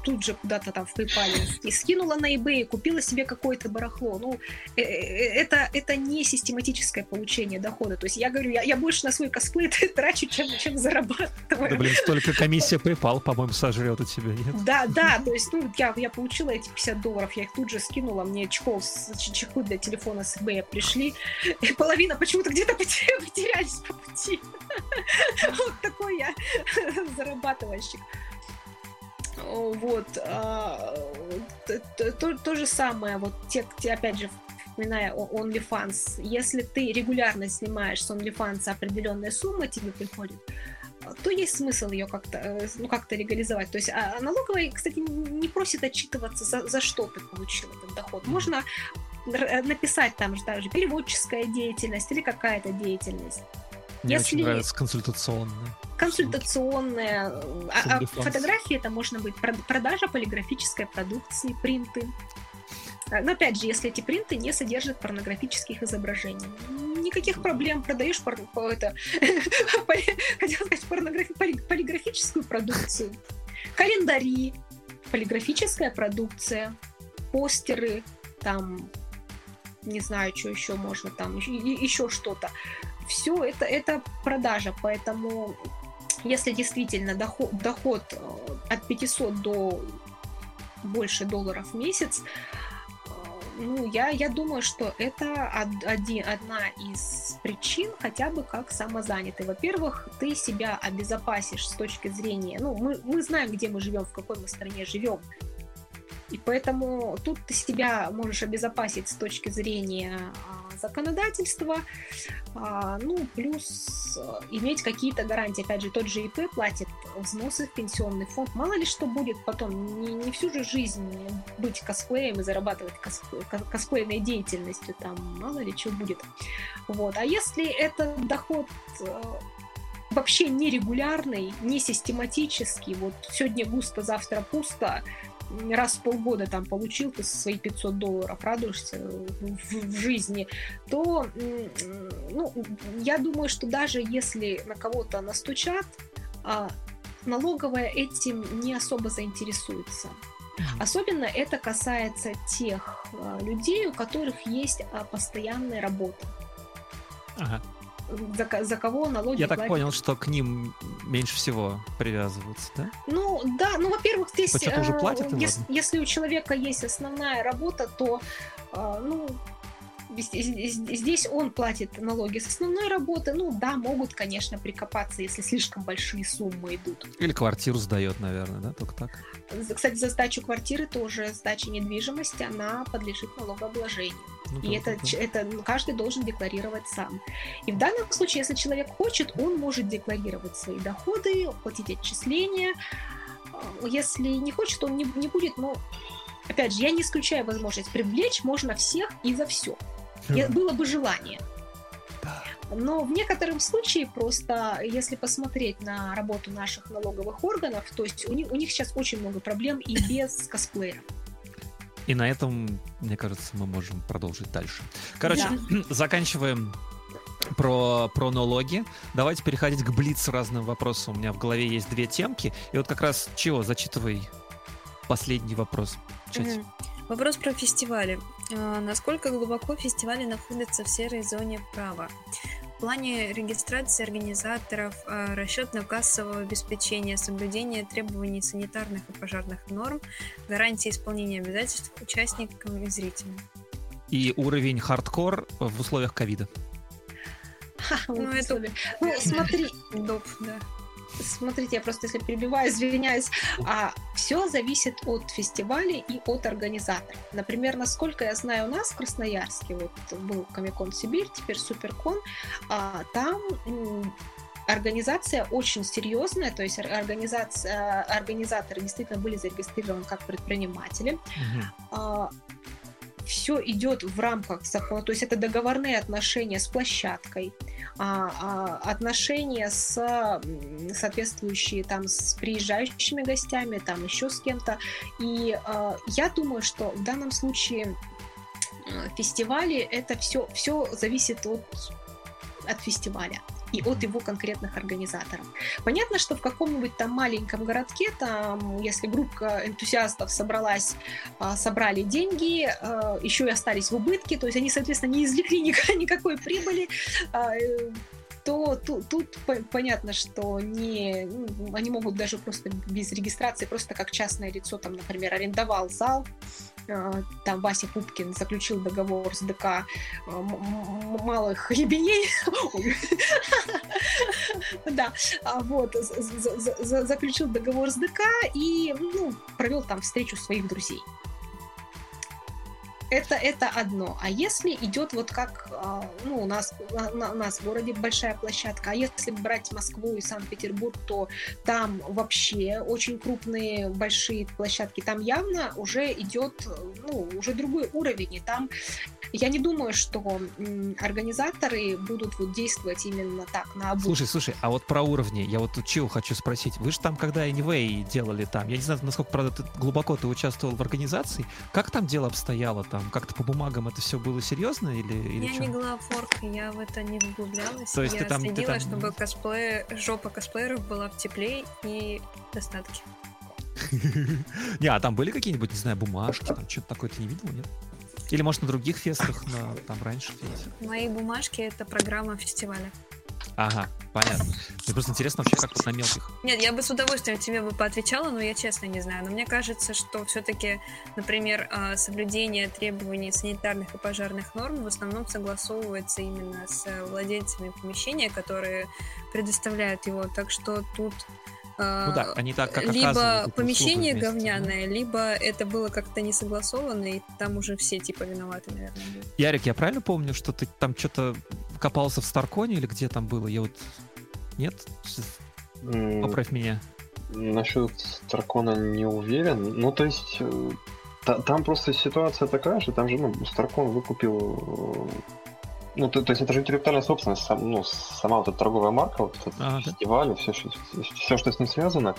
тут же куда-то там в PayPal и скинула на eBay, купила себе какое-то барахло. Ну, э, э, это, это не систематическое получение дохода. То есть я говорю, я, я больше на свой косплей <laughs> трачу, чем, чем зарабатываю. Да, блин, только комиссия PayPal, по-моему, сожрет от тебя, нет? Да, да, то есть, ну, я, я получила эти 50 долларов, я их тут же скинула, мне чехол, с- ч- чехлы для телефона с eBay пришли, и половина почему-то где-то потеря- потерялись по пути. <laughs> Вот такой я <laughs> зарабатывальщик. Вот. а, т- т- То то же самое, вот те, те, опять же, вспоминая OnlyFans, если ты регулярно снимаешь с OnlyFans определенная сумма тебе приходит, то есть смысл ее как-то э, ну, как-то легализовать. То есть а налоговая, кстати, не просит отчитываться, за, за что ты получил этот доход. Можно э, написать там же даже переводческая деятельность или какая-то деятельность. Мне Если- очень нравится консультационная. Консультационная. А, а фотографии это можно быть прод- продажа полиграфической продукции, принты. А, Но опять же, если эти принты не содержат порнографических изображений, никаких проблем. Продаешь пор- по- это, <laughs> хотела сказать, порнографи- поли- полиграфическую продукцию, календари, полиграфическая продукция, постеры, там, не знаю, что еще можно, там, еще, еще что-то. Все это, это продажа, поэтому если действительно доход, доход э, от 500 до больше долларов в месяц, э, ну, я, я думаю, что это од- один, одна из причин хотя бы как самозанятый. Во-первых, ты себя обезопасишь с точки зрения... Ну, мы, мы знаем, где мы живем, в какой мы стране живем. И поэтому тут ты себя можешь обезопасить с точки зрения а, законодательства, а, ну, плюс а, иметь какие-то гарантии. Опять же, тот же ИП платит взносы в пенсионный фонд. Мало ли что будет потом. Не, не всю же жизнь быть косплеем и зарабатывать коспле- ко- косплейной деятельностью. Там мало ли что будет. Вот. А если этот доход э, вообще нерегулярный, не систематический, вот сегодня густо, завтра пусто, раз в полгода там получил ты свои 500 долларов, радуешься в, в жизни, то, ну, я думаю, что даже если на кого-то настучат, а, налоговая этим не особо заинтересуется. Особенно это касается тех а, людей, у которых есть а, постоянная работа, Ага. За, за кого налоги Я так платят. понял, что к ним меньше всего привязываются, да? Ну да, ну во-первых, здесь, уже э, платят, и ес- ладно. если у человека есть основная работа, то э, ну здесь он платит налоги с основной работы. Ну да, могут, конечно, прикопаться, если слишком большие суммы идут. Или квартиру сдает, наверное, да? Только так. Кстати, за сдачу квартиры тоже сдача недвижимости, она подлежит налогообложению. Ну, И да, это, да, это ну, каждый должен декларировать сам. И в данном случае, если человек хочет, он может декларировать свои доходы, платить отчисления. А, Если не хочет, он не, не будет, но опять же, я не исключаю возможность привлечь можно всех и за все. Было бы желание. Да. Но в некотором случае просто, если посмотреть на работу наших налоговых органов, то есть у них, у них сейчас очень много проблем и <laughs> без косплея. И на этом, мне кажется, мы можем продолжить дальше. Короче, <clears throat> заканчиваем про, про налоги. Давайте переходить к блиц разным вопросам. У меня в голове есть две темки. И вот как раз чего? Зачитывай последний вопрос. Вопрос про фестивали. А, Насколько глубоко фестивали находятся в серой зоне права? В плане регистрации организаторов, а, расчетно-кассового обеспечения, соблюдения требований санитарных и пожарных норм, гарантии исполнения обязательств участникам и зрителям. И уровень хардкор в условиях ковида. Ну, это-. Ну, смотри, Доп, да. Смотрите, я просто если перебиваю, <laughs> извиняюсь. А, все зависит от фестиваля и от организатора. Например, насколько я знаю, у нас в Красноярске вот был Комикон Сибирь, теперь Суперкон, а, там организация очень серьезная, то есть ор- организация, организаторы действительно были зарегистрированы как предприниматели. Мгм. Все идет в рамках закона, то есть это договорные отношения с площадкой, а, а, отношения с соответствующие там с приезжающими гостями, там еще с кем-то. И а, я думаю, что в данном случае фестивали это все, все зависит от, от фестиваля и от его конкретных организаторов. Понятно, что в каком-нибудь там маленьком городке, там, если группа энтузиастов собралась, а, собрали деньги, а, еще и остались в убытке, то есть они, соответственно, не извлекли <laughs> никакой прибыли, а, э, то тут, тут понятно, что не, ну, они могут даже просто без регистрации, просто как частное лицо, там, например, арендовал зал, там Вася Пупкин заключил договор с ДК а, малых ебеней. <laughs> Да, а вот, заключил договор с ДК и ну, провел там встречу своих друзей это, это одно. А если идет вот как, а, ну, у нас, у нас в городе большая площадка, а если брать Москву и Санкт-Петербург, то там вообще очень крупные, большие площадки, там явно уже идет, ну, уже другой уровень, и там я не думаю, что организаторы будут вот действовать именно так, на обум. Слушай, слушай, а вот про уровни, я вот чего хочу спросить. Вы же там, когда Anyway делали там, я не знаю, насколько, правда, ты, глубоко ты участвовал в организации, как там дело обстояло там? Как-то по бумагам это все было серьезно или, или Я что? не главворк, я в это не вглублялась. То есть я ты там, следила, ты там... чтобы косплей, жопа косплееров была в тепле и достатке. <laughs> Не, а там были какие-нибудь, не знаю, бумажки, там что-то такое ты не видел, нет? Или, может, на других фестах, на, там раньше Мои бумажки — это программа фестиваля. Ага, понятно. Мне просто интересно вообще, как на мелких. Нет, я бы с удовольствием тебе бы поотвечала, но я честно не знаю. Но мне кажется, что все-таки, например, а, соблюдение требований санитарных и пожарных норм в основном согласовывается именно с владельцами помещения, которые предоставляют его. Так что тут ну да, они так как либо помещение говняное, либо это было как-то не согласовано, и там уже все типа виноваты, наверное. Были. Ярик, я правильно помню, что ты там что-то копался в Старконе или где там было? Я вот... Нет? Поправь меня. Насчет Старкона не уверен. Ну, то есть, э, там просто ситуация такая же, там же, ну, Старкон выкупил э, ну, то, то есть это же интеллектуальная собственность, сам, ну, сама вот эта торговая марка, вот этот ага, фестиваль, все, все, все, что с ним связано.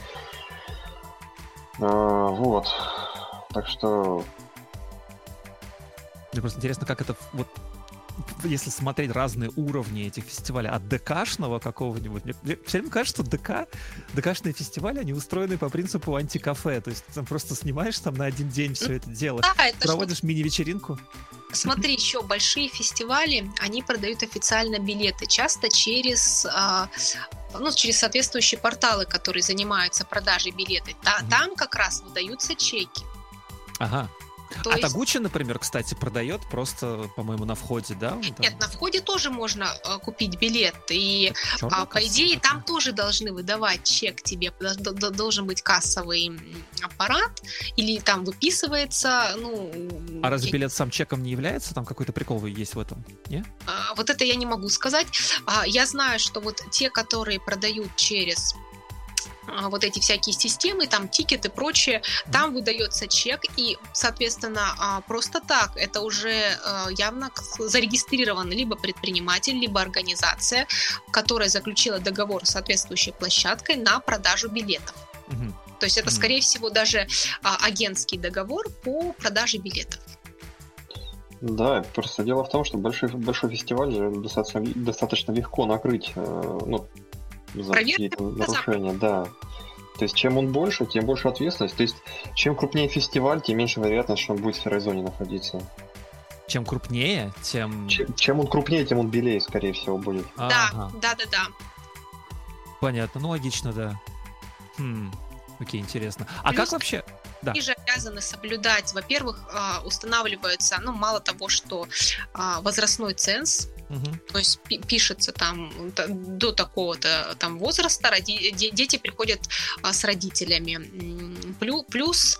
А, вот. Так что... Мне просто интересно, как это вот если смотреть разные уровни этих фестивалей, от ДКшного какого-нибудь, мне, мне все время кажется, что ДК, ДКшные фестивали, они устроены по принципу антикафе, то есть ты там просто снимаешь там на один день все это дело, да, это проводишь что... мини-вечеринку. Смотри, еще большие фестивали, они продают официально билеты, часто через а, ну, через соответствующие порталы, которые занимаются продажей билетов. Та, Там как раз выдаются чеки. Ага. То а есть... Тагучи, например, кстати, продает просто, по-моему, на входе, да? Нет, на входе тоже можно э, купить билет. И, а, по идее, такая. там тоже должны выдавать чек тебе. Должен быть кассовый аппарат. Или там выписывается, ну... А разве билет сам чеком не является? Там какой-то прикол есть в этом, не? А, вот это я не могу сказать. А, я знаю, что вот те, которые продают через а, вот эти всякие системы, там тикеты и прочее, там выдается чек, и, соответственно, а, просто так это уже а, явно зарегистрирован либо предприниматель, либо организация, которая заключила договор с соответствующей площадкой на продажу билетов. То есть это, скорее всего, даже агентский договор по продаже билетов. Да, просто дело в том, что большой, большой фестиваль же достаточно, достаточно легко накрыть, э, ну, за какие-то нарушения, да. То есть чем он больше, тем больше ответственность. То есть чем крупнее фестиваль, тем меньше вероятность, что он будет в серой зоне находиться. Чем крупнее, тем... Чем, чем он крупнее, тем он белее, скорее всего, будет. Да, ага. да, да, да. Понятно, ну логично, да. Хм, окей, интересно. А Плюс... как вообще... Да. Они же обязаны соблюдать, во-первых, а, устанавливается, ну, мало того, что а, возрастной ценз, угу. то есть пишется там до такого-то там возраста, роди, дети приходят а, с родителями. Плюс, плюс,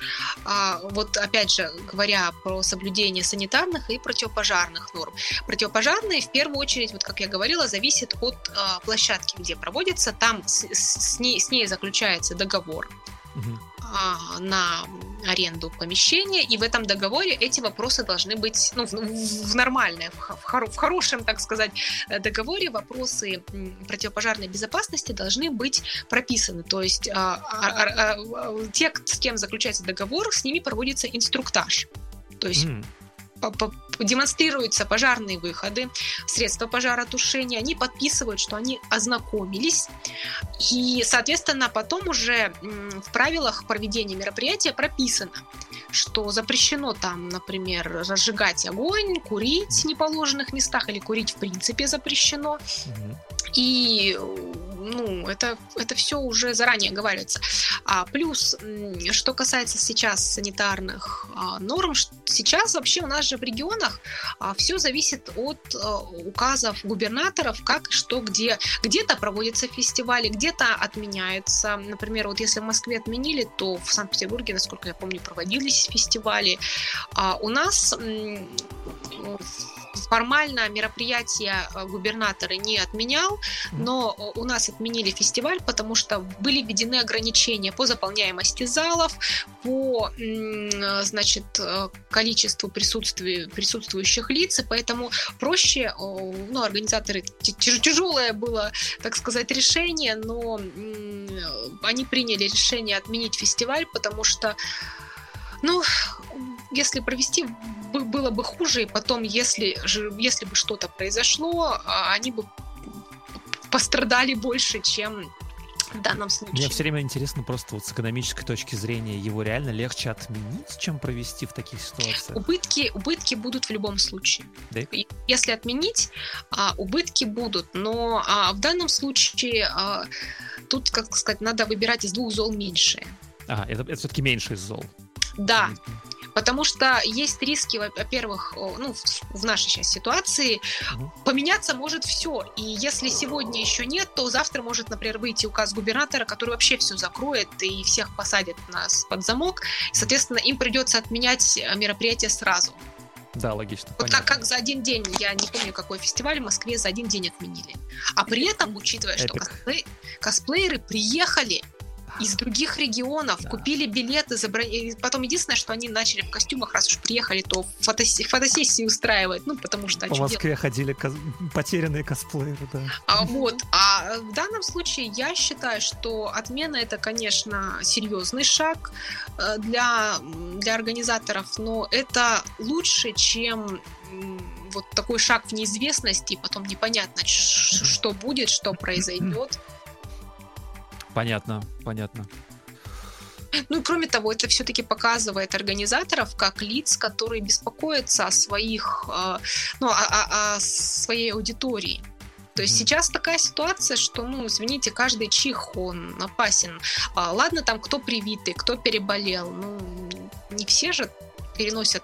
вот опять же, говоря про соблюдение санитарных и противопожарных норм. Противопожарные, в первую очередь, вот как я говорила, зависит от площадки, где проводится, там с, с, ней, с ней заключается договор Мгм. А, на аренду помещения, и в этом договоре эти вопросы должны быть ну, в, в нормальное, в, хо- в хоро- в хорошем, так сказать, э, договоре вопросы противопожарной безопасности должны быть прописаны. То есть а, а, а, а, те, с кем заключается договор, с ними проводится инструктаж. То есть М. демонстрируются пожарные выходы, средства пожаротушения, они подписывают, что они ознакомились, и, соответственно, потом уже в правилах проведения мероприятия прописано, что запрещено там, например, разжигать огонь, курить в неположенных местах или курить в принципе запрещено. И ну, это, это все уже заранее оговаривается. А плюс, что касается сейчас санитарных а, норм, сейчас вообще у нас же в регионах все зависит от а, указов губернаторов, как и что где. Где-то проводятся фестивали, где-то отменяются. Например, вот если в Москве отменили, то в Санкт-Петербурге, насколько я помню, проводились фестивали. А у нас формально мероприятие э, губернаторы не отменял, но э, у нас отменили фестиваль, потому что были введены ограничения по заполняемости залов, по э, значит, количеству присутствующих лиц, и поэтому проще, ну, организаторы, тяжелое было, так сказать, решение, но они приняли решение отменить фестиваль, потому что ну, если провести, бы- было бы хуже, и потом, если, же, если бы что-то произошло, а, они бы пострадали больше, чем в данном случае. Мне все время интересно просто вот с экономической точки зрения, его реально легче отменить, чем провести в таких ситуациях? Убытки, убытки будут в любом случае. Да? Если отменить, а, убытки будут. Но а, в данном случае а, тут, как сказать, надо выбирать из двух зол меньшее. А, это, это все-таки меньше из зол. Да. Потому что есть риски, во- во-первых, ну, в- нашей сейчас ситуации, поменяться может все. И если сегодня еще нет, то завтра может, например, выйти указ губернатора, который вообще все закроет и всех посадит нас под замок. Соответственно, им придется отменять э, мероприятие сразу. Да, логично. Вот понятно. как, как за один день, я не помню, какой фестиваль в Москве за один день отменили. А при этом, учитывая, что Эпик. косплей- косплееры приехали из других регионов, купили билеты, забра- и потом единственное, что они начали в костюмах, раз уж приехали, то фотосе- фотосессии устраивать, ну, потому что... а По Москве ходили кос- потерянные косплееры, да. а, вот. А в данном случае я считаю, что отмена это, конечно, серьезный шаг э, для, для организаторов, но это лучше, чем вот такой шаг в неизвестность, и потом непонятно, что будет, что произойдет. Понятно, понятно. Ну и кроме того, это все-таки показывает организаторов как лиц, которые беспокоятся о своих, э, ну, о, о- о своей аудитории. То есть Мгм. сейчас такая ситуация, что, ну, извините, каждый чих, он опасен. А, ладно, там, кто привитый, кто переболел, ну, не все же переносят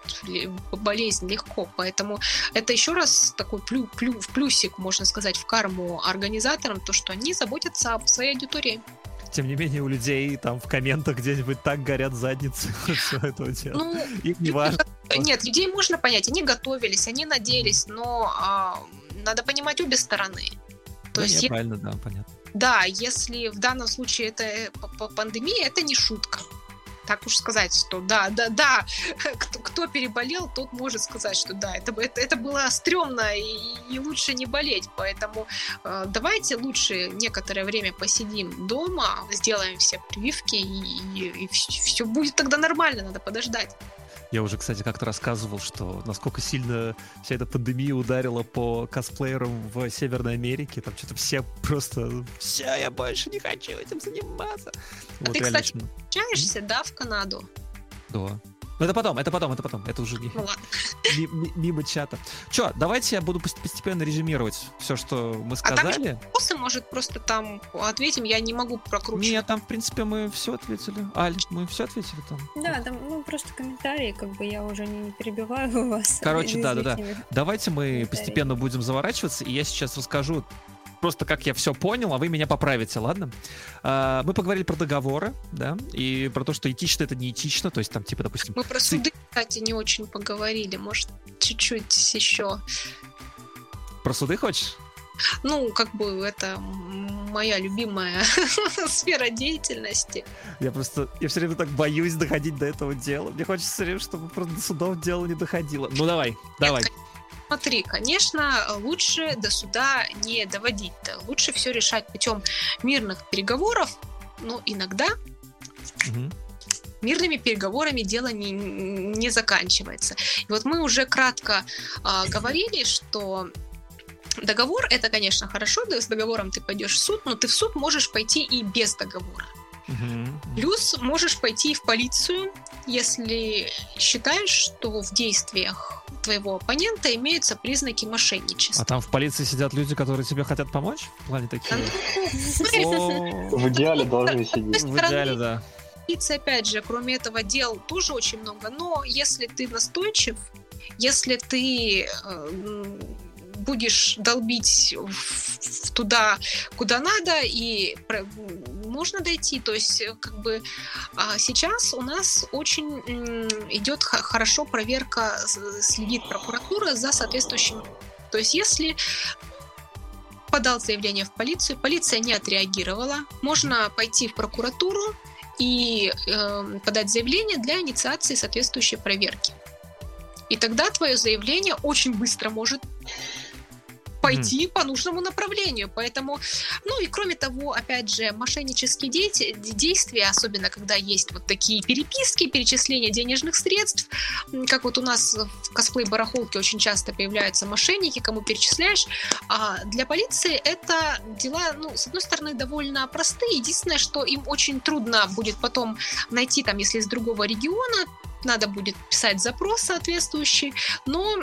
болезнь легко, поэтому это еще раз такой плю, плю, плюсик, можно сказать, в карму организаторам, то, что они заботятся об своей аудитории. Тем не менее, у людей там в комментах где-нибудь так горят задницы всего этого дела. Ну, Им не важно. Нет, людей можно понять, они готовились, они надеялись, но а, надо понимать обе стороны. То Ну, есть, нет, е- правильно, да, понятно. да, если в данном случае это э, пандемия, это не шутка. Так уж сказать, что да, да, да, <laughs> кто, кто переболел, тот может сказать, что да, это, это, это было стрёмно и, и лучше не болеть. Поэтому э, давайте лучше некоторое время посидим дома, сделаем все прививки, и, все будет тогда нормально, надо подождать. Я уже, кстати, как-то рассказывал, что насколько сильно вся эта пандемия ударила по косплеерам в Северной Америке. Там что-то все просто... Все, я больше не хочу этим заниматься. Вот ты, кстати, Возвращаешься, да, в Канаду? Да. Ну это потом, это потом, это потом. Это уже не- Ну ладно. ми- ми- мимо чата. Че, давайте я буду пос- постепенно резюмировать все, что мы А там сказали. Вопросы, может, просто там ответим, я не могу прокручивать. Нет, там, в принципе, мы все ответили. Аль, мы все ответили там. Да, там, ну, просто комментарии, как бы я уже не перебиваю <laughs> вас. Короче, да-да-да. излишними. Давайте мы постепенно будем заворачиваться, и я сейчас расскажу просто как я все понял, а вы меня поправите, ладно? А, Мы поговорили про договоры, да, и про то, что этично это не этично, то есть там, типа, допустим, Мы про суды, кстати, не очень поговорили. Может, чуть-чуть еще. про суды хочешь? Ну, как бы это моя любимая <laughs> сфера деятельности. Я просто, я все время так боюсь доходить до этого дела. Мне хочется все время, чтобы просто до судов дело не доходило. Ну давай, давай. Смотри, конечно, лучше до суда не доводить. Лучше все решать путем мирных переговоров, но иногда угу. мирными переговорами дело не, не заканчивается. И вот мы уже кратко э, говорили, что Договор это, конечно, хорошо, с договором ты пойдешь в суд, но ты в суд можешь пойти и без договора. Плюс можешь пойти в полицию, если считаешь, что в действиях твоего оппонента имеются признаки мошенничества. А там в полиции сидят люди, которые тебе хотят помочь? В плане такие? В идеале должны сидеть. В идеале, да. Полиции, опять же, кроме этого дел тоже очень много, но если ты настойчив, если ты э, будешь долбить туда, куда надо, и можно дойти. То есть, как бы а сейчас у нас очень идет хорошо проверка, следит прокуратура за соответствующим. То есть, если подал заявление в полицию, полиция не отреагировала, можно пойти в прокуратуру и э, подать заявление для инициации соответствующей проверки. И тогда твое заявление очень быстро может пойти mm. по нужному направлению. Поэтому, ну и кроме того, опять же, мошеннические дети, действия, особенно когда есть вот такие переписки, перечисления денежных средств, как вот у нас в косплей-барахолке очень часто появляются мошенники, кому перечисляешь, а для полиции это дела, ну, с одной стороны, довольно простые. Единственное, что им очень трудно будет потом найти, там, если из другого региона, надо будет писать запрос соответствующий, но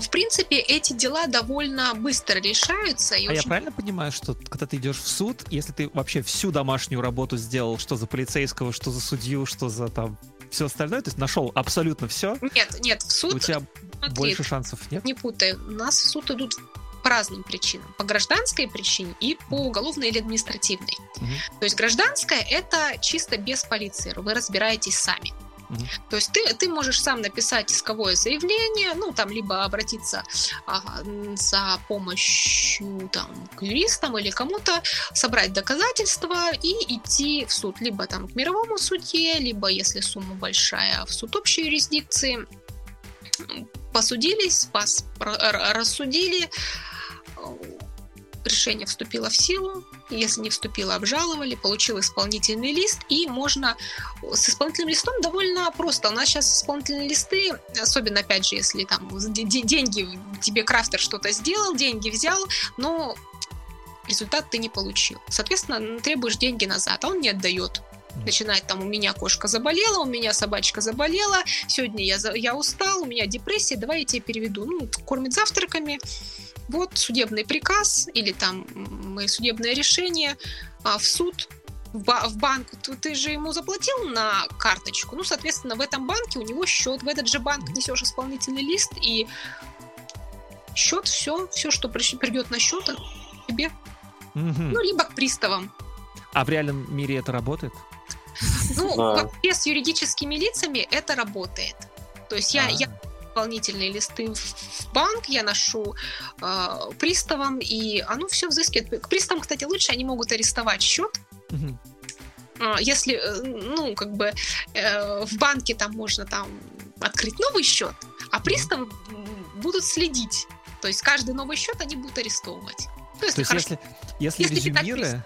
в принципе, эти дела довольно быстро решаются. И а очень... я правильно понимаю, что когда ты идешь в суд, если ты вообще всю домашнюю работу сделал, что за полицейского, что за судью, что за там все остальное, то есть нашел абсолютно все? Нет, нет, в суд... У тебя Смотри, больше шансов нет? Не путай, у нас в суд идут по разным причинам. По гражданской причине и по уголовной или административной. Угу. То есть гражданская это чисто без полиции, вы разбираетесь сами. То есть ты, ты можешь сам написать исковое заявление, ну, там, либо обратиться а, за помощью там, к юристам или кому-то, собрать доказательства и идти в суд, либо там к мировому судье, либо, если сумма большая, в суд общей юрисдикции. Посудились, пос, рассудили, решение вступило в силу, если не вступило, обжаловали, получил исполнительный лист, и можно с исполнительным листом довольно просто. У нас сейчас исполнительные листы, особенно, опять же, если там деньги, тебе крафтер что-то сделал, деньги взял, но результат ты не получил. Соответственно, требуешь деньги назад, а он не отдает начинает там у меня кошка заболела, у меня собачка заболела, сегодня я, я устал, у меня депрессия, давай я тебе переведу. Ну, кормит завтраками, вот судебный приказ или там судебное решение а, в суд, в, в банк, ты, ты же ему заплатил на карточку, ну, соответственно, в этом банке у него счет, в этот же банк несешь исполнительный лист, и счет, все, все, что придет на счет, тебе. Угу. Ну, либо к приставам. А в реальном мире это работает? Ну, <laughs> да. с юридическими лицами это работает. То есть я, я дополнительные листы в банк, я ношу э, приставам, и оно все взыскивает. К приставам, кстати, лучше, они могут арестовать счет. Угу. Если, э, ну, как бы э, в банке там можно там открыть новый счет, а приставы будут следить. То есть каждый новый счет они будут арестовывать. То есть, то есть если, если, если резюмируя,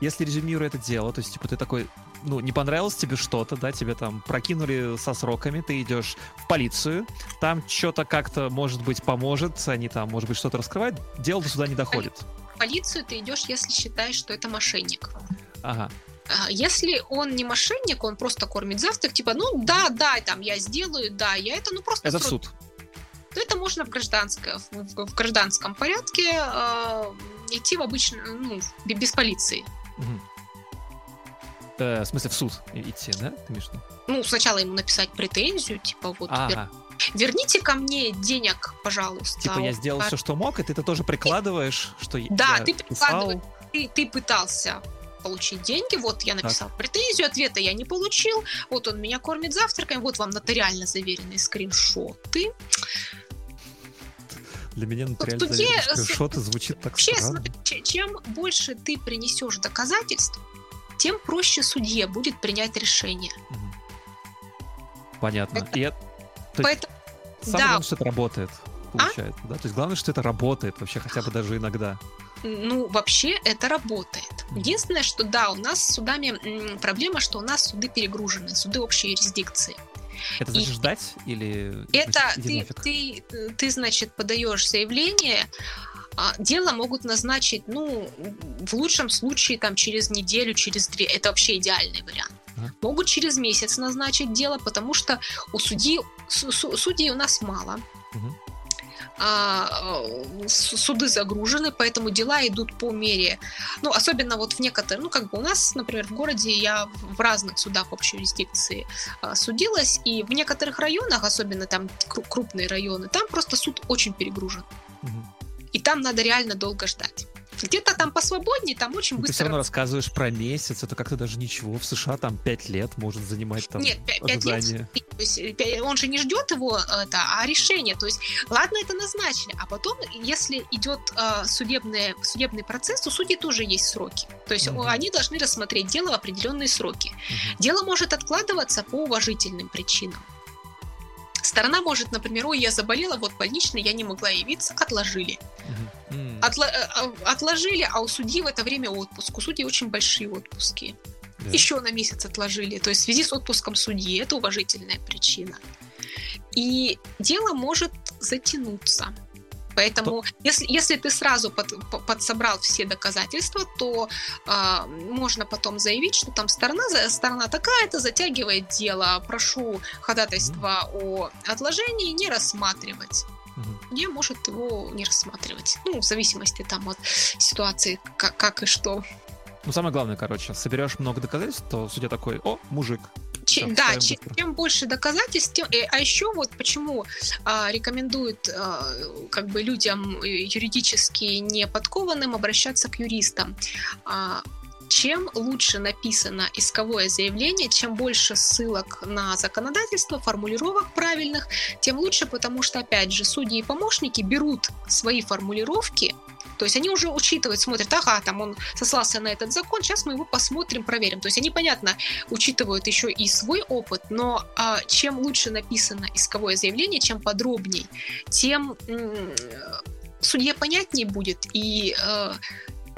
если резюмируя это дело, то есть, типа, ты такой, ну, не понравилось тебе что-то, да, тебе там прокинули со сроками, ты идешь в полицию, там что-то как-то, может быть, поможет, они там, может быть, что-то раскрывают, дело до суда не доходит. В полицию ты идешь, если считаешь, что это мошенник. Ага. А, если он не мошенник, он просто кормит завтрак, типа, ну да, да, там я сделаю, да, я это, ну просто... Это в суд. То это можно в, гражданском, в, в гражданском порядке э, идти в обычную, ну, без полиции. Угу. Э, в смысле, в суд идти, да? Ты имеешь Ну, сначала ему написать претензию, типа вот... Ага. Верните ко мне денег, пожалуйста. Типа я сделал а... все, что мог, и ты это тоже прикладываешь, что да, я ты прикладываешь, ты, ты пытался получить деньги, вот я написал так. претензию, ответа я не получил, вот он меня кормит завтраком, вот вам нотариально заверенные скриншоты. Для меня нотариально суде, заверенный с- скриншот звучит так Вообще, странно. смотри, чем больше ты принесешь доказательств, тем проще судье будет принять решение. Понятно. Это- И это- то есть Поэтому, самое да. главное, что это работает, получается, да? То есть главное, что это работает вообще хотя бы даже иногда. ну, вообще это работает. Единственное, что да, у нас с судами проблема, что у нас суды перегружены, суды общей юрисдикции. Это И- значит ждать или... Это значит, ты, нафиг? ты, ты, значит, подаешь заявление, а, дело могут назначить, ну, в лучшем случае, там, через неделю, через две. Это вообще идеальный вариант. Могут через месяц назначить дело, потому что у судьи, су- су- судей у нас мало. А, э, суды загружены, поэтому дела идут по мере, ну, особенно вот в некоторых, ну, как бы у нас, например, в городе я в разных судах общей юрисдикции а, судилась, и в некоторых районах, особенно там кру- крупные районы, там просто суд очень перегружен, Мгм. И там надо реально долго ждать. Где-то там посвободнее, там очень Ну, Ты все быстро... равно рассказываешь про месяц, это как-то даже ничего. В США там 5 лет может занимать там Нет, пя- пять лет ожидание. То есть, он же не ждет его, это, а решение. То есть, ладно, это назначили, а потом, если идет э, судебный, судебный процесс, у судей тоже есть сроки. То есть Мгм. они должны рассмотреть дело в определенные сроки. Мгм. Дело может откладываться по уважительным причинам. Сторона может, например, ой, я заболела, вот больничный, я не могла явиться, отложили. Отло- э, э, отложили, а у судьи в это время отпуск. У судей очень большие отпуски. да. Еще на месяц отложили. То есть в связи с отпуском судьи это уважительная причина. И дело может затянуться. Поэтому, если, если ты сразу под, по- подсобрал все доказательства, то а, можно потом заявить, что там сторона, сторона такая-то затягивает дело, прошу ходатайство о отложении не рассматривать. Мгм. Судья может его не рассматривать. Ну, в зависимости там от ситуации, как, как и что. Ну, самое главное, короче, соберешь много доказательств, то судья такой, о, мужик. Че- Всё, да, ставим че- быстро. чем больше доказательств, тем... э, А еще вот почему а, рекомендуют а, как бы людям э, юридически не подкованным обращаться к юристам. А, чем лучше написано исковое заявление, чем больше ссылок на законодательство, формулировок правильных, тем лучше, потому что, опять же, судьи и помощники берут свои формулировки, то есть они уже учитывают, смотрят, ага, там он сослался на этот закон, сейчас мы его посмотрим, проверим. То есть они, понятно, учитывают еще и свой опыт, но а, чем лучше написано исковое заявление, чем подробней, тем судье понятнее будет и э,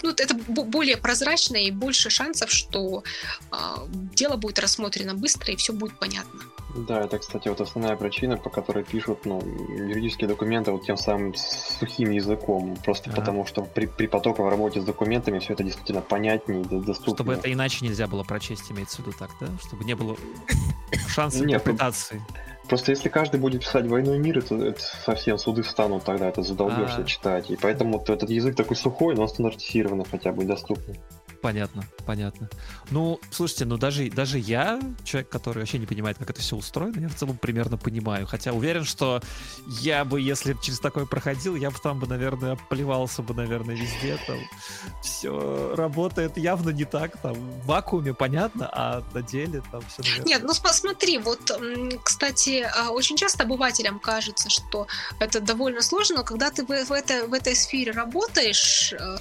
ну, это бо- более прозрачно и больше шансов, что а, дело будет рассмотрено быстро и все будет понятно. Да, это, кстати, вот основная причина, по которой пишут ну, юридические документы вот тем самым сухим языком. Просто Ага. потому, что при, при потоковой работе с документами все это действительно понятнее и доступнее. Чтобы это иначе нельзя было прочесть, имеется в виду так, да? Чтобы не было <coughs> шанса Нет, ну, интерпретации. Просто если каждый будет писать «Войну и мир», это, это совсем суды встанут тогда, это задолбешься А. читать. И поэтому вот этот язык такой сухой, но стандартизированный хотя бы доступный. Понятно, понятно. Ну, слушайте, ну даже, даже я, человек, который вообще не понимает, как это все устроено, я в целом примерно понимаю. Хотя уверен, что я бы, если через такое проходил, я бы там бы, наверное, плевался бы, наверное, везде. Там все работает явно не так. Там в вакууме понятно, а на деле там все, наверное... Нет, ну см- смотри, вот, кстати, а, очень часто обывателям кажется, что это довольно сложно, но когда ты в, в это, в этой сфере работаешь, э,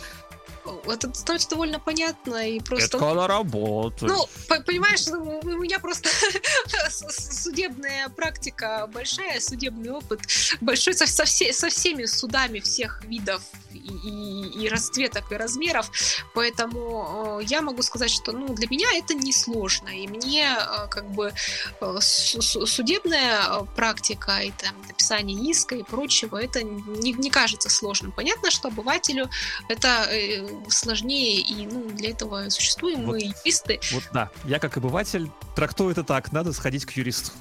это становится довольно понятно и просто... Это когда работает. Ну, по- понимаешь, ну, у меня просто <laughs> судебная практика большая, судебный опыт большой со, со, все- со всеми судами всех видов и, и- и расцветок, и размеров. Поэтому э, я могу сказать, что ну, для меня это несложно. И мне э, как бы э, су- су- судебная практика и там написание иска и прочего, это не, не кажется сложным. Понятно, что обывателю это сложнее, и ну, для этого существуем Вот. мы, юристы. Вот да, я как обыватель трактую это так, надо сходить к юристу.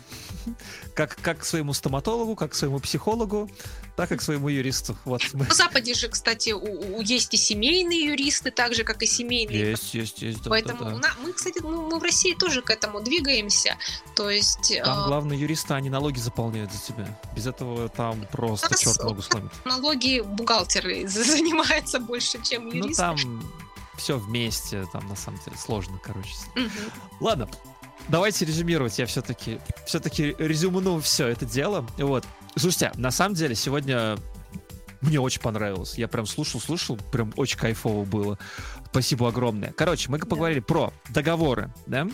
Как, как к своему стоматологу, как к своему психологу, так и к своему юристу. Вот мы... На Западе же, кстати, у- у- есть и семейные юристы, так же, как и семейные. Есть, есть, есть, да, Поэтому да, да. на- мы, кстати, ну, мы в России тоже к этому двигаемся. То есть Там э, главное юристы, они налоги заполняют за тебя. Без этого там просто нас- черт ногу сломит. налоги бухгалтеры за- <laughs> занимаются больше, чем Ну юристы. там все вместе, там на самом деле сложно, короче. Мгм. Ладно, давайте резюмировать. Я все-таки все-таки резюмну все это дело. Вот. Слушайте, на самом деле сегодня Мне очень понравилось. Я прям слушал, слушал, прям очень кайфово было. Спасибо огромное. Короче, мы поговорили про договоры, да?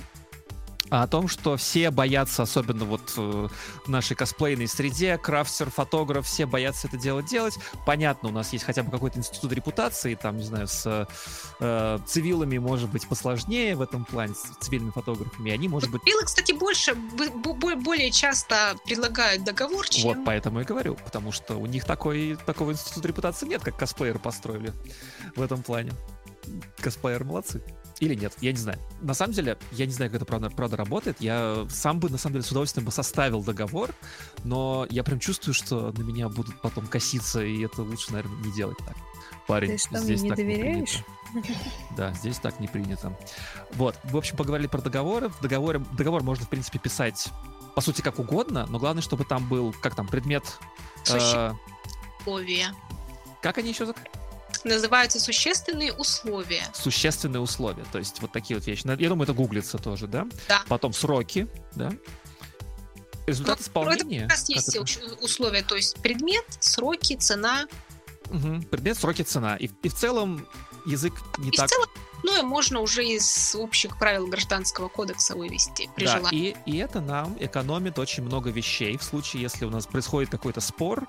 О том, что все боятся, особенно вот э, в нашей косплейной среде, крафтер, фотограф, все боятся это дело делать. Понятно, у нас есть хотя бы какой-то институт репутации, там, не знаю, с э, цивилами может быть посложнее в этом плане, с цивильными фотографами, они, может быть... Цивилы, кстати, больше, более часто предлагают договор, чем... Вот поэтому и говорю, потому что у них такой, такого института репутации нет, как косплееры построили в этом плане. Косплееры молодцы. Или нет, я не знаю. На самом деле, я не знаю, как это правда, правда работает. Я сам бы, на самом деле, с удовольствием бы составил договор, но я прям чувствую, что на меня будут потом коситься, и это лучше, наверное, не делать так. Парень, Ты что, здесь мне не так доверяешь? Не принято. Да, здесь так не принято. Вот, в общем, поговорили про договоры. В договоре, договор можно, в принципе, писать, по сути, как угодно, но главное, чтобы там был, как там, предмет... э, как они еще зак- Называются существенные условия. существенные условия. То есть вот такие вот вещи. Я думаю, это гуглится тоже, да? Да. Потом сроки, да? Результат Ну, исполнения. Это как есть это? условия, то есть предмет, сроки, цена. Мгм. Предмет, сроки, цена. И, и в целом язык не И так... в целом, ну и можно уже из общих правил гражданского кодекса вывести при Да, желании. и, и это нам экономит очень много вещей. В случае, если у нас происходит какой-то спор,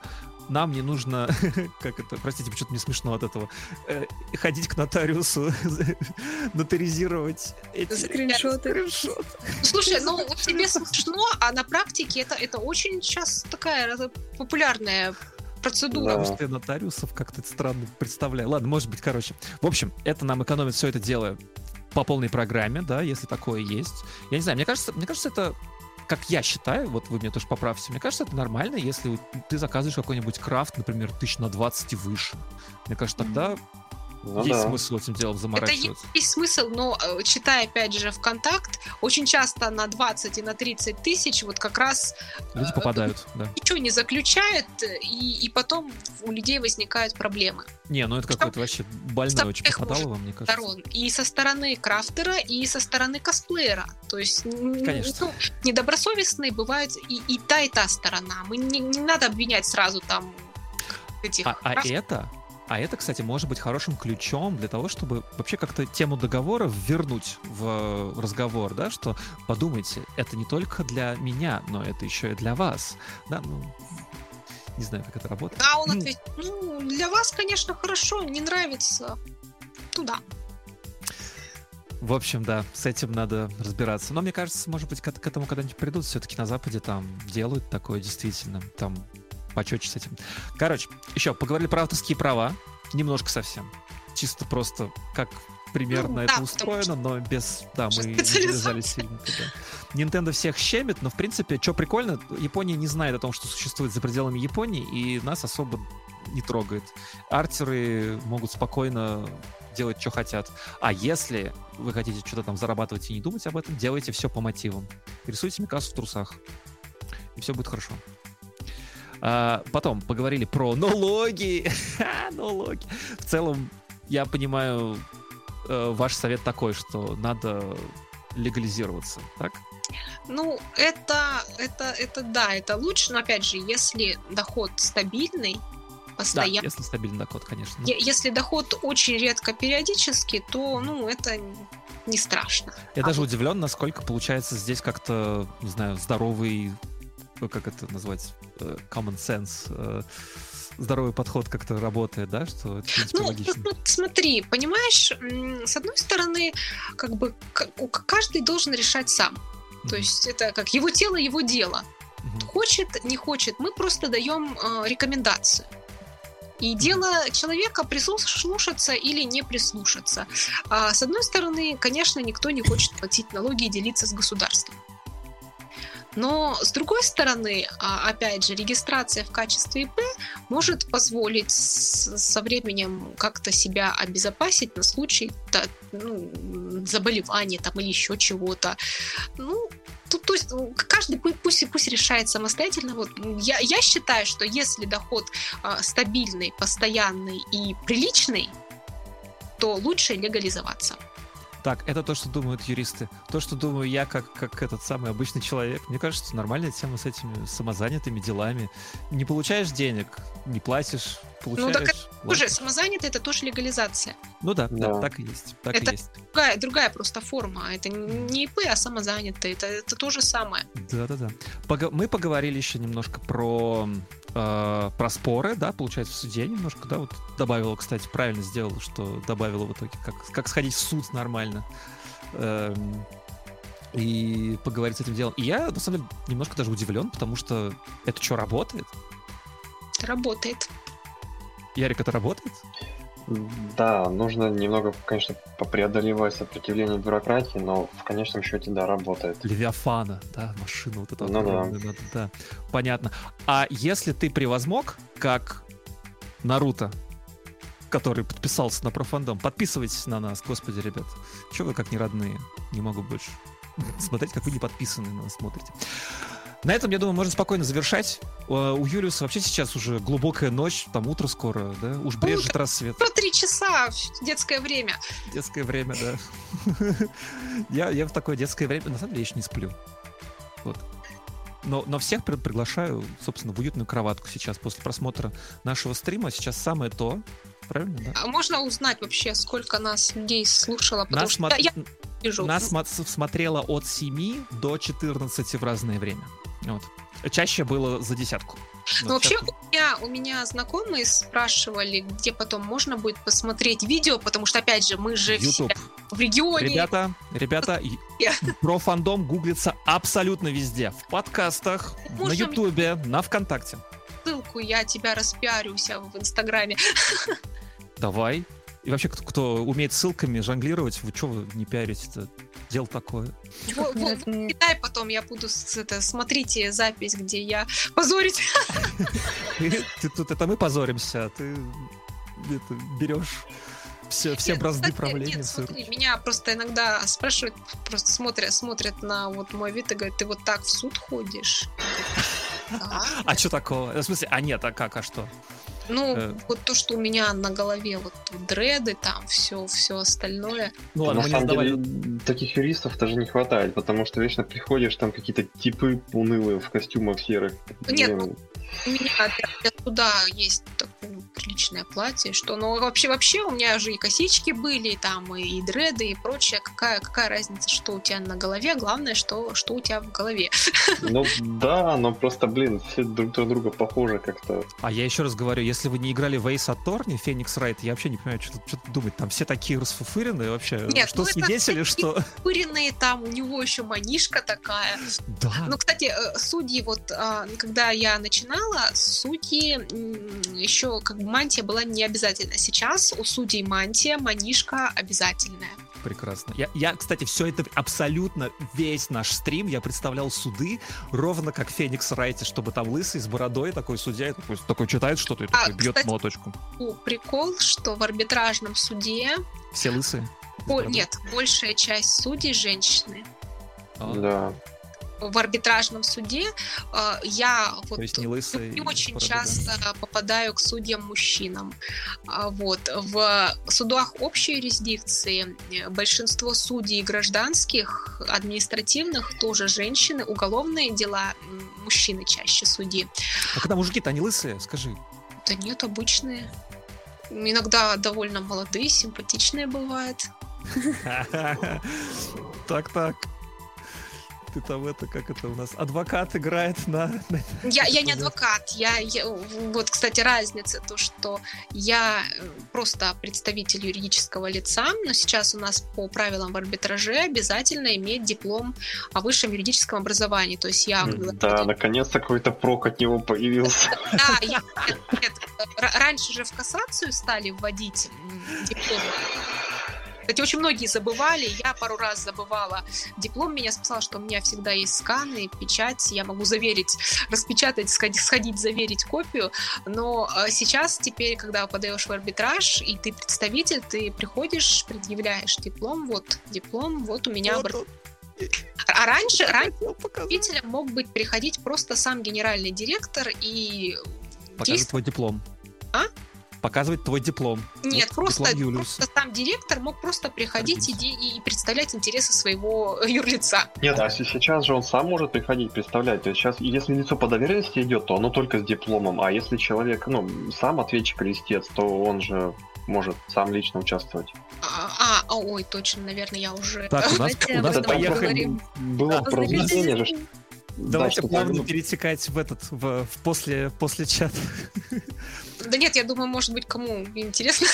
нам не нужно, <laughs> как это, простите, почему-то мне смешно от этого, э, ходить к нотариусу, <laughs> нотаризировать эти Скриншоты. скриншоты. Слушай, ну вот тебе смешно, а на практике это, это очень сейчас такая популярная процедура. Да. Потому что я нотариусов как-то странно представляю. Ладно, может быть, короче. В общем, это нам экономит все это дело по полной программе, да, если такое есть. Я не знаю, мне кажется, мне кажется, это как я считаю, вот вы меня тоже поправьте, мне кажется, это нормально, если ты заказываешь какой-нибудь крафт, например, тысяч на 20 и выше. Мне кажется, тогда Ну есть да. смысл этим делом Это заморачиваться. есть смысл, но э, читая опять же ВКонтакт, очень часто на 20 и на 30 тысяч вот как раз Люди попадают, да. ничего не заключают, э, и, и потом у людей возникают проблемы. Не, ну это какое-то вообще больное очень попадало вам, мне кажется. сторон. И со стороны крафтера, и со стороны косплеера. То есть Конечно. ну, недобросовестные бывают и, и та, и та сторона. Мы не, не надо обвинять сразу там этих А, а это, а это, кстати, может быть хорошим ключом для того, чтобы вообще как-то тему договора вернуть в разговор, да, что подумайте, это не только для меня, но это еще и для вас, да, ну, не знаю, как это работает. Да, он ответит, ну, для вас, конечно, хорошо, не нравится. Туда. В общем, да, с этим надо разбираться. Но мне кажется, может быть, к, к этому когда-нибудь придут. Все-таки на Западе там делают такое действительно. Там почетче с этим. Короче, еще поговорили про авторские права. Немножко совсем. Чисто просто как примерно Ну, это да, устроено, но без... Да, мы не залезали сильно туда. Nintendo всех щемит, но, в принципе, что прикольно, Япония не знает о том, что существует за пределами Японии, и нас особо не трогает. Артеры могут спокойно делать, что хотят. А если вы хотите что-то там зарабатывать и не думать об этом, делайте все по мотивам. Рисуйте Микасу в трусах. И все будет хорошо. А, потом поговорили про налоги. <laughs> Налоги. В целом, я понимаю, э, ваш совет такой, что надо легализироваться, так? Ну, это, это, это да, это лучше, но опять же, если доход стабильный, Да, постоянно, если стабильный доход, конечно. Если доход очень редко периодически, то, ну, это не страшно. Я А даже вот- удивлен, насколько получается здесь как-то, не знаю, здоровый, как это назвать, э, common sense, э, здоровый подход как-то работает, да, что это, в принципе, Ну, логично. ну, смотри, понимаешь, с одной стороны, как бы каждый должен решать сам. То Мгм, есть это как его тело, его дело. мгм. Хочет, не хочет, мы просто даем э, рекомендацию. И дело человека прислушаться или не прислушаться. А, с одной стороны, конечно, никто не хочет платить налоги и делиться с государством. Но с другой стороны, а, опять же, регистрация в качестве ИП может позволить со временем как-то себя обезопасить на случай ну, заболевания там, или еще чего-то. Ну, тут, то есть м, каждый пу- пусть, пусть решает самостоятельно. Вот, я, я считаю, что если доход а, стабильный, постоянный и приличный, то лучше легализоваться. Так, это то, что думают юристы. То, что думаю я, как, как этот самый обычный человек. Мне кажется, нормальная тема с этими самозанятыми делами. Не получаешь денег, не платишь, получаешь. так вот. Тоже самозанятый это тоже легализация. Ну да, да, Да. так и есть. Так Это- и есть. Другая, другая просто форма. Это не ИП, а самозанятый. Это, это то же самое. Да-да-да. Пога- Мы поговорили еще немножко про, э, про споры, да, получается, в суде немножко, да, вот добавила, кстати, правильно сделала, что добавила в итоге, как, как сходить в суд нормально. Эм, и поговорить с этим делом. И я, на самом деле, немножко даже удивлен, потому что это что, работает? Работает. Ярик, это работает? Да, нужно немного, конечно, попреодолевать сопротивление бюрократии, но в конечном счете, да, работает. Левиафана, да, машина вот эта. Ну да. огромная, надо, да. Понятно. А если ты превозмог, как Наруто, который подписался на профандом, подписывайтесь на нас, господи, ребят. Чего вы как не родные? Не могу больше смотреть, как вы не подписаны на нас смотрите. На этом, я думаю, можно спокойно завершать. Э, У Юлиуса вообще сейчас уже глубокая ночь, там утро скоро, да? Уж брежет рассвет. Про три часа детское время. Детское время, да. <laughs> я, я в такое детское время, на самом деле, я еще не сплю. Вот. Но, но всех при- приглашаю, собственно, в уютную кроватку сейчас после просмотра нашего стрима. Сейчас самое то. Правильно, да? А можно узнать вообще, сколько нас людей слушало? Потому Нас, что смо- я, я вижу. нас смо- смотрело от 7 до 14 в разное время. Вот. Чаще было за десятку. Ну, вообще, у меня, у меня знакомые спрашивали, где потом можно будет посмотреть видео, потому что, опять же, мы же все YouTube. в регионе. Ребята, ребята, про фандом гуглится абсолютно везде. В подкастах, на Можем- Ютубе, на ВКонтакте. Ссылку я тебя распиарю себя в Инстаграме. Давай. И вообще, кто, кто умеет ссылками жонглировать, вы что вы не пиарите-то? Дело такое. Не- Китай потом я буду с- это, смотрите запись, где я позорить. <laughs> Ты, тут, это мы позоримся, а ты берешь все, все Нет, бразды кстати, правления. Нет, в смотри, меня просто иногда спрашивают, просто смотрят, смотрят на вот мой вид и говорят, ты вот так в суд ходишь? А что такого? В смысле, а нет, а как, а что? Ну, Э. вот то, что у меня на голове, вот дреды, там все, все остальное. Ну ладно, На самом сдавали. деле, таких юристов даже не хватает, потому что вечно приходишь, там какие-то типы унылые в костюмах серых. Нет, Блин, У меня для суда есть такое ну, приличное платье, что, ну, вообще, вообще у меня же и косички были, и там, и, и дреды, и прочее. Какая, какая разница, что у тебя на голове, главное, что, что у тебя в голове. Ну да, но просто, блин, все друг на друга похожи как-то. А я еще раз говорю, если вы не играли в Ace Attorney, Феникс Райт, я вообще не понимаю, что, тут- что думать. Там все такие расфуфыренные вообще. Нет, что ну свидетели, что... Пыренные там, у него еще манишка такая. Да. Ну, кстати, э, судьи, вот а, когда я начинала, судьи еще как бы мантия была не обязательна. Сейчас у судей мантия, манишка обязательная. Прекрасно. Я, я, кстати, все это абсолютно весь наш стрим я представлял суды ровно как Феникс Райте, чтобы там лысый с бородой такой судья и такой, такой читает что-то и А, такой бьет кстати- молоточком. Ну, Прикол, что в арбитражном суде Все лысые? О, нет, большая часть судей женщины. А, Да. В арбитражном суде э, я вот не лысые. не очень с бородой, да? часто попадаю к судьям-мужчинам. А, Вот. В судах общей юрисдикции э, большинство судей гражданских, административных тоже женщины, уголовные дела мужчины чаще судьи. А когда мужики-то они лысые, скажи. Да нет, обычные. Иногда довольно молодые, симпатичные бывают. <laughs> Так-так. Ты там это, как это у нас, адвокат играет на... Я, я не адвокат. Я, я- вот, кстати, разница то, что я э, просто представитель юридического лица, но сейчас у нас по правилам в арбитраже обязательно иметь диплом о высшем юридическом образовании. То есть я... Да, наконец-то какой-то прок от него появился. <laughs> Да, я- нет, р- раньше же в кассацию стали вводить диплом. Кстати, очень многие забывали, я пару раз забывала. Диплом меня спасал, что у меня всегда есть сканы, печать, я могу заверить, распечатать, сходить, сходить заверить копию. Но э, сейчас теперь, когда подаешь в арбитраж, и ты представитель, ты приходишь, предъявляешь диплом, вот диплом, вот у меня... Вот А раньше, раньше представителем мог быть приходить просто сам генеральный директор и Покажи действовать твой диплом. А? Показывать твой диплом. Нет, Вот просто, диплом просто сам директор мог просто приходить и, и представлять интересы своего <laughs> юрлица. Нет, а се- сейчас же он сам может приходить представлять. То есть сейчас, если лицо по доверенности идет, то оно только с дипломом. А если человек, ну, сам ответчик или истец, то он же может сам лично участвовать. А, а, ой, точно, наверное, я уже... Так, у нас, у нас поехали. Было Да. проведение же. Давайте что плавно так, перетекать в этот, в, в после, после чата. Да нет, я думаю, может быть, кому интересно.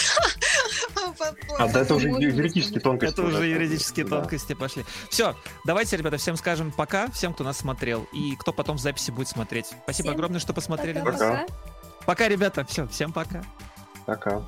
А да это уже юридические тонкости. Это уже юридические тонкости пошли. Все, давайте, ребята, всем скажем пока, всем, кто нас смотрел, и кто потом в записи будет смотреть. Спасибо огромное, что посмотрели нас. Пока. Пока, ребята, все, всем пока. Пока.